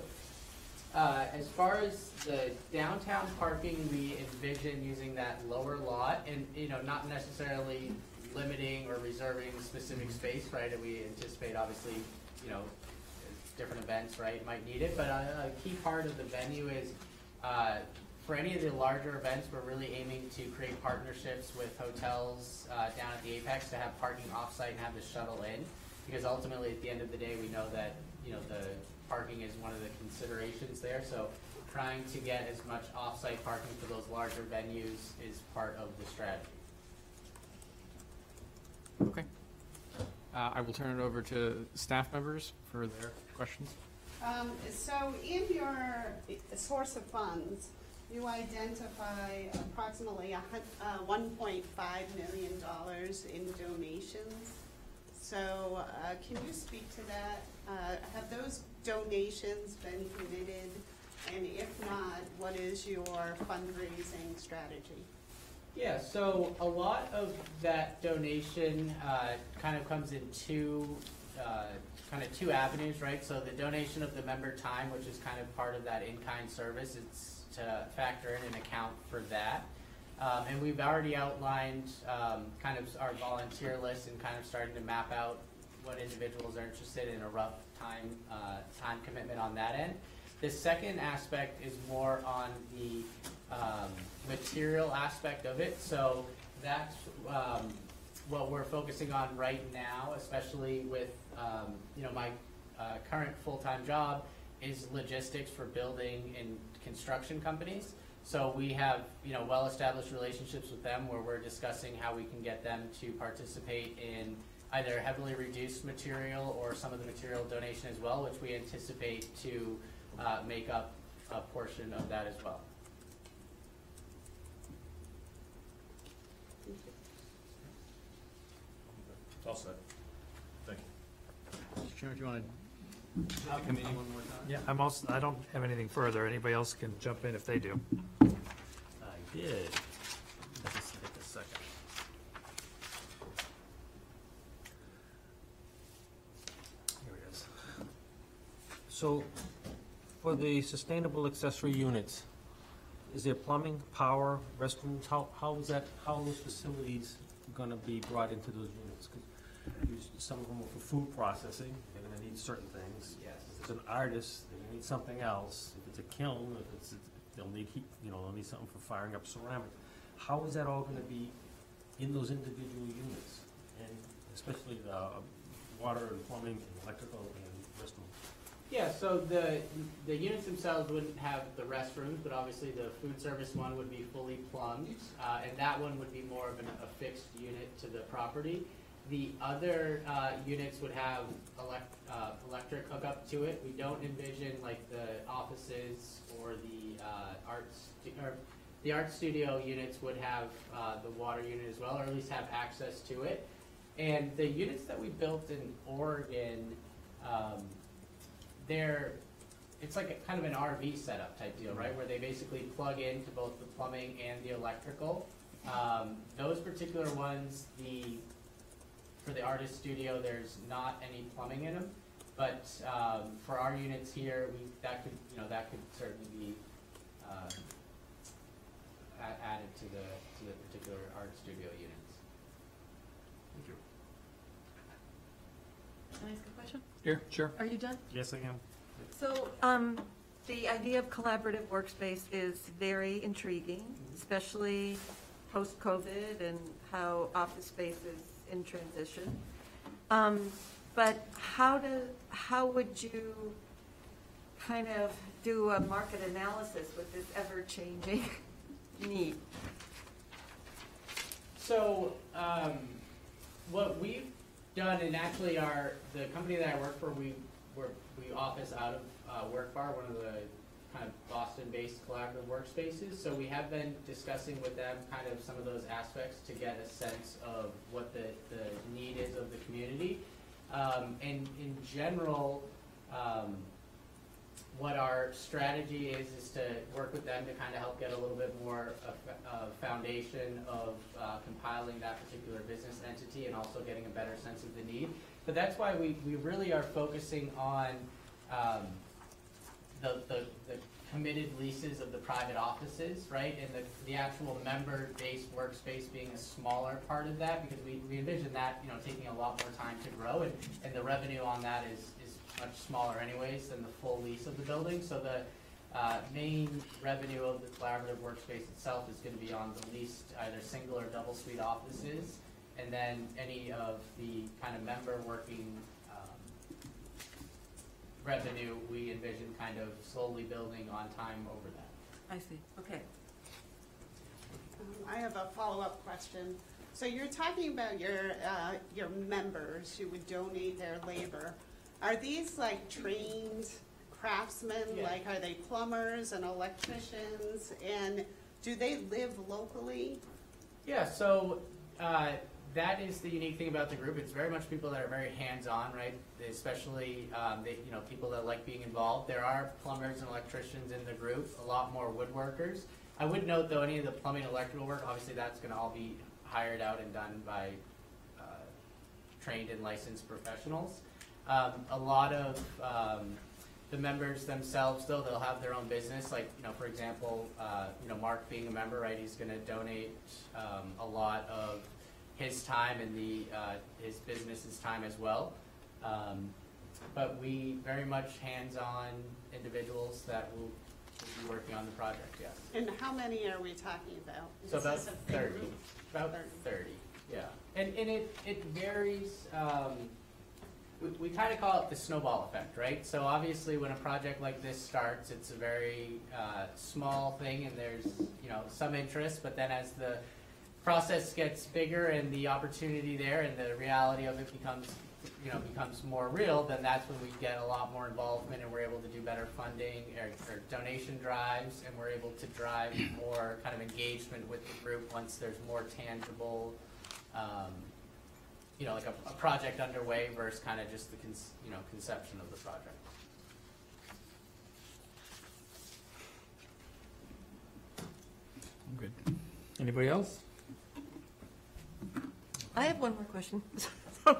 Speaker 18: uh, as far as the downtown parking, we envision using that lower lot and, you know, not necessarily limiting or reserving specific space, right? And we anticipate, obviously, you know, different events, right, might need it, but a, a key part of the venue is, uh, for any of the larger events, we're really aiming to create partnerships with hotels, uh, down at the Apex to have parking off-site and have the shuttle in. Because ultimately, at the end of the day, we know that, you know, the parking is one of the considerations there, so trying to get as much off-site parking for those larger venues is part of the strategy.
Speaker 3: Okay. Uh, I will turn it over to staff members for their questions.
Speaker 8: Um, so in your source of funds, you identify approximately uh, one point five million dollars in donations. So, uh, can you speak to that? Uh, have those donations been committed? And if not, what is your fundraising strategy?
Speaker 18: Yeah, so a lot of that donation uh, kind of comes in two, uh, kind of two avenues, right? So the donation of the member time, which is kind of part of that in-kind service, it's to factor in an account for that. Um, and we've already outlined um, kind of our volunteer list and kind of starting to map out what individuals are interested in a rough time, uh, time commitment on that end. The second aspect is more on the um, material aspect of it. So that's um, what we're focusing on right now, especially with um, you know my uh, current full-time job is logistics for building and construction companies. So we have you know well-established relationships with them where we're discussing how we can get them to participate in either heavily reduced material or some of the material donation as well, which we anticipate to uh, make up a portion of that as well.
Speaker 16: It's all set. Thank you.
Speaker 3: Mr. Chairman, do you want to
Speaker 2: I'll
Speaker 3: committee one more time?
Speaker 2: Yeah, I'm also, I don't have anything further. Anybody else can jump in if they do.
Speaker 17: I did. Just take a second. Here it is. So, for the sustainable accessory units, is there plumbing, power, restrooms? How, how is that, how are those facilities gonna be brought into those units? 'Cause Some of them are for food processing, they're gonna need certain things.
Speaker 18: Yes.
Speaker 17: If it's an artist, they're gonna need something else. If it's a kiln, if it's, they'll need heat, you know, they'll need something for firing up ceramic. How is that all gonna be in those individual units? And especially the uh, water and plumbing and electrical and restroom?
Speaker 18: Yeah, so the, the units themselves wouldn't have the restrooms, but obviously the food service one would be fully plumbed. Uh, and that one would be more of an, a fixed unit to the property. The other, uh, units would have elect, uh, electric hookup to it. We don't envision like the offices or the, uh, arts, or the art studio units would have, uh, the water unit as well, or at least have access to it. And the units that we built in Oregon, um, they're, it's like a kind of an RV setup type deal, right? Where they basically plug into both the plumbing and the electrical. Um, those particular ones, the, for the artist studio, there's not any plumbing in them. But, um, for our units here, we, that could, you know, that could certainly be, um, a- added to the, to the particular art studio units.
Speaker 17: Thank you.
Speaker 4: Can I ask a question?
Speaker 2: Here, sure.
Speaker 4: Are you done?
Speaker 2: Yes, I am.
Speaker 4: So, um, the idea of collaborative workspace is very intriguing, especially post-COVID and how office space is in transition. Um, but how do, how would you kind of do a market analysis with this ever-changing need?
Speaker 18: So, um, what we've done, and actually our, the company that I work for, we, we office out of, uh, Workbar, one of the kind of Boston-based collaborative workspaces. So we have been discussing with them kind of some of those aspects to get a sense of what the, the need is of the community. Um, and in general, um, what our strategy is, is to work with them to kind of help get a little bit more of a foundation of uh, compiling that particular business entity and also getting a better sense of the need. But that's why we, we really are focusing on um, the, the, the committed leases of the private offices, right? And the, the actual member-based workspace being a smaller part of that, because we, we envision that, you know, taking a lot more time to grow, and, and the revenue on that is, is much smaller anyways than the full lease of the building. So the, uh, main revenue of the collaborative workspace itself is gonna be on the leased either single or double suite offices, and then any of the kind of member working, revenue, we envision kind of slowly building on time over that.
Speaker 4: I see, okay.
Speaker 8: Um, I have a follow-up question. So you're talking about your, uh, your members who would donate their labor. Are these like trained craftsmen?
Speaker 18: Yeah.
Speaker 8: Like, are they plumbers and electricians? And do they live locally?
Speaker 18: Yeah, so uh, that is the unique thing about the group. It's very much people that are very hands-on, right? Especially, um, you know, people that like being involved. There are plumbers and electricians in the group, a lot more woodworkers. I would note though, any of the plumbing electrical work, obviously that's going to all be hired out and done by uh, trained and licensed professionals. Um, a lot of um, the members themselves, though, they'll have their own business. Like, you know, for example, uh, you know, Mark being a member, right? He's going to donate um, a lot of his time and the uh, his business's time as well. Um, but we very much hands-on individuals that will, be working on the project. Yes.
Speaker 8: And how many are we talking about?
Speaker 18: So about thirty.
Speaker 8: group?
Speaker 18: About thirty. Yeah. And and it it varies. Um, we, we kind of call it the snowball effect, right? So obviously, when a project like this starts, it's a very uh, small thing, and there's you know some interest. But then as the process gets bigger and the opportunity there and the reality of it becomes you know becomes more real, then that's when we get a lot more involvement, and we're able to do better funding or, or donation drives, and we're able to drive more kind of engagement with the group once there's more tangible. Um, you know, like a, a project underway versus kind of just the, you know, conception of the project.
Speaker 2: Good. Anybody else?
Speaker 4: I have one more question.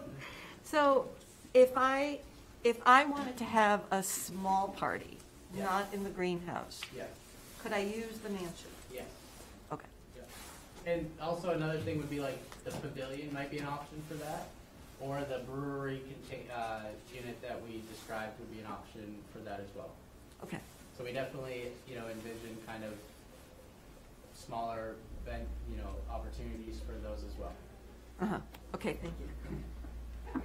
Speaker 4: So if I, if I wanted to have a small party,
Speaker 18: Yeah.
Speaker 4: not in the greenhouse,
Speaker 18: Yeah.
Speaker 4: could I use the mansion?
Speaker 18: Yes.
Speaker 4: Okay.
Speaker 18: And also another thing would be like the pavilion might be an option for that, or the brewery contain, uh, unit that we described would be an option for that as well.
Speaker 4: Okay.
Speaker 18: So we definitely, you know, envision kind of smaller, you know, opportunities for those as well.
Speaker 4: Uh-huh, okay, thank you.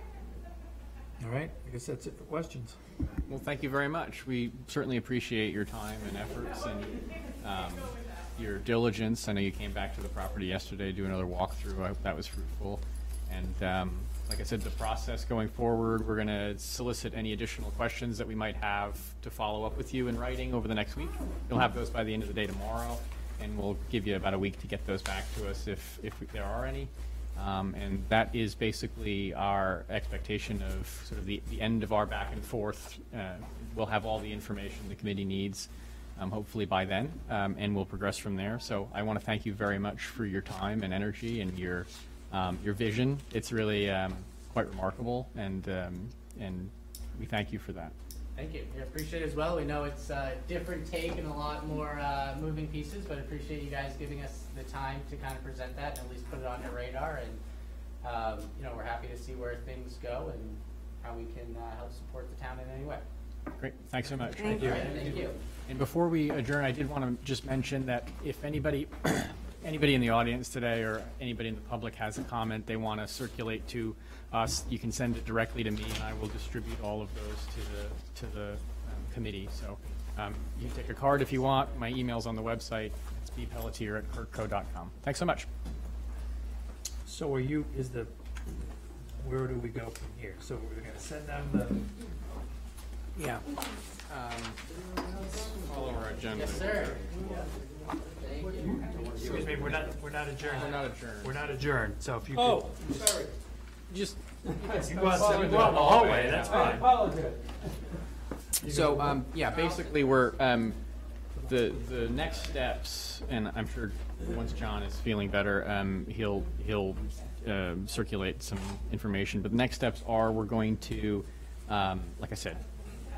Speaker 2: All right, I guess that's it for questions.
Speaker 3: Well, thank you very much. We certainly appreciate your time and efforts and um, your diligence. I know you came back to the property yesterday, to do another walkthrough. I hope that was fruitful. And um, like I said, the process going forward, we're going to solicit any additional questions that we might have to follow up with you in writing over the next week. You'll have those by the end of the day tomorrow, and we'll give you about a week to get those back to us if, if there are any. Um, and that is basically our expectation of sort of the, the end of our back and forth. Uh, we'll have all the information the committee needs, um, hopefully by then, um, and we'll progress from there. So I want to thank you very much for your time and energy and your, um, your vision. It's really um, quite remarkable, and, um, and we thank you for that.
Speaker 18: Thank you. We appreciate it as well. We know it's a different take and a lot more uh, moving pieces, but appreciate you guys giving us the time to kind of present that and at least put it on your radar. And um, you know, we're happy to see where things go and how we can uh, help support the town in any way.
Speaker 3: Great, thanks so much.
Speaker 4: Thank you.
Speaker 18: Thank you.
Speaker 3: And before we adjourn, I did want to just mention that if anybody, anybody in the audience today or anybody in the public has a comment they want to circulate to us, you can send it directly to me and I will distribute all of those to the, to the um, committee. So um, you can take a card if you want. My email's on the website. It's bpelletier@kirkco.com. Thanks so much.
Speaker 2: So are you, is the, where do we go from here? So we're gonna send them the,
Speaker 3: Yeah. Follow our agenda.
Speaker 18: Yes, sir.
Speaker 2: excuse me, we're not, we're not adjourned.
Speaker 3: We're not adjourned.
Speaker 2: We're not adjourned, so if you could.
Speaker 17: Oh, sorry.
Speaker 3: Just,
Speaker 2: You go out, you go out in the hallway, that's
Speaker 17: I
Speaker 2: fine.
Speaker 17: apologize.
Speaker 3: So, um, yeah, basically, we're, um, the, the next steps, and I'm sure once John is feeling better, um, he'll, he'll, um, circulate some information, but the next steps are, we're going to, um, like I said,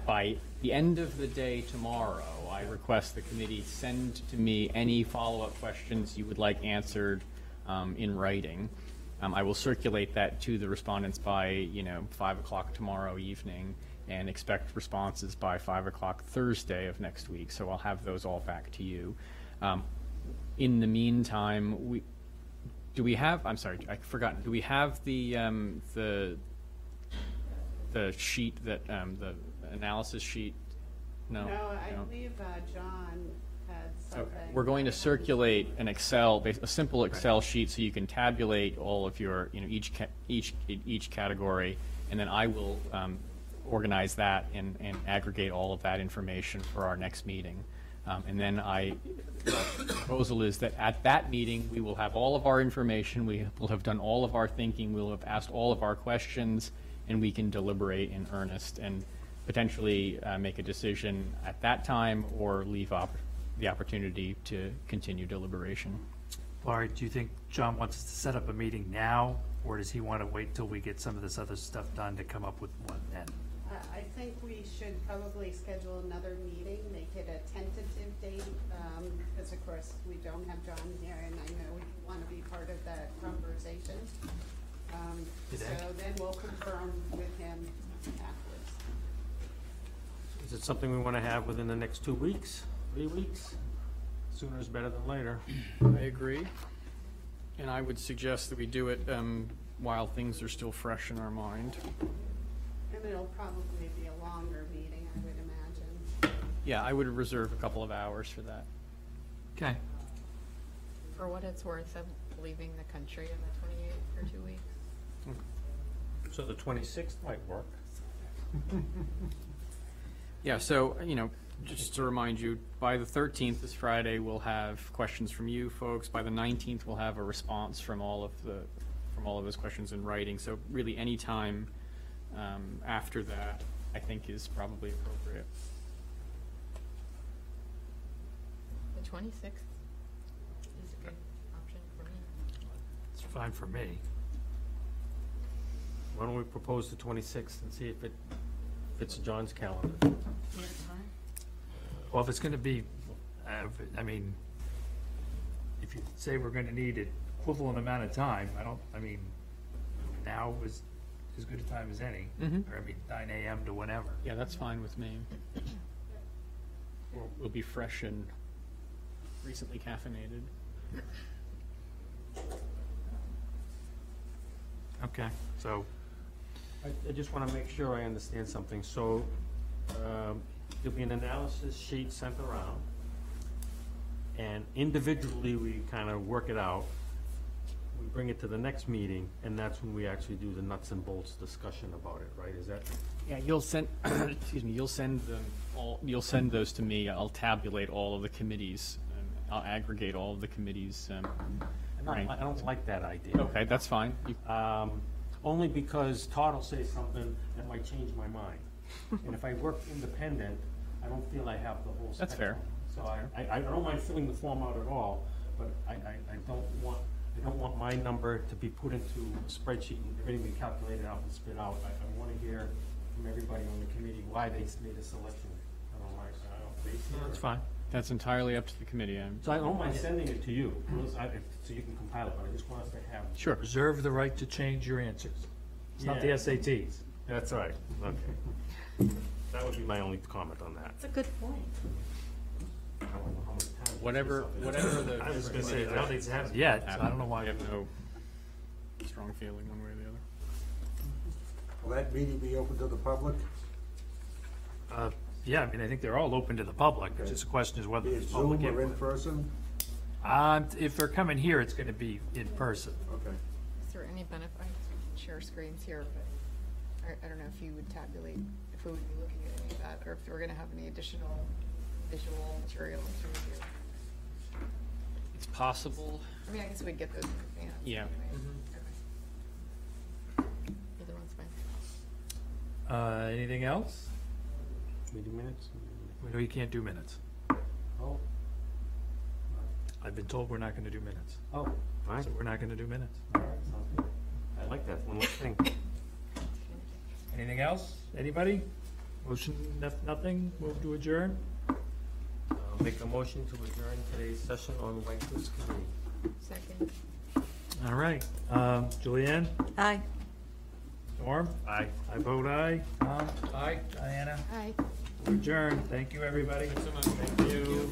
Speaker 3: by the end of the day tomorrow, I request the committee send to me any follow-up questions you would like answered, um, in writing. Um, I will circulate that to the respondents by, you know, five o'clock tomorrow evening and expect responses by five o'clock Thursday of next week. So I'll have those all back to you. Um, in the meantime, we, do we have, I'm sorry, I forgot, do we have the, um, the, the sheet that, um, the analysis sheet? No?
Speaker 8: No, I believe uh, John had
Speaker 3: Okay.
Speaker 8: something.
Speaker 3: We're going to circulate an Excel, bas- a simple Excel sheet, so you can tabulate all of your, you know, each, ca- each, each category, and then I will um, organize that and, and aggregate all of that information for our next meeting. Um, And then I, the proposal is that at that meeting, we will have all of our information, we will have done all of our thinking, we'll have asked all of our questions, and we can deliberate in earnest and potentially uh, make a decision at that time or leave op- the opportunity to continue deliberation.
Speaker 2: Laurie, do you think John wants us to set up a meeting now, or does he want to wait till we get some of this other stuff done to come up with one then?
Speaker 8: I I think we should probably schedule another meeting, make it a tentative date, because of course, we don't have John here, and I know we want to be part of that conversation. Um,
Speaker 2: You
Speaker 8: So then we'll confirm with him afterwards.
Speaker 17: Is it something we want to have within the next two weeks, three weeks? Sooner is better than later.
Speaker 3: I agree. And I would suggest that we do it um, while things are still fresh in our mind.
Speaker 8: And it'll probably be a longer meeting, I would imagine.
Speaker 3: Yeah, I would reserve a couple of hours for that.
Speaker 2: Okay.
Speaker 15: For what it's worth, I'm leaving the country on the twenty-eighth for two weeks.
Speaker 17: So the twenty-sixth might work.
Speaker 3: Yeah, so, you know, just to remind you, by the 13th, this Friday, we'll have questions from you folks. By the 19th, we'll have a response from all of the, from all of those questions in writing. So really, any time um, after that, I think is probably appropriate.
Speaker 15: The twenty-sixth is a good option for me.
Speaker 2: It's fine for me.
Speaker 17: Why don't we propose the twenty-sixth and see if it fits John's calendar?
Speaker 2: Well, if it's going to be, uh, I mean, if you say we're going to need an equivalent amount of time, I don't, I mean, now is as good a time as any.
Speaker 3: Mhm.
Speaker 2: Or, I mean, nine AM to whenever.
Speaker 3: Yeah, that's fine with me. We'll- We'll be fresh and recently caffeinated.
Speaker 2: Okay, so,
Speaker 17: I, I just want to make sure I understand something. So, um, there'll be an analysis sheet sent around, and individually, we kind of work it out. We bring it to the next meeting, and that's when we actually do the nuts and bolts discussion about it, right? Is that,
Speaker 3: Yeah, you'll send, excuse me, you'll send them all, you'll send those to me. I'll tabulate all of the committees. and I'll aggregate all of the committees. um,
Speaker 17: I don't. I don't like that idea.
Speaker 3: Okay, that's fine.
Speaker 17: Um, only because Todd will say something that might change my mind. And if I work independent, I don't feel I have the whole spectrum.
Speaker 3: That's fair.
Speaker 17: So I, I, I don't mind filling the form out at all, but I, I, I don't want, I don't want my number to be put into a spreadsheet and everything be calculated out and spit out. I, I wanna hear from everybody on the committee why they made a selection. I don't like, I don't,
Speaker 2: that's fine.
Speaker 3: That's entirely up to the committee. I'm-
Speaker 17: so I don't mind sending it to you, I- so you can compile it, but I just want us to have.
Speaker 3: Sure.
Speaker 2: Reserve the right to change your answers. It's not the
Speaker 17: Yeah.
Speaker 2: SATs.
Speaker 17: That's right, okay. That would be my only comment on that.
Speaker 4: That's a good point.
Speaker 17: I don't know how much time-
Speaker 3: Whatever, whatever the.
Speaker 2: I was gonna say, I don't think it's happened yet, so I don't know why.
Speaker 3: I have no strong feeling one way or the other.
Speaker 19: Will that meeting be open to the public?
Speaker 2: Uh, Yeah, I mean, I think they're all open to the public, it's just a question is whether
Speaker 19: Be it
Speaker 2: there's public
Speaker 19: Zoom or in
Speaker 2: input.
Speaker 19: person?
Speaker 2: Um, if they're coming here, it's gonna be in person.
Speaker 19: Okay.
Speaker 15: Is there any benefit, I share screens here, but I, I don't know if you would tabulate, if we would be looking at any that, or if we're gonna have any additional visual material through here.
Speaker 3: It's possible.
Speaker 15: I mean, I guess we'd get those in advance.
Speaker 3: Yeah.
Speaker 15: anyway. Okay. Either one's fine.
Speaker 2: Uh, anything else?
Speaker 17: Meeting minutes?
Speaker 2: We know you can't do minutes.
Speaker 17: Oh,
Speaker 2: I've been told we're not gonna do minutes,
Speaker 17: oh, fine.
Speaker 2: so we're not gonna do minutes.
Speaker 17: All right, sounds good. I like that, one less thing.
Speaker 2: Anything else? Anybody? Motion, noth- nothing? Move to adjourn?
Speaker 17: I'll make a motion to adjourn today's session on White Cliffs Committee.
Speaker 15: Second.
Speaker 2: All right. Um, Julianne?
Speaker 4: Aye.
Speaker 2: Norm?
Speaker 17: Aye.
Speaker 2: I vote aye. Tom? Aye. Diana?
Speaker 15: Hi.
Speaker 2: Adjourn. Thank you, everybody.
Speaker 3: Thank you.